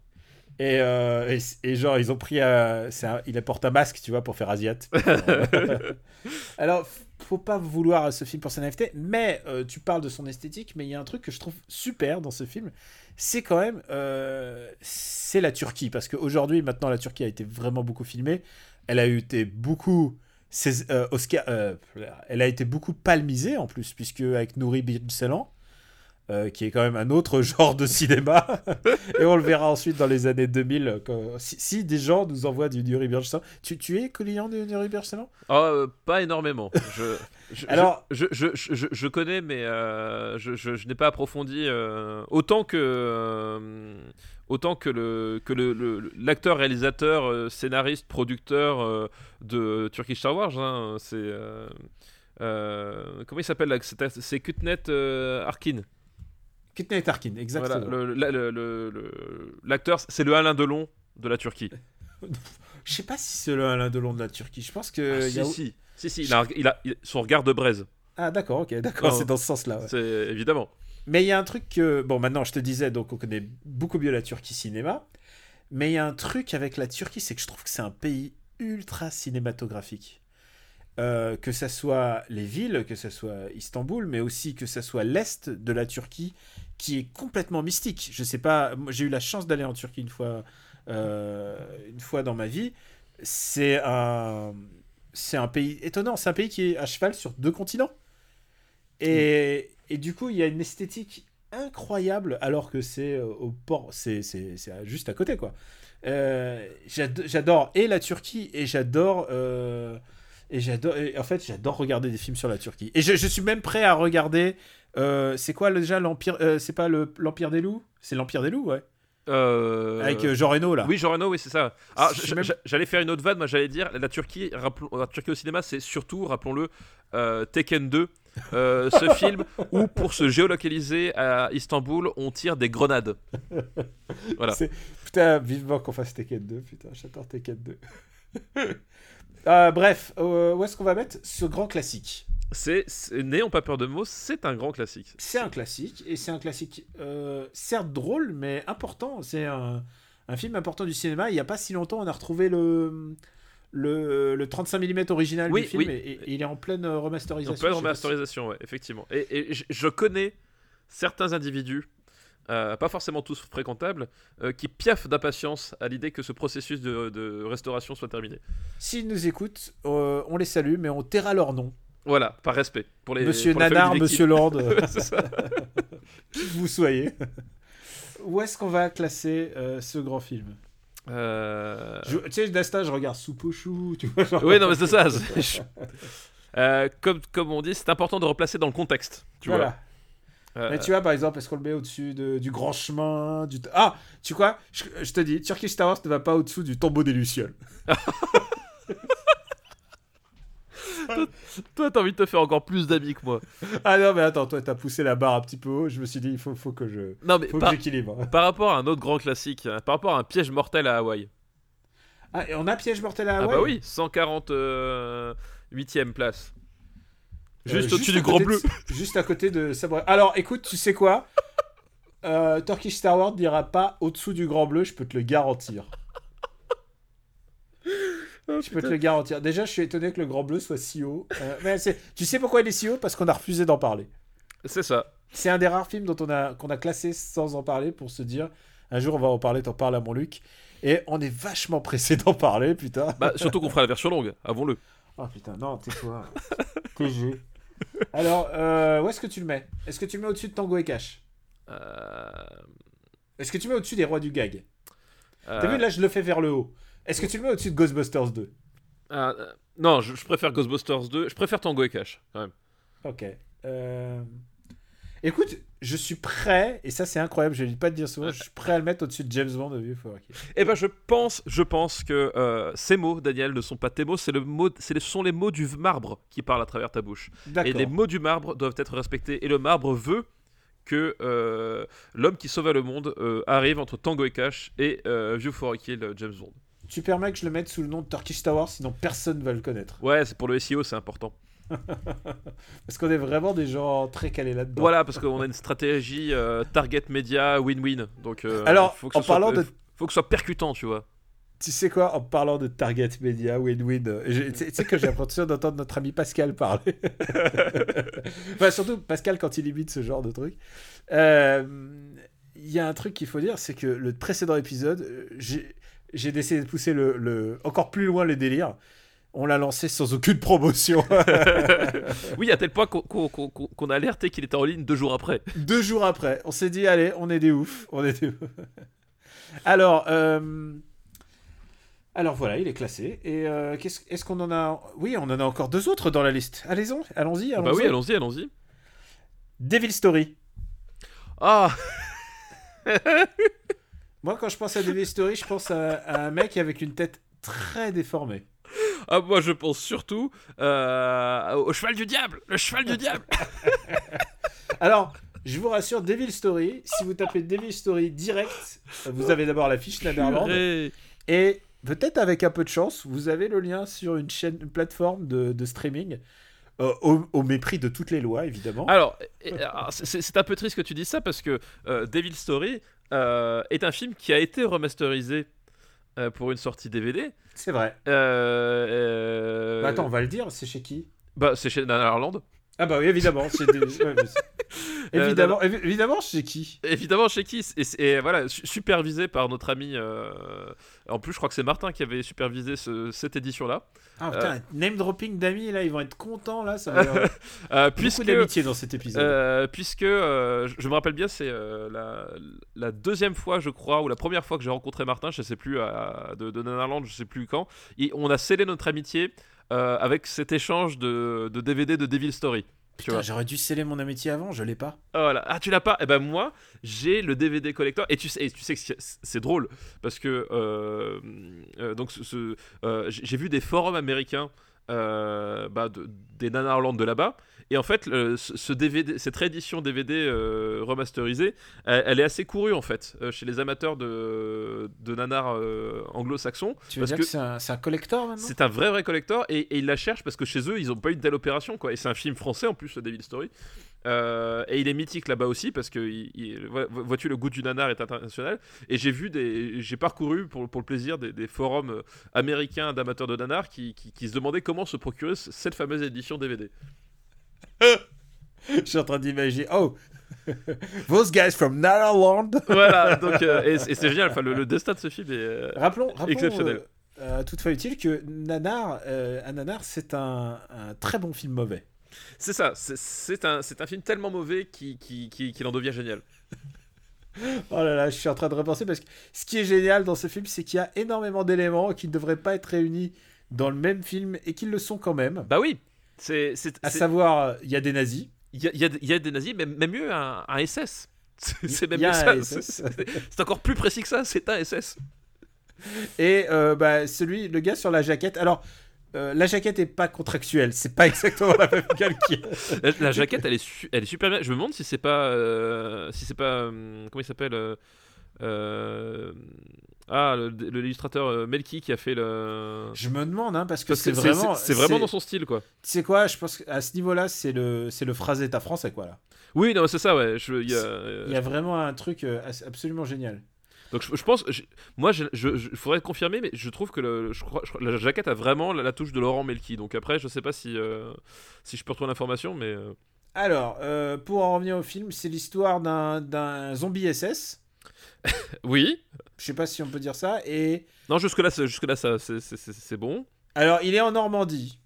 Et, et, et genre, ils ont pris. un- il apporte un masque, tu vois, pour faire Asiat. *laughs* Alors, faut pas vouloir ce film pour sa naïveté, mais euh, tu parles de son esthétique, mais il y a un truc que je trouve super dans ce film, c'est quand même. euh, c'est la Turquie, parce qu'aujourd'hui, maintenant, la Turquie a été vraiment beaucoup filmée. Elle a été beaucoup. ses- euh, Oscar, elle a été beaucoup palmisée en plus, puisque avec Nouri Bilselan, euh, qui est quand même un autre *laughs* genre de cinéma, et on le verra ensuite dans les années 2000. euh, quand- si, si des gens nous envoient du Nuri Bilselan, tu, tu es client de Nuri Bilselan Ah, euh, pas énormément. Je, je- Alors- je, je, je, connais, mais euh, je, n'ai pas approfondi euh, autant que autant que le que le, l'acteur, réalisateur, scénariste, producteur de Turkish Star Wars. hein, c'est comment il s'appelle C'est Kutnet Arkin. Kutnet Tarkin, exactement. Voilà, l'acteur, c'est le Alain Delon de la Turquie. *laughs* Je sais pas si c'est le Alain Delon de la Turquie. Je pense que. Ah, y a- si, si, si, si, il a, un- il a- il- son regard de braise, Ah, d'accord, ok, d'accord, c'est dans ce sens-là. ouais. c'est évidemment. Mais il y a un truc que. Bon, maintenant, je te disais, donc on connaît beaucoup mieux la Turquie cinéma. Mais il y a un truc avec la Turquie, c'est que je trouve que c'est un pays ultra cinématographique. Euh, que ça soit les villes, que ça soit Istanbul, mais aussi que ça soit l'est de la Turquie, qui est complètement mystique. Je sais pas, j'ai eu la chance d'aller en Turquie une fois, euh, une fois dans ma vie. C'est un, c'est un pays étonnant. C'est un pays qui est à cheval sur deux continents. Et, et du coup, il y a une esthétique incroyable, alors que c'est euh, au port, c'est c'est- c'est juste à côté, quoi. Euh, j'ado- j'adore et la Turquie et j'adore euh, et j'adore en fait j'adore regarder des films sur la Turquie et je, je suis même prêt à regarder euh, c'est quoi déjà l'empire euh, c'est pas le l'empire des loups? C'est l'empire des loups ouais Euh, avec Jean Reno là Oui, Jean Reno, oui, c'est ça. Ah, J'allais faire une autre vanne, moi j'allais dire la Turquie, la Turquie au cinéma, c'est surtout, rappelons-le, euh, Tekken 2, euh, ce *laughs* film où pour se géolocaliser à Istanbul, on tire des grenades. Voilà. Putain vivement qu'on fasse Tekken 2 putain j'adore Tekken 2 *laughs* Euh, bref euh, où est-ce qu'on va mettre ce grand classique C'est N'ayons pas peur de mots, c'est un grand classique. c'est un classique et c'est un classique euh, certes drôle mais important c'est un, un film important du cinéma il n'y a pas si longtemps on a retrouvé le le, le 35 mm original Oui, du film oui. et, et il est en pleine remasterisation. En pleine pas si- remasterisation, ouais, effectivement. Et, et je- je connais certains individus, euh, pas forcément tous fréquentables, euh, qui piaffent d'impatience à l'idée que ce processus de, de restauration soit terminé. S'ils nous écoutent, euh, on les salue, mais on taira leur nom. Voilà, par respect. Pour les, Monsieur pour Nanar, Monsieur Land, *laughs* *laughs* qui que vous soyez. Où est-ce qu'on va classer ce grand film? Je- Tu sais, Dasta, je regarde Soupe au chou, tu vois. genre- Oui, non, mais c'est ça. *laughs* comme, comme on dit, c'est important de replacer dans le contexte. Tu voilà. vois. Euh, Mais tu vois, par exemple, est-ce qu'on le met au-dessus de- du grand chemin du... Ah, tu vois, quoi je, je te dis, Turkish Star Wars ne va pas au-dessous du tombeau des Lucioles. *laughs* Toi, t'as envie de te faire encore plus d'amis que moi. Ah non, mais attends, toi, t'as poussé la barre un petit peu haut. Je me suis dit, il faut, faut que je... Non, mais Faut que par, j'équilibre. *laughs* par rapport à un autre grand classique, hein, par rapport à un piège mortel à Hawaï. Ah, et on a Piège mortel à Ah Hawaï? bah oui, 148ème place. Euh, Juste au-dessus du Grand côté Bleu. de- *laughs* juste à côté de Sabre. Alors, écoute, tu sais quoi? Euh, Turkish Star Wars n'ira pas au-dessous du Grand Bleu, je peux te le garantir. je peux te le garantir. Déjà, je suis étonné que le Grand Bleu soit si haut. Euh, mais tu sais pourquoi il est si haut? Parce qu'on a refusé d'en parler. C'est ça. C'est un des rares films dont on a, qu'on a classé sans en parler pour se dire un jour on va en parler, t'en parles à mon Luc. Et on est vachement pressé d'en parler, putain. Bah, surtout qu'on fera la version longue, avons-le. Oh putain, non, tais-toi. *laughs* TG. Alors, euh, où est-ce que tu le mets? Est-ce que tu le mets au-dessus de Tango et Cash? Euh, Est-ce que tu le mets au-dessus des Rois du Gag? Euh, T'as vu, là, je le fais vers le haut. Est-ce que tu le mets au-dessus de Ghostbusters 2 euh, euh, non, je, je préfère Ghostbusters 2. Je préfère Tango et Cash, quand même. Ok. Écoute, je suis prêt, et ça c'est incroyable, je ne dis pas de dire souvent, je suis prêt à le mettre au-dessus de James Bond de Kill. Eh ben, je pense, je pense que euh, ces mots, Daniel, ne sont pas tes mots. C'est le mot, ce sont les mots du marbre qui parlent à travers ta bouche. Et les mots du marbre doivent être respectés. Et le marbre veut que euh, l'homme qui sauva le monde euh, arrive entre Tango et Cash et a Kill, James Bond. Tu permets que je le mette sous le nom de Turkish Tower, sinon personne ne va le connaître. Ouais, c'est pour le SEO, c'est important. *laughs* Parce qu'on est vraiment des gens très calés là-dedans. Voilà, parce qu'on a une stratégie euh, target média win-win. Donc, euh, Alors, faut que en soit- parlant de- faut que ce soit percutant, tu vois. Tu sais quoi, en parlant de Target Media, win-win, euh, tu sais que j'ai l'impression d'entendre notre ami Pascal parler. *laughs* enfin, surtout Pascal quand il imite ce genre de truc. Euh, Il y a un truc qu'il faut dire, c'est que le précédent épisode, j'ai décidé de pousser le, le- encore plus loin les délires. On l'a lancé sans aucune promotion. *laughs* Oui, à tel point qu'on a alerté qu'il était en ligne deux jours après. Deux jours après, on s'est dit, allez, on est des oufs. On est des oufs. Alors, euh, alors voilà, il est classé. Et euh, est-ce qu'on en a Oui, on en a encore deux autres dans la liste. Allez-y, allons-y. bah allons-y. oui, allons-y, allons-y. Devil Story. Ah, *laughs* Moi, quand je pense à Devil Story, je pense à, à un mec avec une tête très déformée. Ah, moi je pense surtout euh, au cheval du diable, le cheval du diable. *laughs* Alors, je vous rassure, Devil Story, si vous tapez Devil Story direct, vous avez d'abord la fiche. Et peut-être avec un peu de chance, vous avez le lien sur une chaîne, une plateforme de, de streaming, euh, au, au mépris de toutes les lois, évidemment. Alors, c'est un peu triste que tu dises ça parce que euh, Devil Story euh, est un film qui a été remasterisé pour une sortie DVD. C'est vrai. Euh, euh, Bah, attends, on va le dire, c'est chez qui? Bah, c'est chez Nanarland. Ah bah oui, évidemment. c'est des- *laughs* ouais, mais c'est- Euh, évidemment, évi- évidemment, chez qui? Évidemment, chez Kiss. Et, voilà, su- supervisé par notre ami. euh, En plus, je crois que c'est Martin qui avait supervisé ce- cette édition-là. Ah putain, name dropping d'amis, là, ils vont être contents, là. Ça va avoir *laughs* Euh, beaucoup puisque d'amitié dans cet épisode. Euh, puisque euh, je- me rappelle bien, c'est euh, la, la deuxième fois, je crois, ou la première fois que j'ai rencontré Martin, je sais plus, à- de, de Nanarland, je sais plus quand. Et on a scellé notre amitié euh, avec cet échange de, de DVD de Devil Story. Putain, j'aurais dû sceller mon amitié avant, je l'ai pas. Ah, voilà. Ah, tu l'as pas? Eh ben moi, j'ai le DVD collector. Et tu sais, et tu sais que c'est- drôle parce que euh, euh, donc ce- ce, j'ai vu des forums américains bah, de- des Nanarland de là-bas. Et en fait, le- ce DVD, cette réédition DVD euh, remasterisée, elle, elle est assez courue en fait euh, chez les amateurs de, de nanar euh, anglo-saxons. Tu veux Parce dire que que, c'est un, c'est un collector c'est un vrai vrai collector et, et ils la cherchent parce que chez eux ils ont pas eu de telle opération quoi. Et c'est un film français en plus le Devil Story. Euh, et il est mythique là-bas aussi parce que vois-tu le goût du nanar est international. Et j'ai vu des j'ai parcouru pour, pour le plaisir des, des forums américains d'amateurs de nanar qui, qui, qui se demandaient comment se procurer cette fameuse édition DVD *laughs* Je suis en train d'imaginer. Oh *laughs* Those guys from Naraland *laughs* voilà donc euh, et, et c'est génial enfin le, le destin de ce film est euh, Rappelons, rappelons Exceptionnel. euh, à toute fois utile que Nanar, euh, un Nanar, c'est un, un très bon film mauvais. c'est ça c'est- un, un film tellement mauvais qu'il qui, qui, qu'il en devient génial Oh là là, je suis en train de repenser parce que ce qui est génial dans ce film, c'est qu'il y a énormément d'éléments qui ne devraient pas être réunis dans le même film et qui le sont quand même. bah oui c'est À savoir, il y a des nazis. Il y a, y a- il y a des nazis, mais même mieux un, un SS. C'est même. C'est encore plus précis que ça, c'est un SS. Et euh, bah, celui, le gars sur la jaquette. Alors, euh, la jaquette est pas contractuelle, c'est pas exactement la même qui La, la jaquette, elle est, su- elle est super bien. Je me demande si c'est pas. euh, si c'est pas. comment il s'appelle Ah, l'illustrateur euh, Melky qui a fait le. Je me demande, hein, parce que c'est vraiment. c'est- c'est vraiment dans son style, quoi. Tu sais quoi, je pense qu'à ce niveau-là, c'est le, le phrase état français, quoi, là. Oui, non, c'est ça, ouais. Je, il y a, euh, Il y a vraiment un truc euh, absolument génial. Donc je, je pense, je- moi, je, faudrait confirmer, mais je trouve que le, je crois, la jaquette a vraiment la, la touche de Laurent Melky. Donc après, je sais pas si, euh, si je peux retrouver l'information, mais. euh, Alors, pour en revenir au film, c'est l'histoire d'un zombie SS. *laughs* Oui. Je sais pas si on peut dire ça. Et Non, jusque-là, c'est- jusque-là ça, c'est- c'est c'est- c'est bon. alors, il est en Normandie.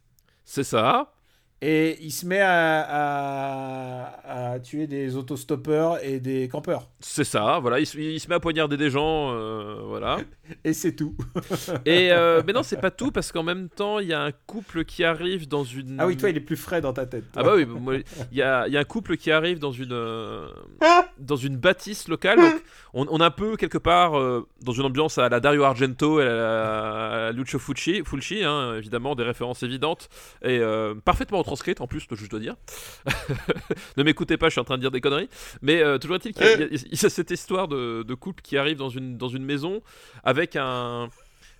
C'est ça. Et il se met à, à- à tuer des autostoppeurs et des campeurs. C'est ça, voilà. Il, se- il se met à poignarder des gens, euh, voilà. *laughs* Et c'est tout. *laughs* Et euh, mais non, c'est pas tout parce qu'en même temps, il y a un couple qui arrive dans une. Ah oui, toi, il est plus frais dans ta tête. Ah bah oui, il y a, il y a un couple qui arrive dans une euh, dans une bâtisse locale. Donc on, on est un peu quelque part dans une ambiance à la Dario Argento et à la, à Lucio Fulci, Fulci hein, évidemment des références évidentes et parfaitement retranscrites en plus, je dois dire. *laughs* ne m'écoutez pas, je suis en train de dire des conneries. Mais euh, toujours est-il qu'il y, a- y y cette histoire de, de couple qui arrive dans une dans une maison avec un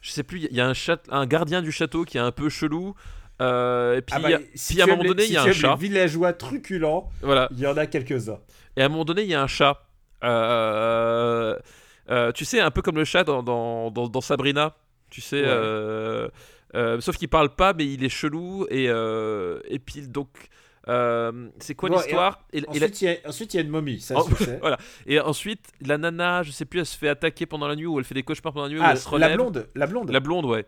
je sais plus, il y a un, chat, un gardien du château qui est un peu chelou. euh, et puis, Ah bah, si puis à un moment les- donné, il si y a un chat. Les villageois truculents, Voilà. il y en a quelques-uns. Et à un moment donné, il y a un chat. Euh, Euh, tu sais, un peu comme le chat dans, dans, dans- dans Sabrina. Tu sais, Ouais. Euh, sauf qu'il parle pas, mais il est chelou. Et, euh, et puis, donc, euh, c'est quoi Bon, et l'histoire et, et la- Ensuite, il y a- y une momie, ça Oh, je sais. voilà. et ensuite, la nana, je sais plus, elle se fait attaquer pendant la nuit ou elle fait des cauchemars pendant la nuit Ah, elle se la relève. blonde, la blonde. La blonde, ouais.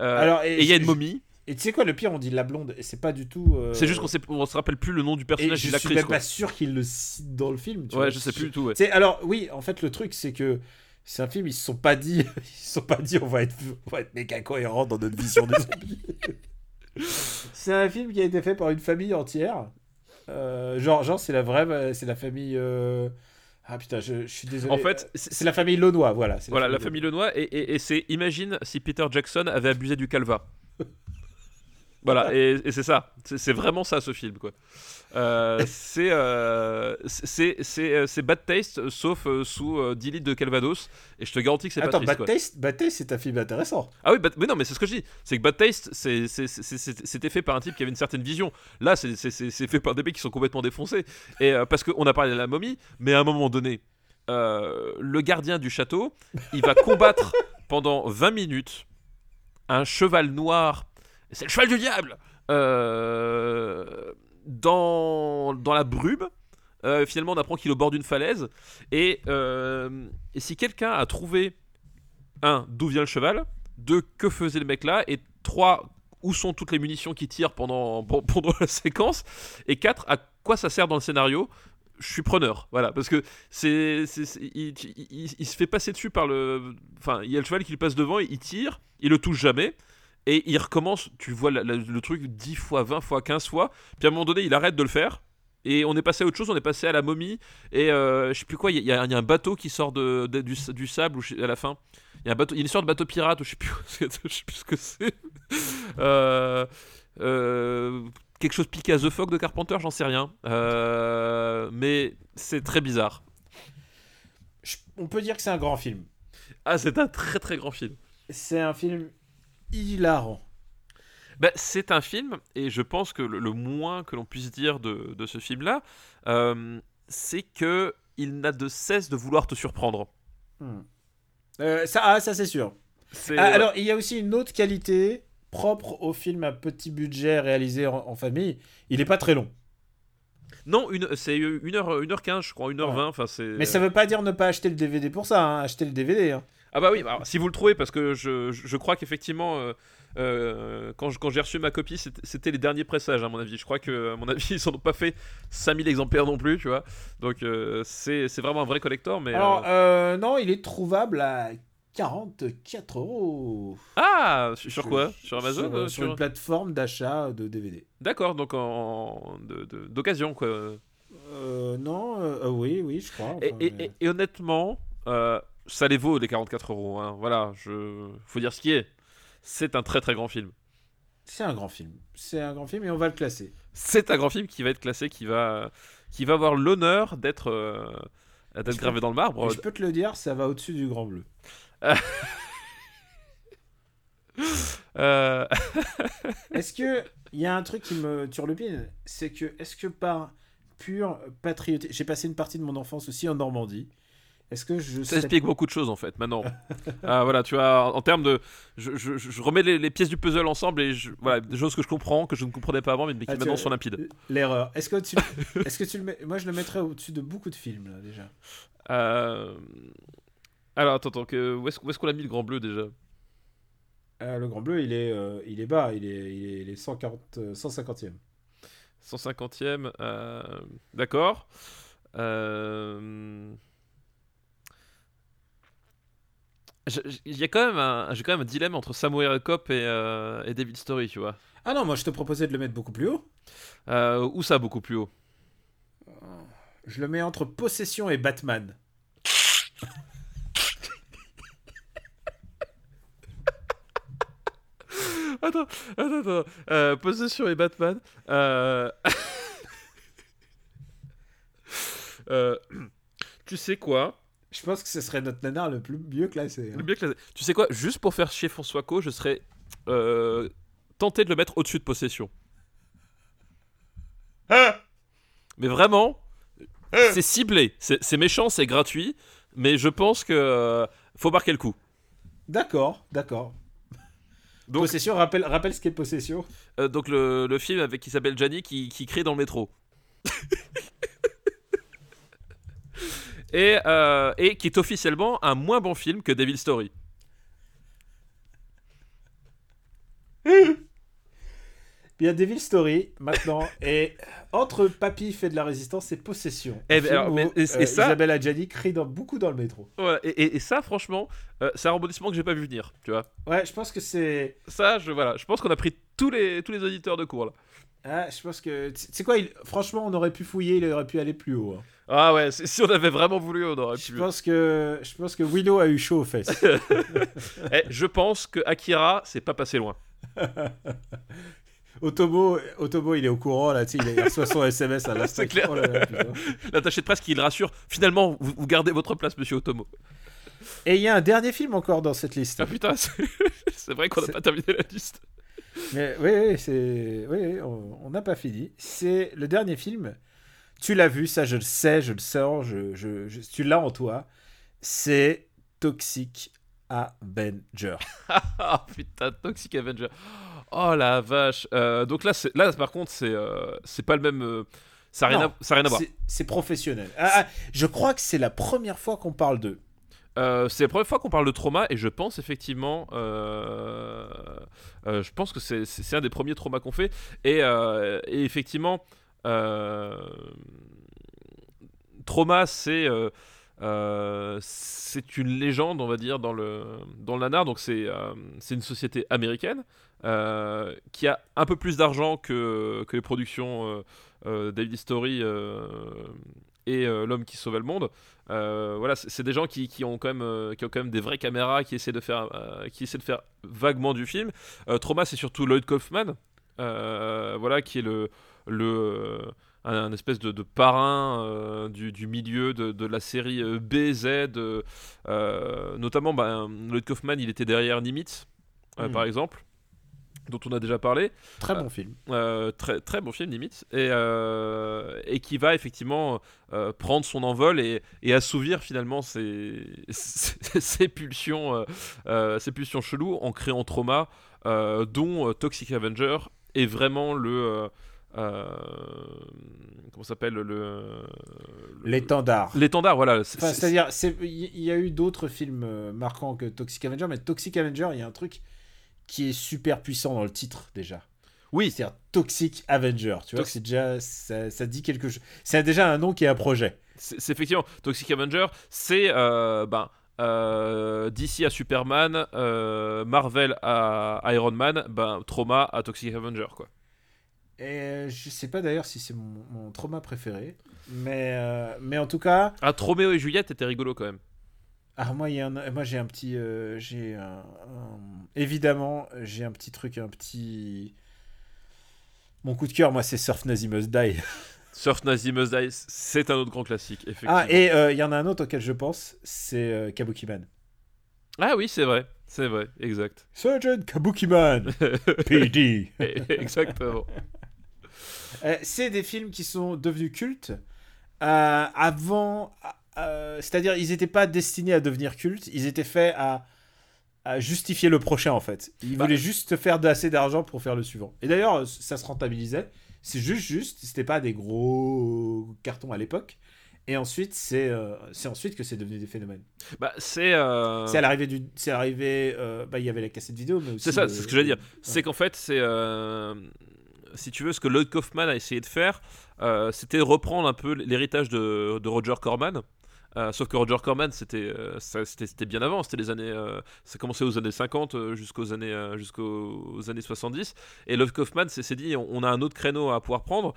Euh, Alors, et il y a une je- momie. Et tu sais quoi, le pire, on dit la blonde, et c'est pas du tout. euh, C'est juste qu'on on se rappelle plus le nom du Et personnage je de suis l'actrice. même quoi. pas sûr qu'il le cite dans le film. tu Ouais, vois. je sais plus du tout. Ouais. Alors oui, en fait le truc c'est que c'est un film ils se sont pas dit *laughs* ils se sont pas dit on va être on va être méga cohérent dans notre vision des zombies. *laughs* c'est un film qui a été fait par une famille entière. Euh, genre genre c'est la vraie c'est la famille euh, ah putain je, je suis désolé. En fait, c'est c'est- la famille Launois voilà. Voilà, la famille Lenoir, et, et, et c'est imagine si Peter Jackson avait abusé du calva. *laughs* voilà, et, et c'est ça, c'est vraiment ça ce film, quoi. Euh, c'est euh, c'est euh, c'est bad taste, sauf sous euh, 10 litres de Calvados, et je te garantis que c'est pas Attends, Bad. Taste, Bad Taste, c'est un film intéressant. Ah oui, mais non, mais c'est ce que je dis. C'est que Bad Taste, c'était fait par un type qui avait une certaine vision. Là, c'est- fait par des mecs qui sont complètement défoncés. Et parce qu'on a parlé de la momie, mais à un moment donné, le gardien du château, il va combattre *laughs* pendant 20 minutes un cheval noir. C'est le cheval du diable euh, dans, la brume. Euh, finalement, on apprend qu'il est au bord d'une falaise. Et, euh, et si quelqu'un a trouvé un, d'où vient le cheval Deux, que faisait le mec là Et trois, où sont toutes les munitions qui tirent pendant, pen- *laughs* pendant la séquence Et quatre, à quoi ça sert dans le scénario je suis preneur, voilà, parce que c'est, il, se fait passer dessus par le, enfin, il y a le cheval qui lui passe devant, il tire, il le touche jamais, et il recommence, tu vois la- la- le truc 10 fois, 20 fois, 15 fois, puis à un moment donné, il arrête de le faire, et on est passé à autre chose, on est passé à la momie, et euh, je sais plus quoi, il y, a- y y un bateau qui sort de, de- du, du sable ou à la fin. Il y a un bateau, il y a une sorte de bateau pirate, ou je sais plus, *laughs* je sais plus ce que c'est. Euh, euh, quelque chose piqué à The Fog de Carpenter, j'en sais rien. Euh, mais c'est très bizarre. On peut dire que c'est un grand film. Ah, c'est un très très grand film. C'est un film hilarant. Bah, c'est un film, et je pense que le, le moins que l'on puisse dire de, de ce film-là, euh, c'est que il n'a de cesse de vouloir te surprendre. Hmm. Euh, ça, ah, ça c'est sûr. C'est- Ah, alors, il y a aussi une autre qualité propre au film à petit budget réalisé en, en famille. Il est pas très long. Non, une, c'est 1h, 1h15, je crois, 1h20. Enfin, c'est... Mais ça veut pas dire ne pas acheter le DVD pour ça. hein. Acheter le DVD. hein. Ah bah oui, alors, si vous le trouvez, parce que je, je, crois qu'effectivement, euh, euh, quand, je- quand j'ai reçu ma copie, c'était, les derniers pressages, à mon avis. Je crois que, à mon avis, *laughs* ils en ont pas fait 5000 exemplaires non plus, tu vois. Donc euh, c'est, c'est vraiment un vrai collector, mais... Alors, non, il est trouvable à 44 euros. Ah Sur quoi? Sur Amazon Sur, euh, une plateforme d'achat de DVD. D'accord, donc en, de- de- d'occasion, quoi. Euh, non, euh, oui, oui, je crois. Et, enfin, et- mais- et- et honnêtement, ça les vaut les 44 euros. hein. Voilà, je... faut dire ce qui est. C'est un très très grand film. C'est un grand film. C'est un grand film et on va le classer. C'est un grand film qui va être classé, qui va, qui va avoir l'honneur d'être euh, d'être gravé peux- dans le marbre. Je peux te le dire, ça va au-dessus du Grand Bleu. *laughs* Euh, *laughs* Est-ce que il y a un truc qui me turlupine, c'est que est-ce que par pur patriotisme, j'ai passé une partie de mon enfance aussi en Normandie. Est-ce que je ça explique beaucoup de choses en fait. Maintenant, *laughs* Ah, voilà, tu vois, en, en termes de, je, je- je remets les, les pièces du puzzle ensemble et je, voilà, des choses que je comprends, que je ne comprenais pas avant, mais, qui Ah, maintenant vois, sont limpides. l'erreur Est-ce que tu, *laughs* est-ce que tu le mets Moi, je le mettrais au-dessus de beaucoup de films là déjà. Euh, Alors attends, attends, que- où est-ce qu'on a mis le grand bleu déjà? Euh, le Grand Bleu, il est, euh, il est bas, il est, il est, il est 140, euh, 150e. 150e, euh, d'accord. Euh, je- je- Il y a quand même un, j'ai quand même un dilemme entre Samuel Cop et, euh, et David Story, tu vois. Ah non, moi je te proposais de le mettre beaucoup plus haut. Euh, où ça, beaucoup plus haut Je le mets entre Possession et Batman. *laughs* Attends, attends, attends. Euh, Possession et Batman. Euh... *laughs* euh, Tu sais quoi? Je pense que ce serait notre nanar le plus mieux classé. hein. Le classé. Tu sais quoi Juste pour faire chier François Co, je serais euh, tenté de le mettre au-dessus de Possession. Mais vraiment, c'est ciblé. C'est c'est méchant, c'est gratuit. Mais je pense que euh, faut marquer le coup. D'accord, d'accord. Donc- Possession, rappelle, rappelle ce qu'est Possession. Euh, donc le, le film avec Isabelle Gianni qui, qui crie dans le métro. *laughs* et, euh, et qui est officiellement un moins bon film que Devil Story. Il y a Devil Story maintenant, *laughs* et entre Papy fait de la résistance et Possession. Eh ben, mais- et- et euh, ça- Isabelle Adjani crie dans, beaucoup dans le métro. Ouais, et, et- et ça, franchement, euh, c'est un rebondissement que j'ai pas vu venir. Tu vois. Ouais, je pense que c'est. Ça, je, voilà, je pense qu'on a pris tous les, tous les auditeurs de cours là. Ah, je pense que. C'est quoi il- Franchement, on aurait pu fouiller, il aurait pu aller plus haut. hein. Ah ouais, si on avait vraiment voulu, on aurait Je pu. pense que je pense que Willow a eu chaud aux fesses. *laughs* Eh, je pense que Akira, c'est pas passé loin. *laughs* Otomo, Otomo, il est au courant là, tu sais, il reçoit son SMS à *laughs* l'instant. C'est clair. Oh putain. L'attaché de presse qui le rassure. Finalement, vous, vous gardez votre place, monsieur Otomo. Et il y a un dernier film encore dans cette liste. Ah putain, c'est vrai qu'on n'a pas terminé la liste. Mais oui, oui, c'est, oui, on n'a pas fini. C'est le dernier film. Tu l'as vu, ça, je le sais, je le sors, je, je, je- tu l'as en toi. C'est Toxic Avenger. *laughs* Ah putain, Toxic Avenger. Oh la vache. Euh, donc là, c'est- là, par contre, c'est euh, c'est pas le même. euh, ça n'a rien, à- rien à voir. C'est- C'est professionnel. Ah, ah, je crois que c'est la première fois qu'on parle d'eux. Euh, c'est la première fois qu'on parle de trauma et je pense effectivement, euh, euh, je pense que c'est- un des premiers traumas qu'on fait. Et, effectivement, trauma c'est c'est une légende on va dire dans le dans le nanar. Donc c'est c'est une société américaine qui a un peu plus d'argent que, que les productions David Story et euh, l'homme qui sauvait le monde euh, voilà, c'est des gens qui, qui ont quand même, euh, qui ont quand même des vraies caméras, qui essaient de faire, qui essaient de faire vaguement du film. Trauma, c'est surtout Lloyd Kaufman, voilà, qui est le, le, un, un espèce de, de parrain du, du milieu de, de la série BZ. notamment, bah, Lloyd Kaufman, il était derrière Nimitz, Mhm. par exemple, dont on a déjà parlé. Très bon film. Euh, très, très bon film limite et, euh, et qui va effectivement euh, prendre son envol et, et assouvir finalement ses, ses, *laughs* ses pulsions euh, euh, ses pulsions cheloues en créant Trauma euh, dont euh, Toxic Avenger est vraiment le euh, euh, comment s'appelle le, L'étendard. l'étendard voilà c'est- Enfin, c'est- c'est-à-dire, c'est- il y a eu d'autres films euh, marquants que Toxic Avenger, mais Toxic Avenger, il y a un truc qui est super puissant dans le titre déjà. oui C'est-à-dire Toxic Avenger, tu vois, Tox- c'est déjà, ça, ça dit quelque chose. C'est déjà un nom qui est un projet. c'est c'est effectivement Toxic Avenger, c'est euh, ben, euh, DC à Superman, euh, Marvel à Iron Man, ben, Trauma à Toxic Avenger quoi. Et euh, je sais pas d'ailleurs si c'est mon, mon trauma préféré, mais, mais en tout cas, Ah, Roméo et Juliette était rigolo quand même. Ah, moi, il y a un- moi j'ai un petit, euh, j'ai un, un- évidemment, j'ai un petit truc, un petit. Mon coup de cœur, moi, c'est Surf Nazi Must Die. *laughs* Surf Nazi Must Die, c'est un autre grand classique, effectivement. Ah, et euh, il y en a un autre auquel je pense, c'est euh, Kabukiman. Ah oui, c'est vrai, c'est vrai, exact. Sergeant Kabukiman, *laughs* PD. Exactement. C'est des films qui sont devenus cultes avant. Euh, C'est-à-dire, ils n'étaient pas destinés à devenir cultes, ils étaient faits à, à justifier le prochain en fait. Ils Bah. voulaient juste te faire assez d'argent pour faire le suivant. Et d'ailleurs, ça se rentabilisait. C'est juste, juste, c'était pas des gros cartons à l'époque. Et ensuite, c'est euh, ensuite que c'est devenu des phénomènes. Bah, c'est. euh, C'est à l'arrivée du. C'est arrivé. euh, bah, il y avait la cassette vidéo, mais aussi. C'est ça, le- c'est ce que j'allais dire. C'est qu'en fait, c'est. Si tu veux, ce que Lloyd Kaufman a essayé de faire, c'était reprendre un peu l'héritage de, de Roger Corman. Euh, sauf que Roger Corman, c'était euh, c'était c'était bien avant, c'était les années, euh, ça commençait aux années 50 euh, jusqu'aux années, jusqu'aux années 70. Et Love Kaufman s'est dit, on, a un autre créneau à pouvoir prendre,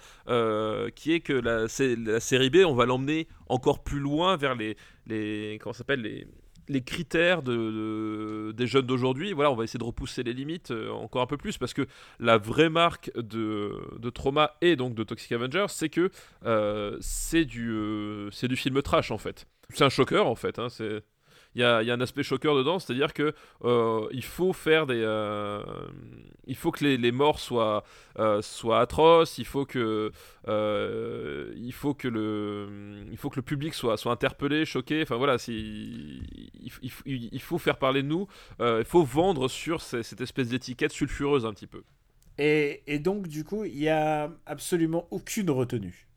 qui est que la, série B, on va l'emmener encore plus loin vers les, les comment ça s'appelle les critères de, de- des jeunes d'aujourd'hui, on va essayer de repousser les limites euh, encore un peu plus parce que la vraie marque de, Trauma et donc de Toxic Avenger, c'est que euh, c'est du, euh, c'est du film trash en fait. C'est un choqueur en fait. hein, il y a, il y a un aspect choqueur dedans, c'est-à-dire que euh, il faut faire des, euh, il faut que les, les morts soient, euh, soient atroces, il faut que, euh, il faut que le, il faut que le public soit, soit interpellé, choqué. Enfin voilà, il, il- il- il faut faire parler de nous, euh, il faut vendre sur ces- cette espèce d'étiquette sulfureuse un petit peu. Et, et donc, du coup, il y a absolument aucune retenue?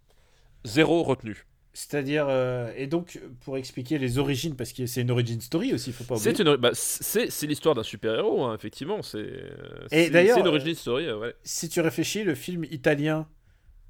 Zéro retenu. C'est-à-dire, euh, et donc, pour expliquer les origines, parce que c'est une origin story aussi, faut pas oublier. C'est une, bah, c'est, c'est l'histoire d'un super-héros, hein, effectivement. C'est, euh, Et d'ailleurs, c'est une origin story. euh, ouais. Si tu réfléchis, le film italien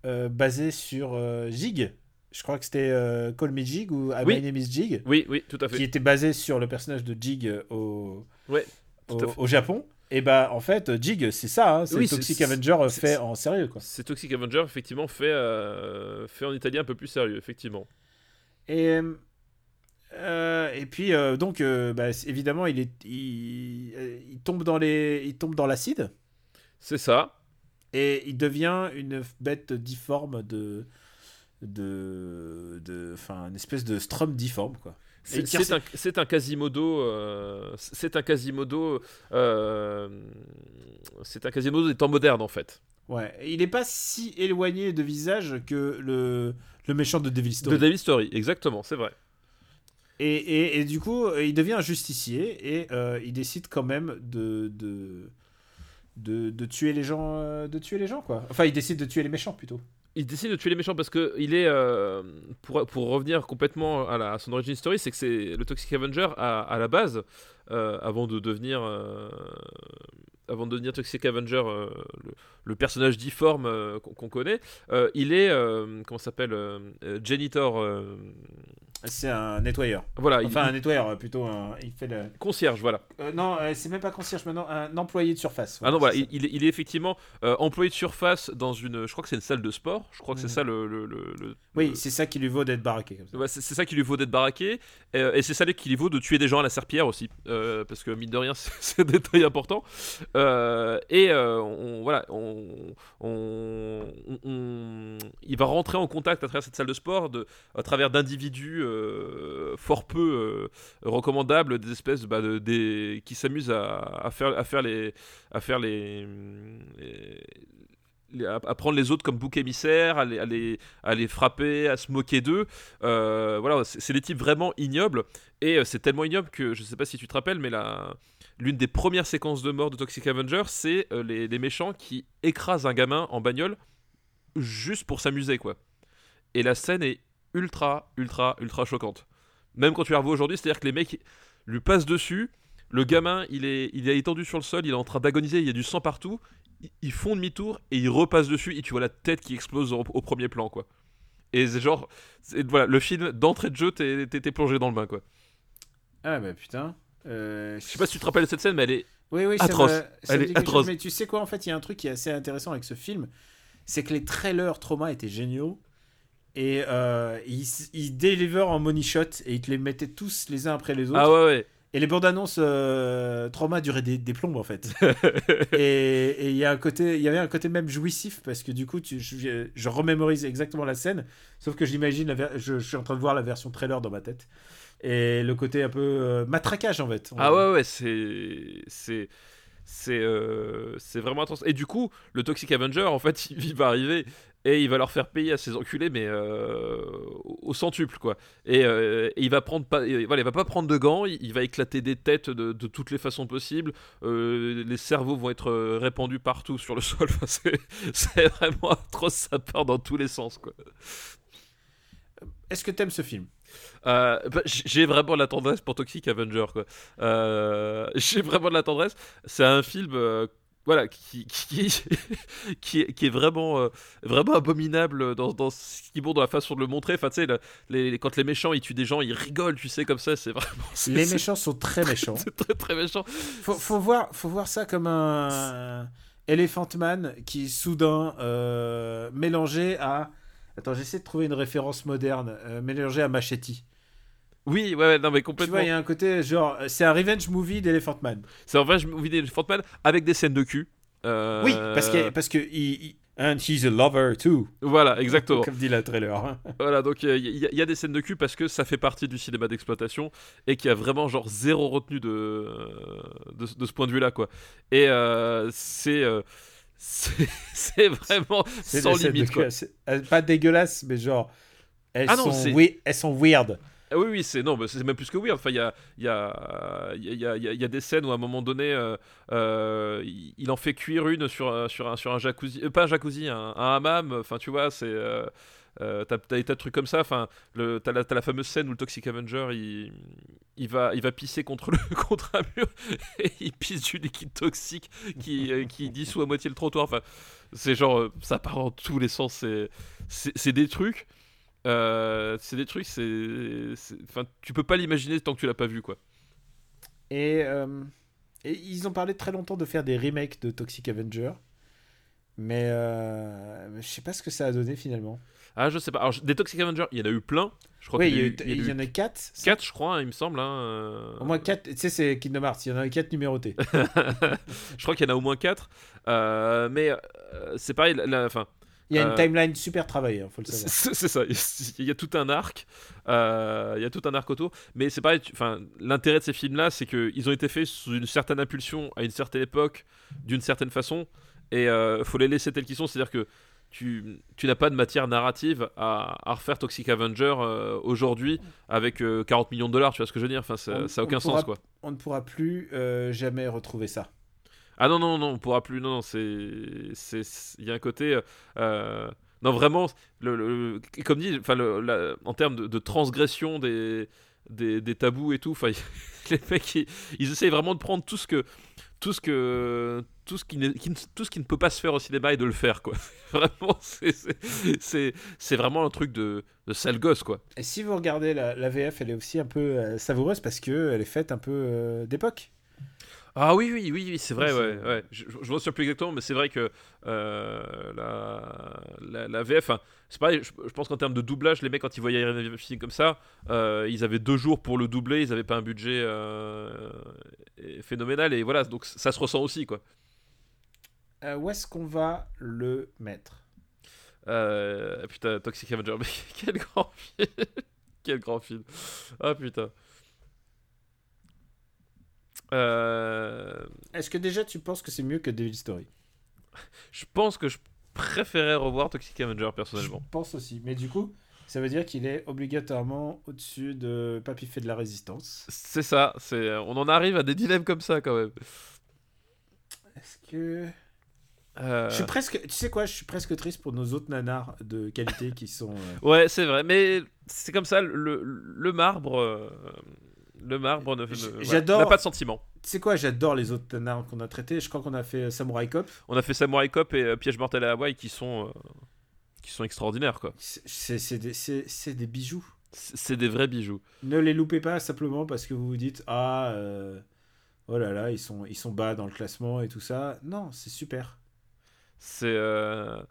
euh, basé sur Jig, je crois que c'était Call Me Jig ou Ah, Oui. My Name is Jig, Oui, oui, tout à fait. qui était basé sur le personnage de Jig au, Ouais, au, au Japon. Et bah, en fait, Jig, c'est ça, hein, c'est Oui, Toxic Avenger euh, fait en sérieux, quoi. C'est Toxic Avenger, effectivement, fait, euh, fait en italien un peu plus sérieux, effectivement. Et, euh, et puis, euh, donc, euh, bah, évidemment, il, est, il, il tombe dans les, il tombe dans l'acide C'est ça. et il devient une bête difforme de, de, de, enfin, une espèce de strum difforme, quoi. C'est un, Quasimodo. euh, c'est un Quasimodo. euh, c'est un Quasimodo des temps modernes, en fait. Ouais, il n'est pas si éloigné de visage que le, le méchant de Devil Story. De David Story, exactement, c'est vrai. Et, et, et du coup, euh, il devient un justicier et euh, il décide quand même de, de, de, de tuer les gens, de tuer les gens quoi. Enfin, il décide de tuer les méchants plutôt. Il décide de tuer les méchants parce que il est euh, pour, pour revenir complètement à, son origin story, c'est que c'est le Toxic Avenger à, à la base, euh, avant de devenir euh, avant de devenir Toxic Avenger, le, le personnage difforme qu'on connaît, il est comment s'appelle janitor. C'est un nettoyeur. voilà, il- Enfin, un il- nettoyeur euh, plutôt. un- il fait le. concierge, voilà. Euh, non, euh, c'est même pas concierge maintenant, un employé de surface. Ah non, voilà, il, il est, il est effectivement euh, employé de surface dans une, je crois que c'est une salle de sport. Je crois que c'est Mhm. ça le, le-. Oui, c'est ça qui lui vaut d'être baraqué comme ça. Ouais, c'est ça qui lui vaut d'être baraqué, et c'est ça qui lui vaut de tuer des gens à la serpillière aussi, parce que mine de rien, *laughs* c'est un détail important. Et on, voilà, on, on- on- on- il va rentrer en contact à travers cette salle de sport, de, à travers d'individus euh, fort peu euh, recommandables, des espèces bah, qui s'amusent à, faire, à faire les, à faire les, à prendre les autres comme bouc émissaire, à les, à frapper, à se moquer d'eux. Euh, voilà, c'est des types vraiment ignobles. Et c'est tellement ignoble que je sais pas si tu te rappelles, mais l'une des premières séquences de mort de Toxic Avenger, c'est les, les méchants qui écrasent un gamin en bagnole juste pour s'amuser, quoi. Et la scène est ultra, ultra, ultra choquante. Même quand tu la revois aujourd'hui, c'est-à-dire que les mecs lui passent dessus. Le gamin, il est, il est étendu sur le sol, il est en train d'agoniser, il y a du sang partout. Ils- font demi-tour et ils repassent dessus et tu vois la tête qui explose au, au premier plan, quoi. Et c'est genre, voilà, le film d'entrée de jeu, t'es plongé dans le bain, quoi. Ah bah putain. Euh, Je sais pas si tu te rappelles de cette scène, mais elle est. Oui, oui, ça Atroce. me- ça Elle me est chose. atroce. Mais tu sais quoi, en fait, il y a un truc qui est assez intéressant avec ce film, c'est que les trailers trauma étaient géniaux. Et euh, ils, ils deliver en money shot et ils te les mettaient tous les uns après les autres. Ah ouais, ouais. Et les bandes annonces euh, trauma duraient des, des plombs en fait. *laughs* et il y a un côté, il y avait un côté même jouissif parce que du coup, tu, je, je remémorise exactement la scène, sauf que j'imagine, je, je suis en train de voir la version trailer dans ma tête. Et le côté un peu euh, matraquage en fait. Ah ouais, ouais, c'est. C'est. C'est euh, c'est vraiment intense. Et du coup, le Toxic Avenger, en fait, *laughs* il va arriver et il va leur faire payer à ces enculés, mais euh, au centuple, quoi. Et, euh, et il va prendre pas, et voilà, il va pas prendre de gants, il, il va éclater des têtes de, de toutes les façons possibles. Euh, les cerveaux vont être répandus partout sur le *laughs* sol. Enfin, c'est- vraiment atroce, ça part dans tous les sens, quoi. Est-ce que t'aimes ce film? Euh, bah, j'ai vraiment de la tendresse pour Toxic Avenger quoi. *laughs* J'ai vraiment de la tendresse. C'est un film euh, voilà qui *laughs* qui, qui, est, qui est vraiment euh, vraiment abominable dans, dans ce qui bon dans la façon de le montrer. Enfin tu sais le- les, quand les méchants ils tuent des gens ils rigolent tu sais comme ça c'est vraiment Les méchants sont très méchants. c'est très très méchant. faut, faut voir, faut voir ça comme un Elephant Man qui soudain euh, mélangé à. Attends, j'essaie de trouver une référence moderne. euh, mélangé à Machete. Oui ouais, ouais, non mais Tu complètement. vois, il y a un côté genre, c'est un revenge movie d'Elephant Man. C'est je me vis des Fantman avec des scènes de cul. Euh, Oui, parce que parce que il- il- And he's a lover too. Voilà, exactement. Comme dit la trailer. *laughs* Voilà, donc il y, a- y a des scènes de cul parce que ça fait partie du cinéma d'exploitation et qu'il y a vraiment genre zéro retenue de, de, de ce point de vue-là, quoi. Et euh, c'est euh, *laughs* c'est vraiment C'est sans limite, quoi. euh, Pas dégueulasse, mais genre. Elles, Ah non, sont, oui, elles sont weird. Ah oui, oui, c'est non, c'est même plus que weird. Enfin, il y a, y, a, y, a, y a- des scènes où à un moment donné, euh, euh, il en fait cuire une sur, un- sur, un, sur un jacuzzi, euh, pas un jacuzzi, un, hammam. Enfin, tu vois, c'est. T'as, des tas de trucs comme ça. Enfin, t'as, la, la fameuse scène où le Toxic Avenger il, il, va, il va pisser contre, le, *laughs* contre un mur *laughs* et il pisse du liquide toxique qui, qui dissout à moitié le trottoir. Enfin, c'est genre, ça part dans tous les sens. C'est des trucs. Euh, c'est des trucs, c'est, enfin, tu peux pas l'imaginer tant que tu l'as pas vu, quoi. Et, euh, et ils ont parlé très longtemps de faire des remakes de Toxic Avenger. Mais euh, je sais pas ce que ça a donné finalement. Ah, je sais pas. Alors, des Toxic Avengers, il y en a eu plein. Je crois Oui, il y, a y, a eu- il y en a 4. 4, je crois, hein, il me semble. hein. Au moins 4. Tu sais, c'est Kingdom Hearts. Il y en a 4 numérotés. *laughs* je crois qu'il y en a au moins 4. mais c'est pareil, la- la- Il y a une Euh, timeline super travaillée, hein, faut le savoir. *laughs* c'est ça. Il y a tout un arc. euh, il y a tout un arc autour. Mais c'est pareil. Enfin, l'intérêt de ces films-là, c'est qu'ils ont été faits sous une certaine impulsion à une certaine époque, d'une certaine façon, et euh, faut les laisser tels qu'ils sont. C'est-à-dire que tu, tu n'as pas de matière narrative à, à refaire Toxic Avenger euh, aujourd'hui avec euh, 40 millions de dollars. Tu vois ce que je veux dire Enfin, ça, On- ça a on aucun pourra- sens, quoi. On ne pourra plus euh, jamais retrouver ça. Ah non, non, non, on pourra plus. Non, non, c'est. Il y a un côté. euh, non, vraiment, le, comme dit, en termes de, transgression des, des, tabous et tout, *laughs* les mecs, ils, essayent vraiment de prendre tout ce que. Tout ce que. Tout ce qui, ne- tout ce qui ne peut pas se faire au cinéma et de le faire, quoi. *laughs* Vraiment, c'est- vraiment un truc de, de sale gosse, quoi. Et si vous regardez la, VF, elle est aussi un peu euh, savoureuse parce que elle est faite un peu euh, d'époque. Ah oui, oui, oui, oui c'est vrai, ouais. ouais. Je, je me souviens plus exactement, mais c'est vrai que euh, la, la, la VF, c'est pareil, je, je pense qu'en termes de doublage, les mecs, quand ils voyaient un film comme ça, euh, ils avaient deux jours pour le doubler, ils n'avaient pas un budget euh, phénoménal, et voilà, donc ça se ressent aussi, quoi. Euh, où est-ce qu'on va le mettre? Euh, putain, Toxic Avenger, mais *laughs* quel grand film Quel grand film Ah putain. Euh, Est-ce que déjà tu penses que c'est mieux que Devil Story? Je pense que je préférais revoir Toxic Avenger Je personnellement. pense aussi. Mais du coup, ça veut dire qu'il est obligatoirement au-dessus de Papy fait de la résistance. C'est ça, c'est on en arrive à des dilemmes comme ça quand même. Est-ce que. Euh, Je suis presque. Tu sais quoi Je suis presque triste pour nos autres nanars de qualité qui sont. euh, Ouais, c'est vrai, mais c'est comme ça, le, le marbre, euh, le marbre ne, voilà, n'a pas de sentiment. Tu sais quoi J'adore les autres nanars qu'on a traités. Je crois qu'on a fait euh, Samurai Cop. On a fait Samurai Cop et euh, Piège mortel à Hawaï qui sont, euh, qui sont extraordinaires quoi. C'est- des, c'est- c'est des bijoux. C'est des vrais bijoux. Ne les loupez pas simplement parce que vous vous dites Ah, euh, oh là là, ils sont, ils sont bas dans le classement et tout ça. Non, c'est super. C'est euh,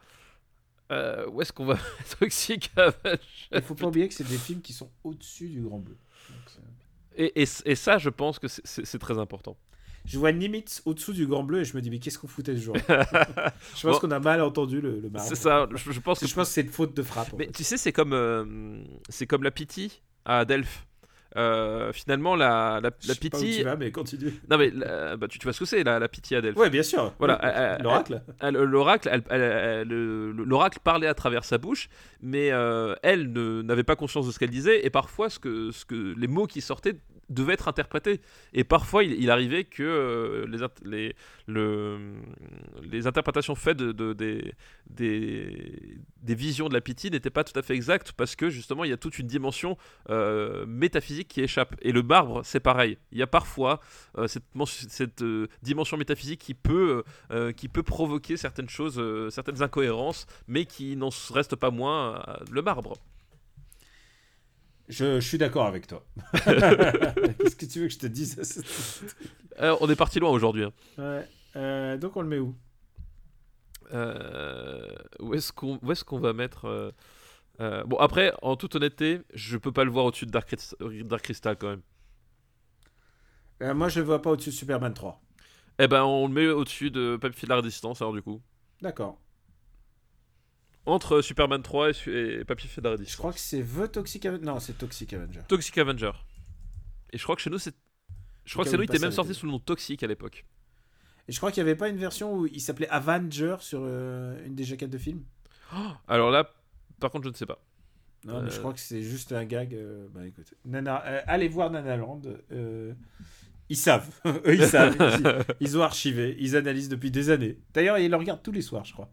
où est-ce qu'on va? *laughs* Toxic Avenger Il faut pas oublier que c'est des films qui sont au-dessus du Grand Bleu. Donc, et, et, et ça, je pense que c'est- très important. je vois Nimitz au-dessous du Grand Bleu et je me dis Mais qu'est-ce qu'on foutait ce jour *laughs* Je pense Bon. qu'on a mal entendu le, le. C'est ça. Je, je pense que Je pense que c'est une faute de frappe. Mais fait. tu sais, c'est comme, euh, c'est comme la Pity à Delphes. Euh, finalement, la, la, la sais pas où Pity. tu vas, mais continue. Non, mais la- bah, tu, tu vois ce que c'est, la, la Pity à Delphes. Ouais, bien sûr. Voilà, Oui, L'oracle. L'oracle, l'oracle parlait à travers sa bouche, mais euh, elle n'avait pas conscience de ce qu'elle disait, et parfois ce que, ce que les mots qui sortaient devaient être interprétés. Et parfois, il, arrivait que euh, les, les, le, les interprétations faites de, de- des, des, des visions de la pitié n'étaient pas tout à fait exactes, parce que justement, il y a toute une dimension euh, métaphysique qui échappe. Et le marbre, c'est pareil. Il y a parfois euh, cette, cette dimension métaphysique qui peut qui peut provoquer certaines choses, certaines incohérences, mais qui n'en reste pas moins le marbre. Je, je suis d'accord avec toi. *laughs* Qu'est-ce que tu veux que je te dise Euh, on est parti loin aujourd'hui. hein. Ouais. Euh, donc on le met où? Euh, où est-ce qu'on va mettre euh, euh, Bon après, en toute honnêteté, je peux pas le voir au-dessus de Dark, Crys- Dark Crystal quand même. Euh, Moi, je le vois pas au-dessus de Superman 3. Eh ben, on le met au-dessus de Papy de la Résistance alors du coup. D'accord. Entre Superman 3 et, et Papier Fédéradis. Je crois que c'est The Toxic Avenger. Non, c'est Toxic Avenger. Toxic Avenger. Et je crois que chez nous, c'est. Je crois que chez nous, il était même sorti sous le nom Toxic à l'époque. Et je crois qu'il n'y avait pas une version où il s'appelait Avenger sur euh, une des jaquettes de film? Alors là, par contre, je ne sais pas. Non, mais je Euh. crois que c'est juste un gag. euh, bah écoute, Nana, euh, allez voir Nanaland. ils savent. *laughs* Eux, ils savent. Ils, ils ont archivé. Ils analysent depuis des années. D'ailleurs, ils le regardent tous les soirs, je crois.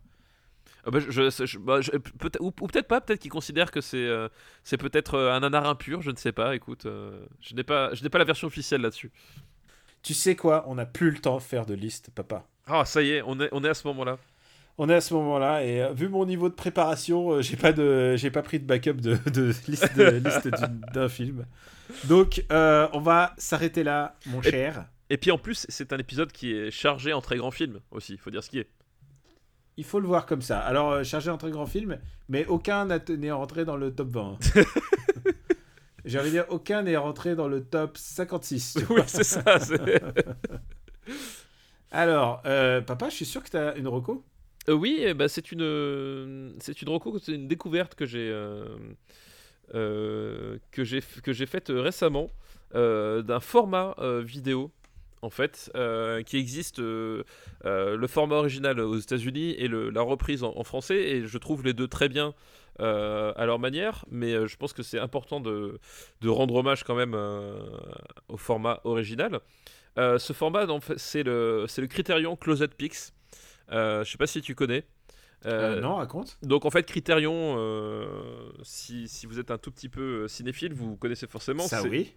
Ah bah, je, je- je- bah, je- peut ou, ou peut-être pas, peut-être qu'ils considèrent que c'est euh, c'est peut-être euh, un nanar impur, je ne sais pas. Écoute, euh, je n'ai pas, je n'ai pas la version officielle là-dessus. Tu sais quoi On n'a plus le temps de faire de liste, papa. Ah, ça y est, on est, on est à ce moment-là. On est à ce moment-là et euh, vu mon niveau de préparation, j'ai pas de, j'ai pas pris de backup de, de *laughs* liste, de, liste d'un film. Donc on va s'arrêter là, mon Et- cher. Et puis en plus, c'est un épisode qui est chargé en très grands films aussi, il faut dire ce qui est. Il faut le voir comme ça. Alors euh, chargé en très grand film, mais aucun n'est rentré dans le top 20. J'ai envie de dire aucun n'est rentré dans le top 56. tu vois. Oui, c'est ça. *laughs* Alors euh, papa, je suis sûr que tu as une reco? Euh, oui, ben, c'est une, euh, c'est une reco, c'est une découverte que j'ai, euh, euh, que j'ai, que j'ai faite récemment euh, d'un format euh, vidéo. En fait, euh, qui existe euh, euh, le format original aux États-Unis et le- la reprise en, en français, et je trouve les deux très bien à leur manière, mais je pense que c'est important de, de rendre hommage quand même au format original. Ce format, c'est le, le Criterion Closet Pix. Je sais pas si tu connais. Euh, non, raconte. Donc en fait, Criterion, euh, si, si vous êtes un tout petit peu cinéphile, vous connaissez forcément. Ça oui.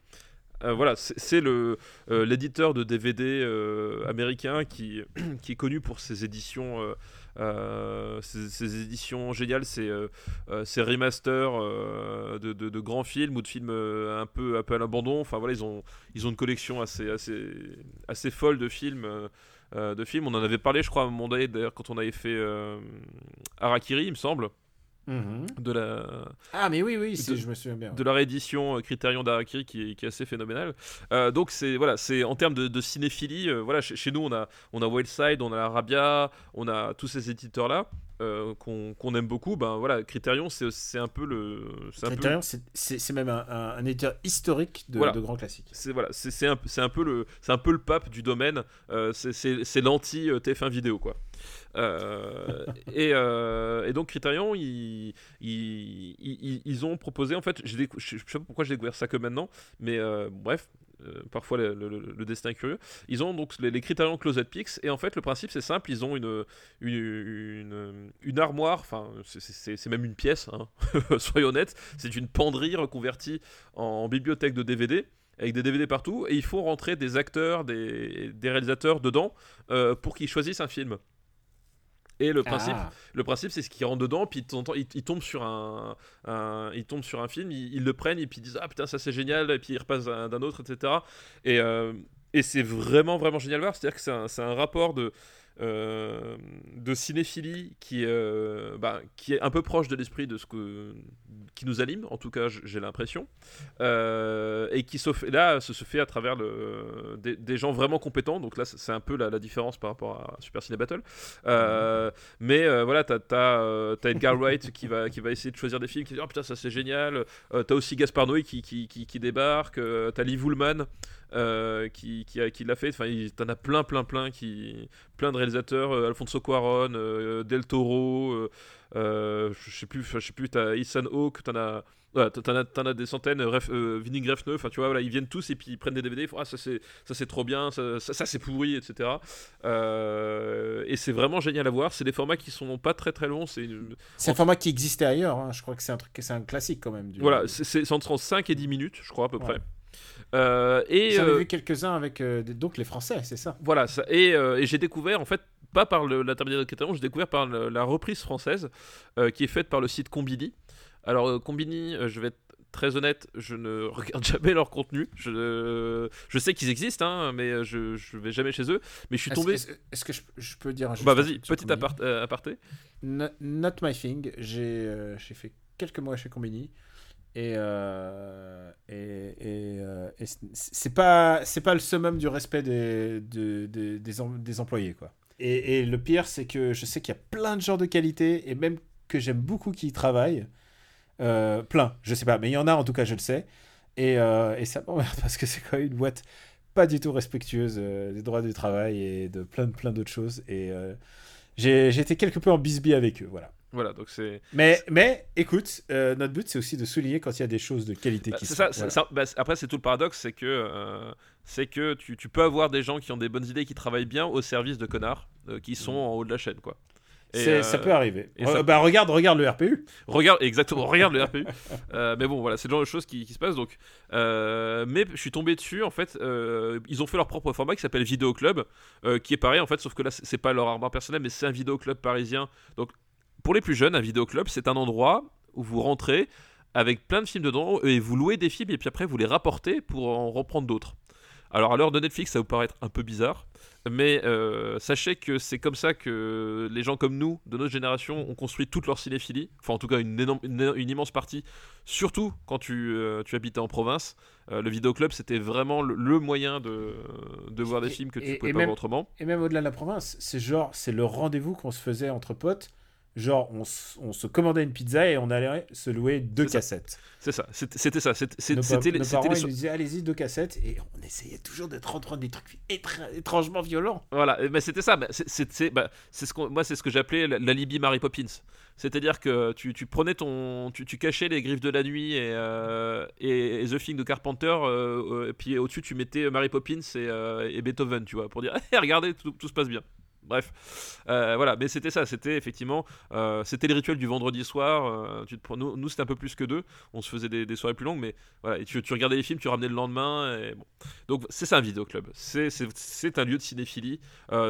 Euh, voilà, c'est euh, l'éditeur de DVD euh, américain qui, *clears throat* qui est connu pour ses éditions, ses, ses éditions géniales, ses, remasters de, de- grands films ou de films un peu un peu à l'abandon. Enfin voilà, ils ont ils ont une collection assez assez assez folle de films. de films, on en avait parlé, je crois, à un moment donné, quand on avait fait Harakiri, il me semble, Mhm. de la, Ah mais oui, oui, De- je me souviens bien. de la réédition euh, Criterion d'Harakiri qui, est- qui est assez phénoménale. Euh, donc c'est voilà, c'est en termes de, de cinéphilie, euh, voilà, chez, chez nous on a on a Wildside, on a Arabia, on a tous ces éditeurs là qu'on aime beaucoup. Ben voilà, Criterion c'est un peu le c'est peu même un, un- un éditeur historique de, Voilà. de grands classiques. c'est voilà, c'est un, c'est un peu le c'est un peu le pape du domaine. Euh, c'est- l'anti euh, TF1 vidéo quoi. Euh, et, euh, et donc Criterion, ils, ont proposé en fait, je je sais pas pourquoi j'ai découvert ça que maintenant, mais euh, bref. parfois le, destin est curieux. Ils ont donc les, les Criterion Closet Pix et en fait le principe c'est simple, ils ont une, armoire, enfin c'est- même une pièce, hein, *laughs* soyons honnêtes, c'est une penderie reconvertie en bibliothèque de DVD avec des DVD partout et il faut rentrer des acteurs, des, réalisateurs dedans pour qu'ils choisissent un film. Et le principe, Ah. le principe, c'est ce qu'ils rentrent dedans, puis de temps en temps, ils, tombent sur un, un- ils tombent sur un film, ils, ils le prennent et puis ils disent ah putain ça c'est génial, et puis ils repassent d'un autre, etc. Et, euh, et c'est vraiment vraiment génial voir, c'est-à-dire que c'est un, c'est un rapport de de cinéphilie qui, euh, bah, qui est un peu proche de l'esprit de ce que qui nous anime, en tout cas j'ai l'impression, Euh, et qui se fait, là ça se fait à travers le, des, des gens vraiment compétents. Donc là c'est un peu la, la différence par rapport à Super Ciné Battle. Euh, mais euh, voilà, t'as euh, t'as Edgar *laughs* Wright qui va, qui va essayer de choisir des films, qui dit oh putain ça c'est génial. Euh, t'as aussi Gaspar Noé qui, qui, qui, qui débarque. Euh, t'as Lee Woolman euh, qui, qui, qui l'a fait. Enfin, il- t'en as plein, plein, plein qui, plein de réalisateurs. euh, Alfonso Cuarón, euh, Del Toro. je sais plus, je sais plus. T'as Ethan Hawke. T'en as voilà, t'en as, t'en as des centaines, Ref, Vinny Greffneux, enfin tu vois, voilà, ils viennent tous et puis ils prennent des DVD, ils font ah ça c'est ça c'est trop bien, ça, ça, ça, c'est pourri, etc. Et c'est vraiment génial à voir. C'est des formats qui sont pas très très longs. C'est une- C'est un format qui existait ailleurs. hein. Je crois que c'est un truc, c'est un classique quand même. Du... voilà, c'est entre 5 et 10 minutes, je crois à peu Ouais. près. Euh, et J'en ai euh, vu quelques-uns avec euh, donc les Français, c'est ça. Voilà, ça, et, euh, et j'ai découvert, en fait, pas par l'intermédiaire de Criterion, j'ai découvert par le- la reprise française euh, qui est faite par le site Combini. Alors, euh, Combini, euh, je vais être très honnête, je ne *laughs* regarde jamais leur contenu. Je, je sais qu'ils existent, hein, mais je, je vais jamais chez eux. Mais je suis tombé. est-ce- que je, je peux dire juste Bah, un vas-y, petit apart- aparté. No- Not my thing. J'ai j'ai fait quelques mois chez Combini. Et, euh, et, et, euh, c'est pas c'est pas le summum du respect des, de- de- des, des employés quoi. Et, le pire c'est que je sais qu'il y a plein de gens de qualité et même que j'aime beaucoup qui y travaillent. Euh, plein, je sais pas, mais il y en a en tout cas, je le sais. Et, euh, ça m'emmerde *laughs* parce que c'est quand même une boîte pas du tout respectueuse des droits du travail et de plein, plein d'autres choses. Et j'ai été quelque peu en bisbille avec eux, voilà. Voilà, donc c'est. Mais, mais écoute, euh, notre but c'est aussi de souligner quand il y a des choses de qualité Bah, qui c'est se ça, voilà. bah, après c'est tout le paradoxe, c'est que euh, c'est que tu, tu peux avoir des gens qui ont des bonnes idées, qui travaillent bien au service de connards euh, qui sont en haut de la chaîne, quoi. Et, ça peut arriver. et ça- Bah regarde, regarde le RPU. Regarde, exactement, regarde le RPU. *laughs* Mais bon, voilà, c'est le genre de choses qui, qui se passent. Donc, mais je suis tombé dessus. En fait, ils ont fait leur propre format qui s'appelle Vidéo Club, qui est pareil en fait, sauf que là, c'est pas leur arbre personnel, mais c'est un vidéo club parisien. Donc, pour les plus jeunes, un vidéo club, c'est un endroit où vous rentrez avec plein de films dedans et vous louez des films et puis après vous les rapportez pour en reprendre d'autres. Alors à l'heure de Netflix, ça vous paraît être un peu bizarre, mais euh, sachez que c'est comme ça que les gens comme nous, de notre génération, ont construit toute leur cinéphilie, enfin en tout cas une, énorme- une- une immense partie, surtout quand tu, euh, tu habitais en province. Euh, le vidéoclub, c'était vraiment le, le moyen de, de voir des films que tu et- pouvais et pas même- voir autrement. Et même au-delà de la province, c'est genre, c'est le rendez-vous qu'on se faisait entre potes. Genre, on, se commandait une pizza et on allait se louer deux cassettes. C'est ça, c'était ça, c'était les- parents, les ils nous disaient, allez-y, deux cassettes. Et on essayait toujours d'être en train des trucs étra- étrangement violents. Voilà, mais c'était ça. bah, bah, c'est ce moi, c'est ce que j'appelais la- l'alibi Mary Poppins. C'est-à-dire que tu, tu prenais ton, tu, tu cachais les griffes de la nuit et, euh, et, et The Thing de Carpenter, euh, euh, et puis au-dessus tu mettais Mary Poppins et, euh, et Beethoven, tu vois, pour dire, *laughs* Eh, regardez, tout, tout se passe bien. Bref, Euh, voilà, mais c'était ça, c'était effectivement, euh, c'était le rituel du vendredi soir. euh, nous, c'était un peu plus que deux, on se faisait des, soirées plus longues, mais voilà, et tu, regardais les films, tu ramenais le lendemain. Donc c'est ça un vidéoclub, c'est un lieu de cinéphilie,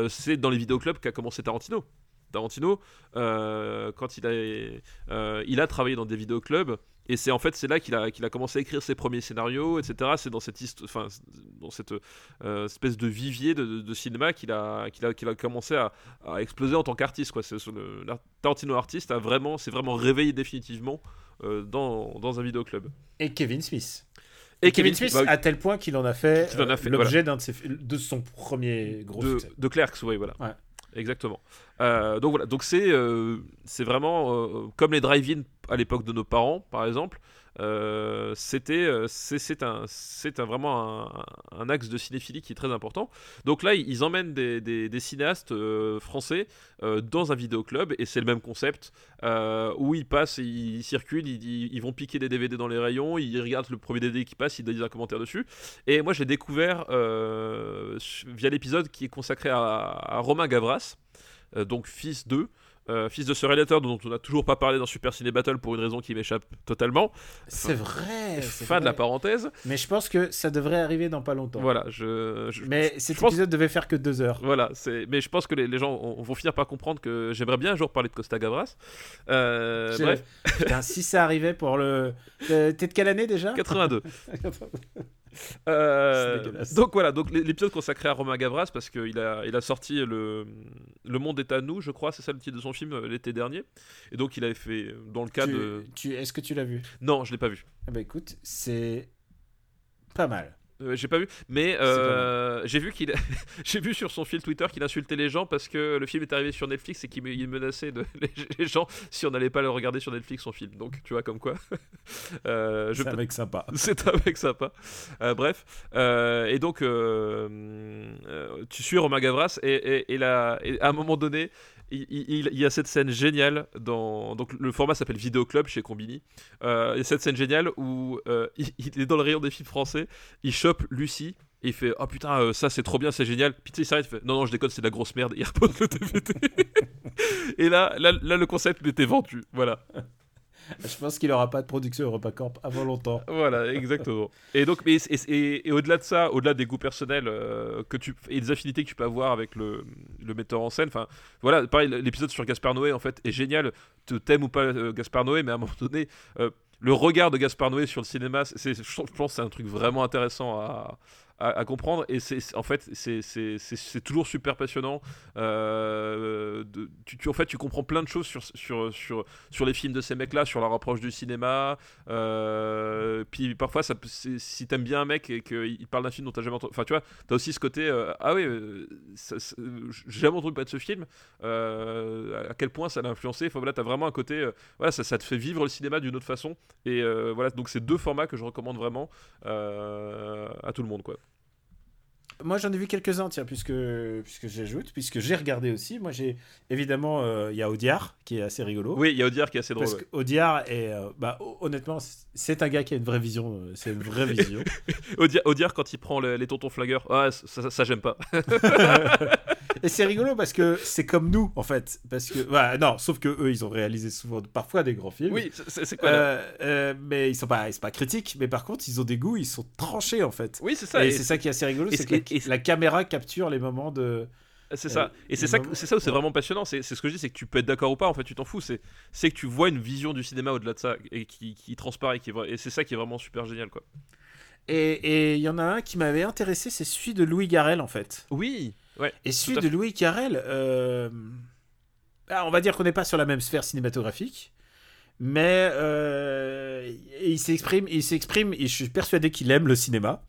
c'est dans les vidéoclubs qu'a commencé Tarantino. Tarantino, quand il a, il a travaillé dans des vidéoclubs, et c'est en fait c'est là qu'il a, qu'il a commencé à écrire ses premiers scénarios, etc. C'est dans cette, hist- enfin, dans cette euh, espèce de vivier de, de- de cinéma qu'il a, qu'il a, qu'il a commencé à, à exploser en tant qu'artiste. Quoi. C'est, le, l'art- Tarantino artiste a vraiment, c'est vraiment réveillé définitivement euh, dans, dans un vidéoclub. Et Kevin Smith. Et Kevin Smith, bah à tel point qu'il en a fait, Qu'il en a euh, fait, l'objet d'un de, ses- de son premier gros de, succès. de Clerks, oui, voilà. Ouais. Exactement. Euh, donc voilà, donc c'est euh, vraiment euh, comme les drive-in à l'époque de nos parents, par exemple. Euh, c'était euh, c'est un un, vraiment un, axe de cinéphilie qui est très important. Donc là, ils emmènent des, cinéastes euh, français dans un vidéoclub et c'est le même concept où ils passent, ils, circulent, ils, vont piquer des DVD dans les rayons, ils regardent le premier DVD qui passe, ils disent un commentaire dessus. Et moi, je l'ai découvert via l'épisode qui est consacré à, à Romain Gavras, donc fils de. Euh, fils de ce réalisateur dont on n'a toujours pas parlé dans Super Ciné Battle pour une raison qui m'échappe totalement. C'est vrai. Fin de la parenthèse. Mais je pense que ça devrait arriver dans pas longtemps. Voilà, je, je- Mais cet je pense- épisode devait faire que deux heures. Voilà. Mais je pense que les, les gens ont- vont finir par comprendre que j'aimerais bien un jour parler de Costa Gavras. Euh, bref, Putain, si ça arrivait pour le. Euh, T'es de quelle année déjà? 82. *laughs* Euh, donc voilà, donc l'é- l'épisode consacré à Romain Gavras parce qu'il a, il a sorti le, le Monde est à nous, je crois, c'est ça le titre de son film euh, l'été dernier. Et donc il avait fait euh, dans le cas Tu- de. tu- Est-ce que tu l'as vu? Non, je l'ai pas vu. Ah bah écoute, c'est pas mal. Euh, j'ai pas vu, mais euh, j'ai vu qu'il, *laughs* j'ai vu sur son fil Twitter qu'il insultait les gens parce que le film est arrivé sur Netflix et qu'il me- il menaçait de *laughs* les, gens si on n'allait pas le regarder sur Netflix son film. Donc tu vois comme quoi. *laughs* Euh, je C'est un mec sympa. C'est un mec sympa. Bref. Et donc, tu suis Romain Gavras et, et, et là, et à un moment donné, il, y a cette scène géniale dans. Donc, le format s'appelle Vidéo Club chez Combini. Euh, il y a cette scène géniale où euh, il, est dans le rayon des films français, il chope Lucie. Et il fait Oh putain, euh, ça c'est trop bien, c'est génial. Puis il s'arrête, fait Non, non, je déconne, c'est de la grosse merde. Il repose le DVD. *laughs* et là, là, là, le concept était vendu. Voilà. Je pense qu'il aura pas de production EuropaCorp avant longtemps. Voilà, exactement. Et donc, et, et- et au-delà de ça, au-delà des goûts personnels euh, que tu et des affinités que tu peux avoir avec le, le metteur en scène, enfin, voilà, pareil, l'épisode sur Gaspard Noé en fait est génial. T'aimes ou pas euh, Gaspard Noé, mais à un moment donné, euh, le regard de Gaspard Noé sur le cinéma, je pense que c'est un truc vraiment intéressant à, à, comprendre. Et c'est en fait, c'est- toujours super passionnant. Euh, tu, en fait, tu comprends plein de choses sur, sur, sur, sur les films de ces mecs-là, sur leur approche du cinéma. Euh, puis parfois, si t'aimes bien un mec et qu'il parle d'un film dont t'as jamais entendu. Enfin, tu vois, t'as aussi ce côté. euh, ah oui, j'ai jamais entendu parler de ce film. à quel point ça l'a influencé. Enfin, voilà, t'as vraiment un côté. voilà, ça, ça te fait vivre le cinéma d'une autre façon. Et voilà, donc c'est deux formats que je recommande vraiment à tout le monde, quoi. Moi, j'en ai vu quelques-uns, tiens, puisque, puisque j'ajoute, puisque j'ai regardé aussi. Moi, j'ai évidemment, euh, il y a Audiard qui est assez rigolo. Oui, il y a Audiard qui est assez drôle. Parce ouais. qu'Audiard est, euh, bah, ho- honnêtement, c'est un gars qui a une vraie vision. euh, C'est une vraie vision. *laughs* Audiard, Audiard, quand il prend les, les tontons flagueurs, ah, ça, ça, ça, j'aime pas. *laughs* Et c'est rigolo parce que c'est comme nous, en fait. Parce que, voilà, non, sauf que eux, ils ont réalisé souvent, parfois des grands films. oui, c'est- quoi Euh, euh, mais ils sont pas, pas critiques. Mais par contre, ils ont des goûts, ils sont tranchés, en fait. Oui, c'est ça. et et c'est ça qui est assez rigolo, c'est que la, et c'est- la caméra capture les moments de. C'est ça. Et c'est ça, c'est ça où c'est vraiment passionnant. C'est ce que je dis, c'est que tu peux être d'accord ou pas. En fait, tu t'en fous. C'est que tu vois une vision du cinéma au-delà de ça et qui, qui transparaît. Qui est et c'est ça qui est vraiment super génial, quoi. Et et il y en a un qui m'avait intéressé, c'est celui de Louis Garrel, en fait. Oui. Ouais. Et celui de. Louis Garrel, euh, ah, on va dire qu'on n'est pas sur la même sphère cinématographique, mais euh, il s'exprime, il s'exprime, et je suis persuadé qu'il aime le cinéma.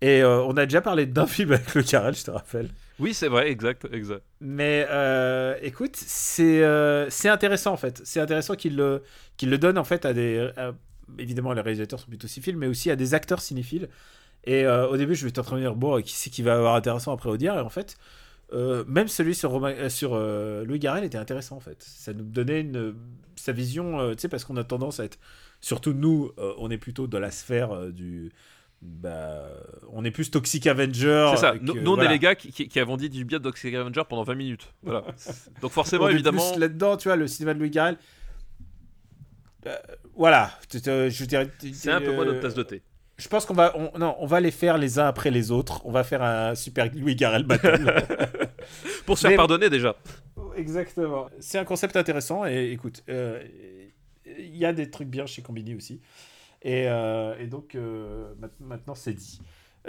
Et euh, on a déjà parlé d'un *laughs* film avec Louis Garrel, je te rappelle. Oui, c'est vrai. Exact. Exact. Mais euh, écoute, c'est euh, c'est intéressant en fait. C'est intéressant qu'il le, le donne en fait à des. à- évidemment, les réalisateurs sont plutôt cinéphiles, mais aussi à des acteurs cinéphiles. Et euh, au début, je vais en train de dire, bon, qui c'est qui va avoir intéressant après Audiard? Et en fait, euh, même celui sur, Romain- euh, sur euh, Louis Garrel était intéressant en fait. Ça nous donnait une, sa vision, euh, tu sais, parce qu'on a tendance à être. Surtout nous, euh, on est plutôt dans la sphère euh, du. Bah, on est plus Toxic Avenger. C'est ça. que- Nous, on voilà. est les gars qui, qui, qui avons dit du bien de Toxic Avenger pendant 20 minutes. Voilà. *laughs* Donc forcément, On évidemment. plus là-dedans, tu vois, le cinéma de Louis Garrel. Euh, voilà, je. C'est un peu moins euh, notre tasse de thé. Je pense qu'on va, on, non, on va les faire les uns après les autres. On va faire un super Louis Garrel battle. *laughs* Pour se faire mais- pardonner déjà. Exactement. C'est un concept intéressant et écoute, euh, il y a des trucs bien chez Combini aussi. Et, euh, et donc euh, maintenant c'est dit.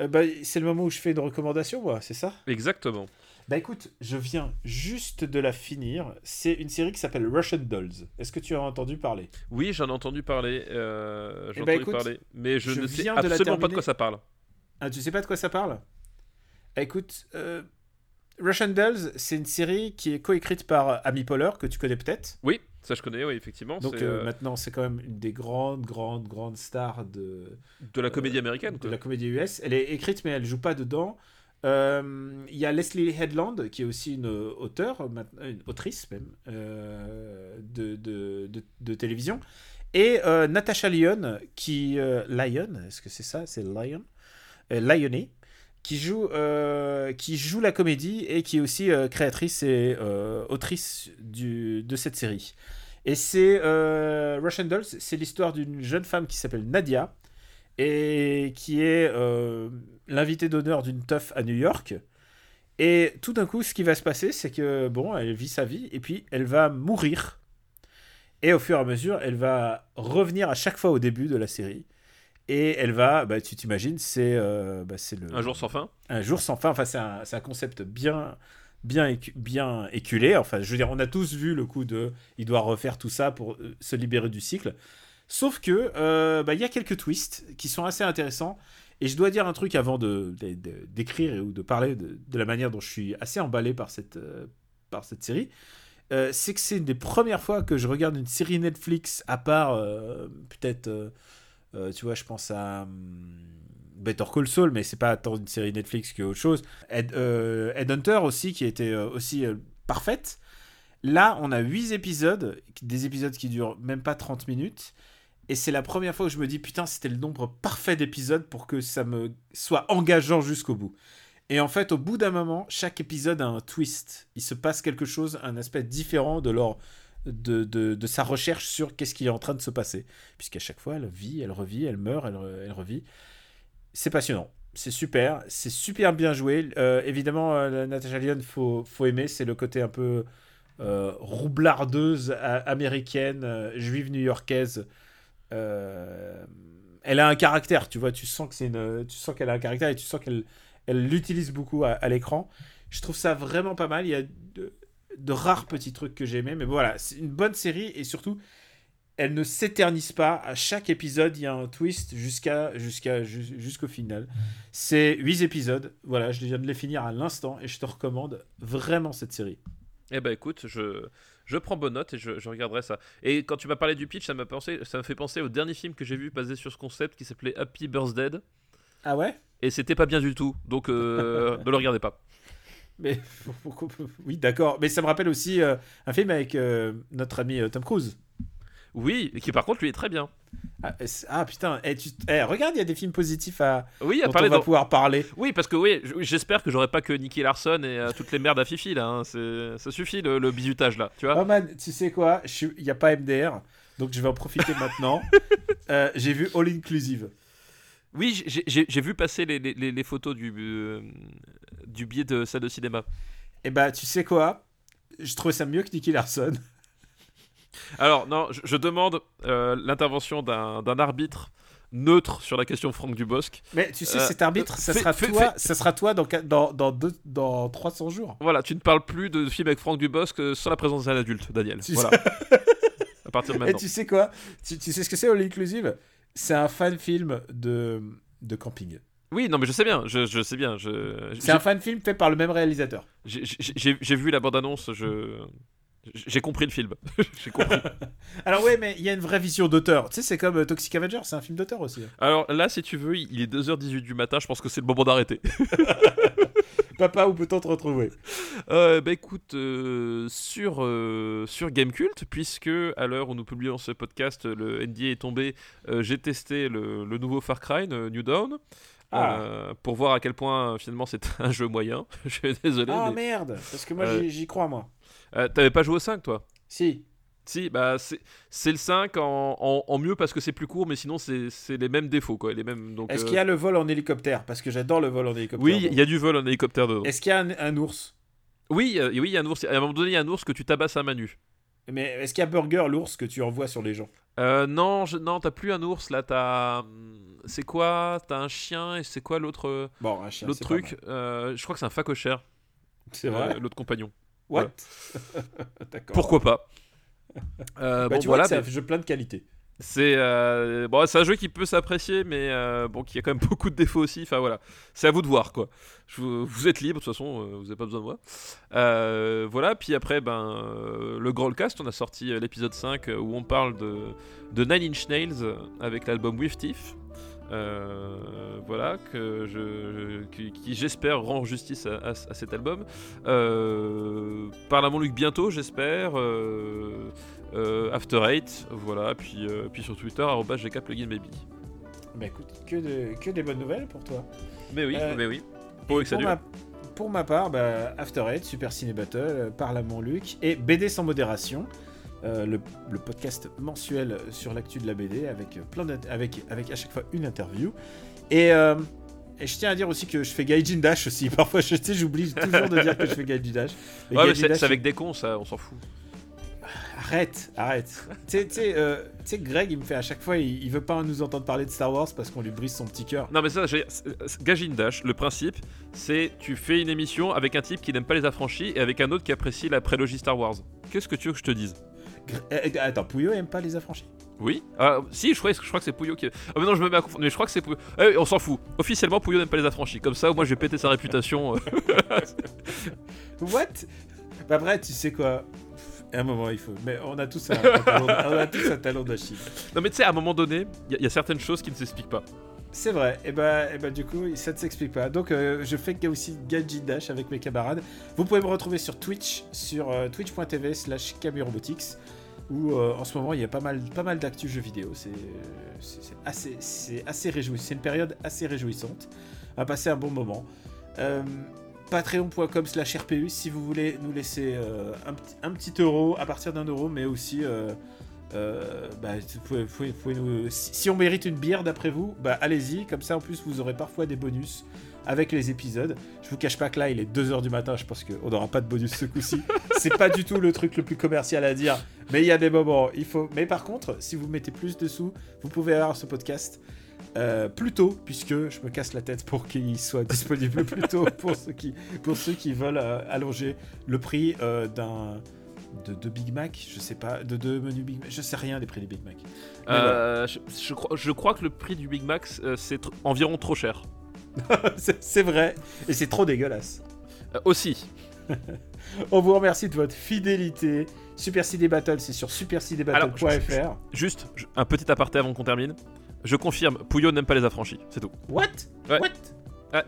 Bah, c'est le moment où je fais une recommandation, moi, c'est ça? Exactement. Bah écoute, je viens juste de la finir. C'est une série qui s'appelle Russian Dolls. Est-ce que tu as entendu parler? Oui, j'en ai entendu parler. euh, Eh J'en ai ben, entendu écoute, parler. Mais je, je ne sais de absolument pas de quoi ça parle. Ah, tu sais pas de quoi ça parle? Ah, Écoute, euh, Russian Dolls, c'est une série qui est coécrite par Amy Poehler, que tu connais peut-être. Oui, ça je connais, oui, effectivement. Donc euh, maintenant, c'est quand même une des grandes, grandes, grandes stars de, de la comédie américaine. de quoi. la comédie US. Elle est écrite, mais elle joue pas dedans. Euh, Il y a Leslie Headland, qui est aussi une auteure, une autrice même, euh, de, télévision. Et euh, Natasha Lyon, qui... Lyon, est-ce que c'est ça? C'est Lyon qui joue, qui joue la comédie et qui est aussi créatrice et autrice du, de cette série. Et c'est Russian Dolls, c'est l'histoire d'une jeune femme qui s'appelle Nadia et qui est euh, l'invitée d'honneur d'une teuf à New York. Et tout d'un coup, ce qui va se passer, c'est que bon, elle vit sa vie et puis elle va mourir. Et au fur et à mesure, elle va revenir à chaque fois au début de la série. Et elle va, bah, tu t'imagines, c'est euh, bah, c'est le Un jour sans fin. un jour sans fin. Enfin, c'est un, concept bien, bien, écu- bien éculé. Enfin, je veux dire, on a tous vu le coup de, il doit refaire tout ça pour euh, se libérer du cycle. Sauf que, euh, bah, il y a quelques twists qui sont assez intéressants. Et je dois dire un truc avant de, d'écrire ou de parler de, la manière dont je suis assez emballé par cette, euh, par cette série. Euh, c'est que c'est une des premières fois que je regarde une série Netflix, à part peut-être, tu vois, je pense à hum, Better Call Saul, mais c'est pas tant une série Netflix qu'autre chose. Ed, Headhunter aussi, qui était aussi parfaite. Là, on a 8 épisodes, des épisodes qui durent même pas 30 minutes. Et c'est la première fois où je me dis, putain, c'était le nombre parfait d'épisodes pour que ça me soit engageant jusqu'au bout. Et en fait, au bout d'un moment, chaque épisode a un twist. Il se passe quelque chose, un aspect différent de leur de, de, de sa recherche sur qu'est-ce qui est en train de se passer. Puisqu'à chaque fois, elle vit, elle revit, elle meurt, elle, elle revit. C'est passionnant. C'est super. C'est super bien joué. Euh, évidemment, euh, Natasha Lyonne, faut, faut aimer. C'est le côté un peu euh, roublardeuse américaine, euh, juive new-yorkaise. Euh, elle a un caractère, tu vois, tu sens que c'est une, tu sens qu'elle a un caractère et tu sens qu'elle, elle l'utilise beaucoup à, l'écran. Je trouve ça vraiment pas mal. Il y a de, rares petits trucs que j'ai aimés, mais voilà, c'est une bonne série et surtout, elle ne s'éternise pas. À chaque épisode, il y a un twist jusqu'à, jusqu'à, jus- jusqu'au final. C'est 8 épisodes. Voilà, je viens de les finir à l'instant et je te recommande vraiment cette série. Eh ben écoute, je, je prends bonne note et je, je regarderai ça. Et quand tu m'as parlé du pitch, ça m'a pensé, ça me fait penser au dernier film que j'ai vu basé sur ce concept qui s'appelait Happy Birthday. Ah ouais? Et c'était pas bien du tout, donc euh, *laughs* ne le regardez pas. Mais *laughs* oui, d'accord. Mais ça me rappelle aussi euh, un film avec euh, notre ami Tom Cruise. Oui, et qui par contre lui est très bien. Ah, ah, putain, eh, tu- eh, regarde, il y a des films positifs à Oui, à dont parler on va dans- pouvoir parler. Oui, parce que oui, j'espère que j'aurai pas que Nicky Larson et euh, toutes les merdes à Fifi là. hein. C'est- Ça suffit le, le bisutage là, tu vois. Oh man, tu sais quoi Je suis- Il n'y a pas MDR, donc je vais en profiter maintenant. *laughs* Euh, J'ai vu All Inclusive. Oui, j'ai- vu passer les, les- les- les photos du, euh, du billet de salle de cinéma. Et bah, tu sais quoi Je trouvais ça mieux que Nicky Larson. Alors, non, je, je demande euh, l'intervention d'un arbitre neutre sur la question Franck Dubosc. Mais tu sais, Euh, cet arbitre, ça sera toi, ça sera toi dans, dans, dans, deux- dans 300 jours. Voilà, tu ne parles plus de film avec Franck Dubosc euh, sans la présence d'un adulte, Daniel. Tu Voilà. à partir de *laughs* Et maintenant. tu sais quoi? Tu, tu sais ce que c'est All Inclusive? C'est un fan film de, de camping. Oui, non, mais je sais bien, je, je sais bien. je- C'est un fan film fait par le même réalisateur. j'ai vu la bande-annonce, je. J'ai compris le film. *laughs* J'ai compris. *laughs* Alors ouais, mais il y a une vraie vision d'auteur. Tu sais, c'est comme euh, Toxic Avenger, c'est un film d'auteur aussi. Alors là, si tu veux, il est 2h18 du matin, je pense que c'est le moment d'arrêter. *laughs* Papa, où peut-on te retrouver? Euh, bah écoute, euh, sur, euh, sur Gamecult, puisque à l'heure où nous publions ce podcast, le NDA est tombé, j'ai testé le, le nouveau Far Cry, New Dawn, Ah. euh, pour voir à quel point finalement c'est un jeu moyen. Je suis désolé. Ah mais... merde, parce que moi Euh, j'y crois moi. Euh, T'avais pas joué au 5 toi? Si. Si, bah c'est le 5 en, en, en mieux parce que c'est plus court, mais sinon c'est les mêmes défauts quoi. Les mêmes, donc, Est-ce euh, qu'il y a le vol en hélicoptère? Parce que j'adore le vol en hélicoptère. Oui, il y a du vol en hélicoptère dedans. Est-ce qu'il y a un, un ours? Oui, euh, oui, il y a un ours. À un moment donné, il y a un ours que tu tabasses à main nue. Mais est-ce qu'il y a Burger, l'ours que tu envoies sur les gens? Euh, non, je- non, t'as plus un ours là. T'as, hum, c'est quoi? T'as un chien et c'est quoi l'autre, Bon, un chien. l'autre truc? Je crois que c'est un facochère. C'est vrai? l'autre compagnon. What *laughs* D'accord. Pourquoi pas *laughs* Euh, Bah, Bon, tu vois voilà. c'est mais un jeu plein de qualité. C'est euh, bon, c'est un jeu qui peut s'apprécier, mais euh, bon, qui a quand même *laughs* beaucoup de défauts aussi. Enfin voilà, c'est à vous de voir quoi. Je vous, vous êtes libre de toute façon, vous n'avez pas besoin de moi. Voilà, puis après, ben le Growlcast, on a sorti l'épisode 5 euh, où on parle de, de Nine Inch Nails avec l'album With Thief. Euh, voilà, que je, qui, qui, j'espère rend justice à, à- à cet album. Euh, parle à mon Luc bientôt, j'espère. Euh, After Eight, voilà, puis, puis sur Twitter, gkplugin.baby. Bah écoute, que, de- que des bonnes nouvelles pour toi. Mais oui, mais oui. Pour que ça pour, dure. ma, pour ma part, bah, After Eight, Super Ciné Battle, Parle à mon Luc et BD sans modération. Euh, le, le podcast mensuel sur l'actu de la BD avec euh, plein avec avec à chaque fois une interview et, euh, et je tiens à dire aussi que je fais Gaijin Dash aussi. *laughs* Parfois, je sais, j'oublie toujours de dire que je fais Gaijin Dash. *laughs* Mais Ouais, c'est avec des cons, ça, on s'en fout. Arrête, arrête. tu sais- euh, Greg, il me fait à chaque fois, il, il veut pas nous entendre parler de Star Wars parce qu'on lui brise son petit cœur. Non, mais ça, Gajin Dash, le principe, c'est tu fais une émission avec un type qui n'aime pas les affranchis et avec un autre qui apprécie la prélogie Star Wars. Qu'est-ce que tu veux que je te dise? Attends, Pouillot aime pas les affranchis? Oui Ah, Si, je crois, je crois que c'est Pouillot qui. Ah, mais non, je me mets à confondre, mais je crois que c'est Pouillot. Eh, on s'en fout. Officiellement, Pouillot n'aime pas les affranchis. Comme ça, moi, je vais péter sa réputation. euh. *laughs* What? Bah après, tu sais quoi? À un moment, il faut. Mais on a tous un, *laughs* talon, on a tous un talon d'Achille. non, mais tu sais, à un moment donné, il y, a- il y a certaines choses qui ne s'expliquent pas. C'est vrai. Et bah, et bah, du coup, ça ne s'explique pas. Donc, euh, je fais aussi Gadget Dash avec mes camarades. Vous pouvez me retrouver sur Twitch, sur euh, twitch.tv/slash Robotics, où euh, en ce moment il y a pas mal, pas mal d'actu jeux vidéo. C'est assez, assez réjouissant. C'est une période assez réjouissante. On va passer un bon moment. Euh, Patreon.com slash RPU si vous voulez nous laisser euh, un, un petit euro à partir d'un euro, mais aussi euh, euh, bah, si, si on mérite une bière d'après vous, bah allez-y, comme ça en plus vous aurez parfois des bonus avec les épisodes. Je vous cache pas que là il est 2h du matin, je pense qu'on n'aura pas de bonus ce coup-ci. *laughs* C'est pas du tout le truc le plus commercial à dire, mais il y a des moments, il faut. Mais par contre, si vous mettez plus de sous, vous pouvez avoir ce podcast euh, plus tôt, puisque je me casse la tête pour qu'il soit disponible plus tôt *laughs* pour ceux qui, pour ceux qui veulent euh, allonger le prix euh, d'un de, de Big Mac, je sais pas, de deux menus Big Mac, je sais rien des prix des Big Mac. Je, je crois, je crois que le prix du Big Mac, euh, c'est tr- environ trop cher. *laughs* c'est vrai, et c'est trop dégueulasse. Euh, aussi. *laughs* On vous remercie de votre fidélité. Super CD Battle, c'est sur supercdbattle.fr. Juste, je- un petit aparté avant qu'on termine. Je confirme, Pouillot n'aime pas les affranchis, c'est tout. What? Ouais. What? Ouais.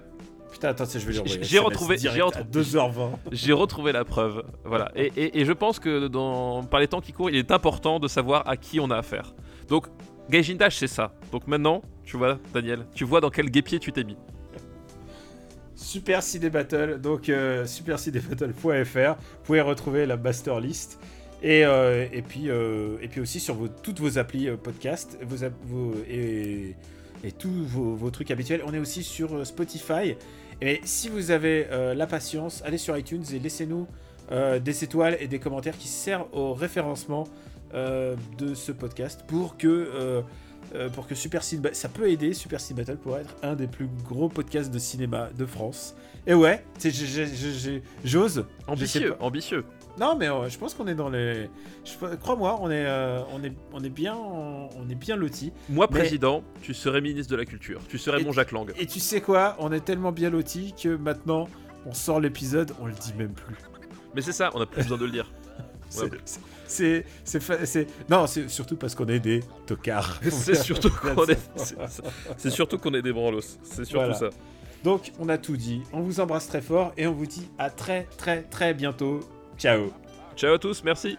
Putain, attends, je vais lui envoyer. j'ai retrouvé- j'ai retrouvé- 2h20. J'ai retrouvé la preuve. Voilà. Et, et- et je pense que dans, par les temps qui courent, il est important de savoir à qui on a affaire. Donc, Gaijin Dash, c'est ça. Donc maintenant, tu vois, Daniel, tu vois dans quel guépier tu t'es mis. Super CD Battle, donc euh, supercdbattle.fr. Vous pouvez retrouver la master list. Et, euh, et, puis, euh, et puis aussi sur toutes vos applis euh, podcast vos, et, et tous vos, trucs habituels. On est aussi sur Spotify. Et si vous avez la patience, allez sur iTunes et laissez-nous des étoiles et des commentaires qui servent au référencement de ce podcast pour que, euh, pour que Super ça peut aider Super Cine Battle pour être un des plus gros podcasts de cinéma de France. Et ouais, j'ose. Ambitieux, ambitieux. Non, mais euh, je pense qu'on est dans les. Crois-moi, on est, euh, on est, on est bien, on est bien lotis. Moi, Mais- président, tu serais ministre de la Culture. Tu serais Et- mon Jacques Lang. Et tu sais quoi On est tellement bien lotis que maintenant, on sort l'épisode, on le dit même plus. Mais c'est ça, on a plus besoin de le dire. C'est- c'est- non, c'est surtout parce qu'on est des tocards. *laughs* C'est surtout *laughs* qu'on est, c'est- surtout qu'on est des branlos. C'est surtout Voilà. ça. Donc, on a tout dit. On vous embrasse très fort et on vous dit à très, très, très bientôt. Ciao. Ciao à tous, merci.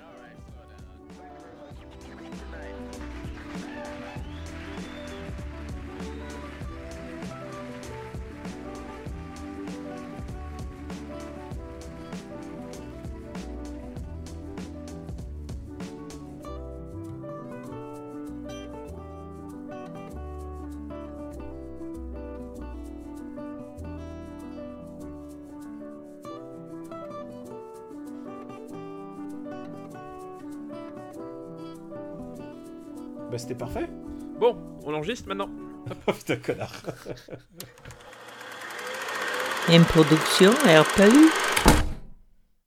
Bon, on enregistre maintenant. Oh putain, connard. Une production RPU.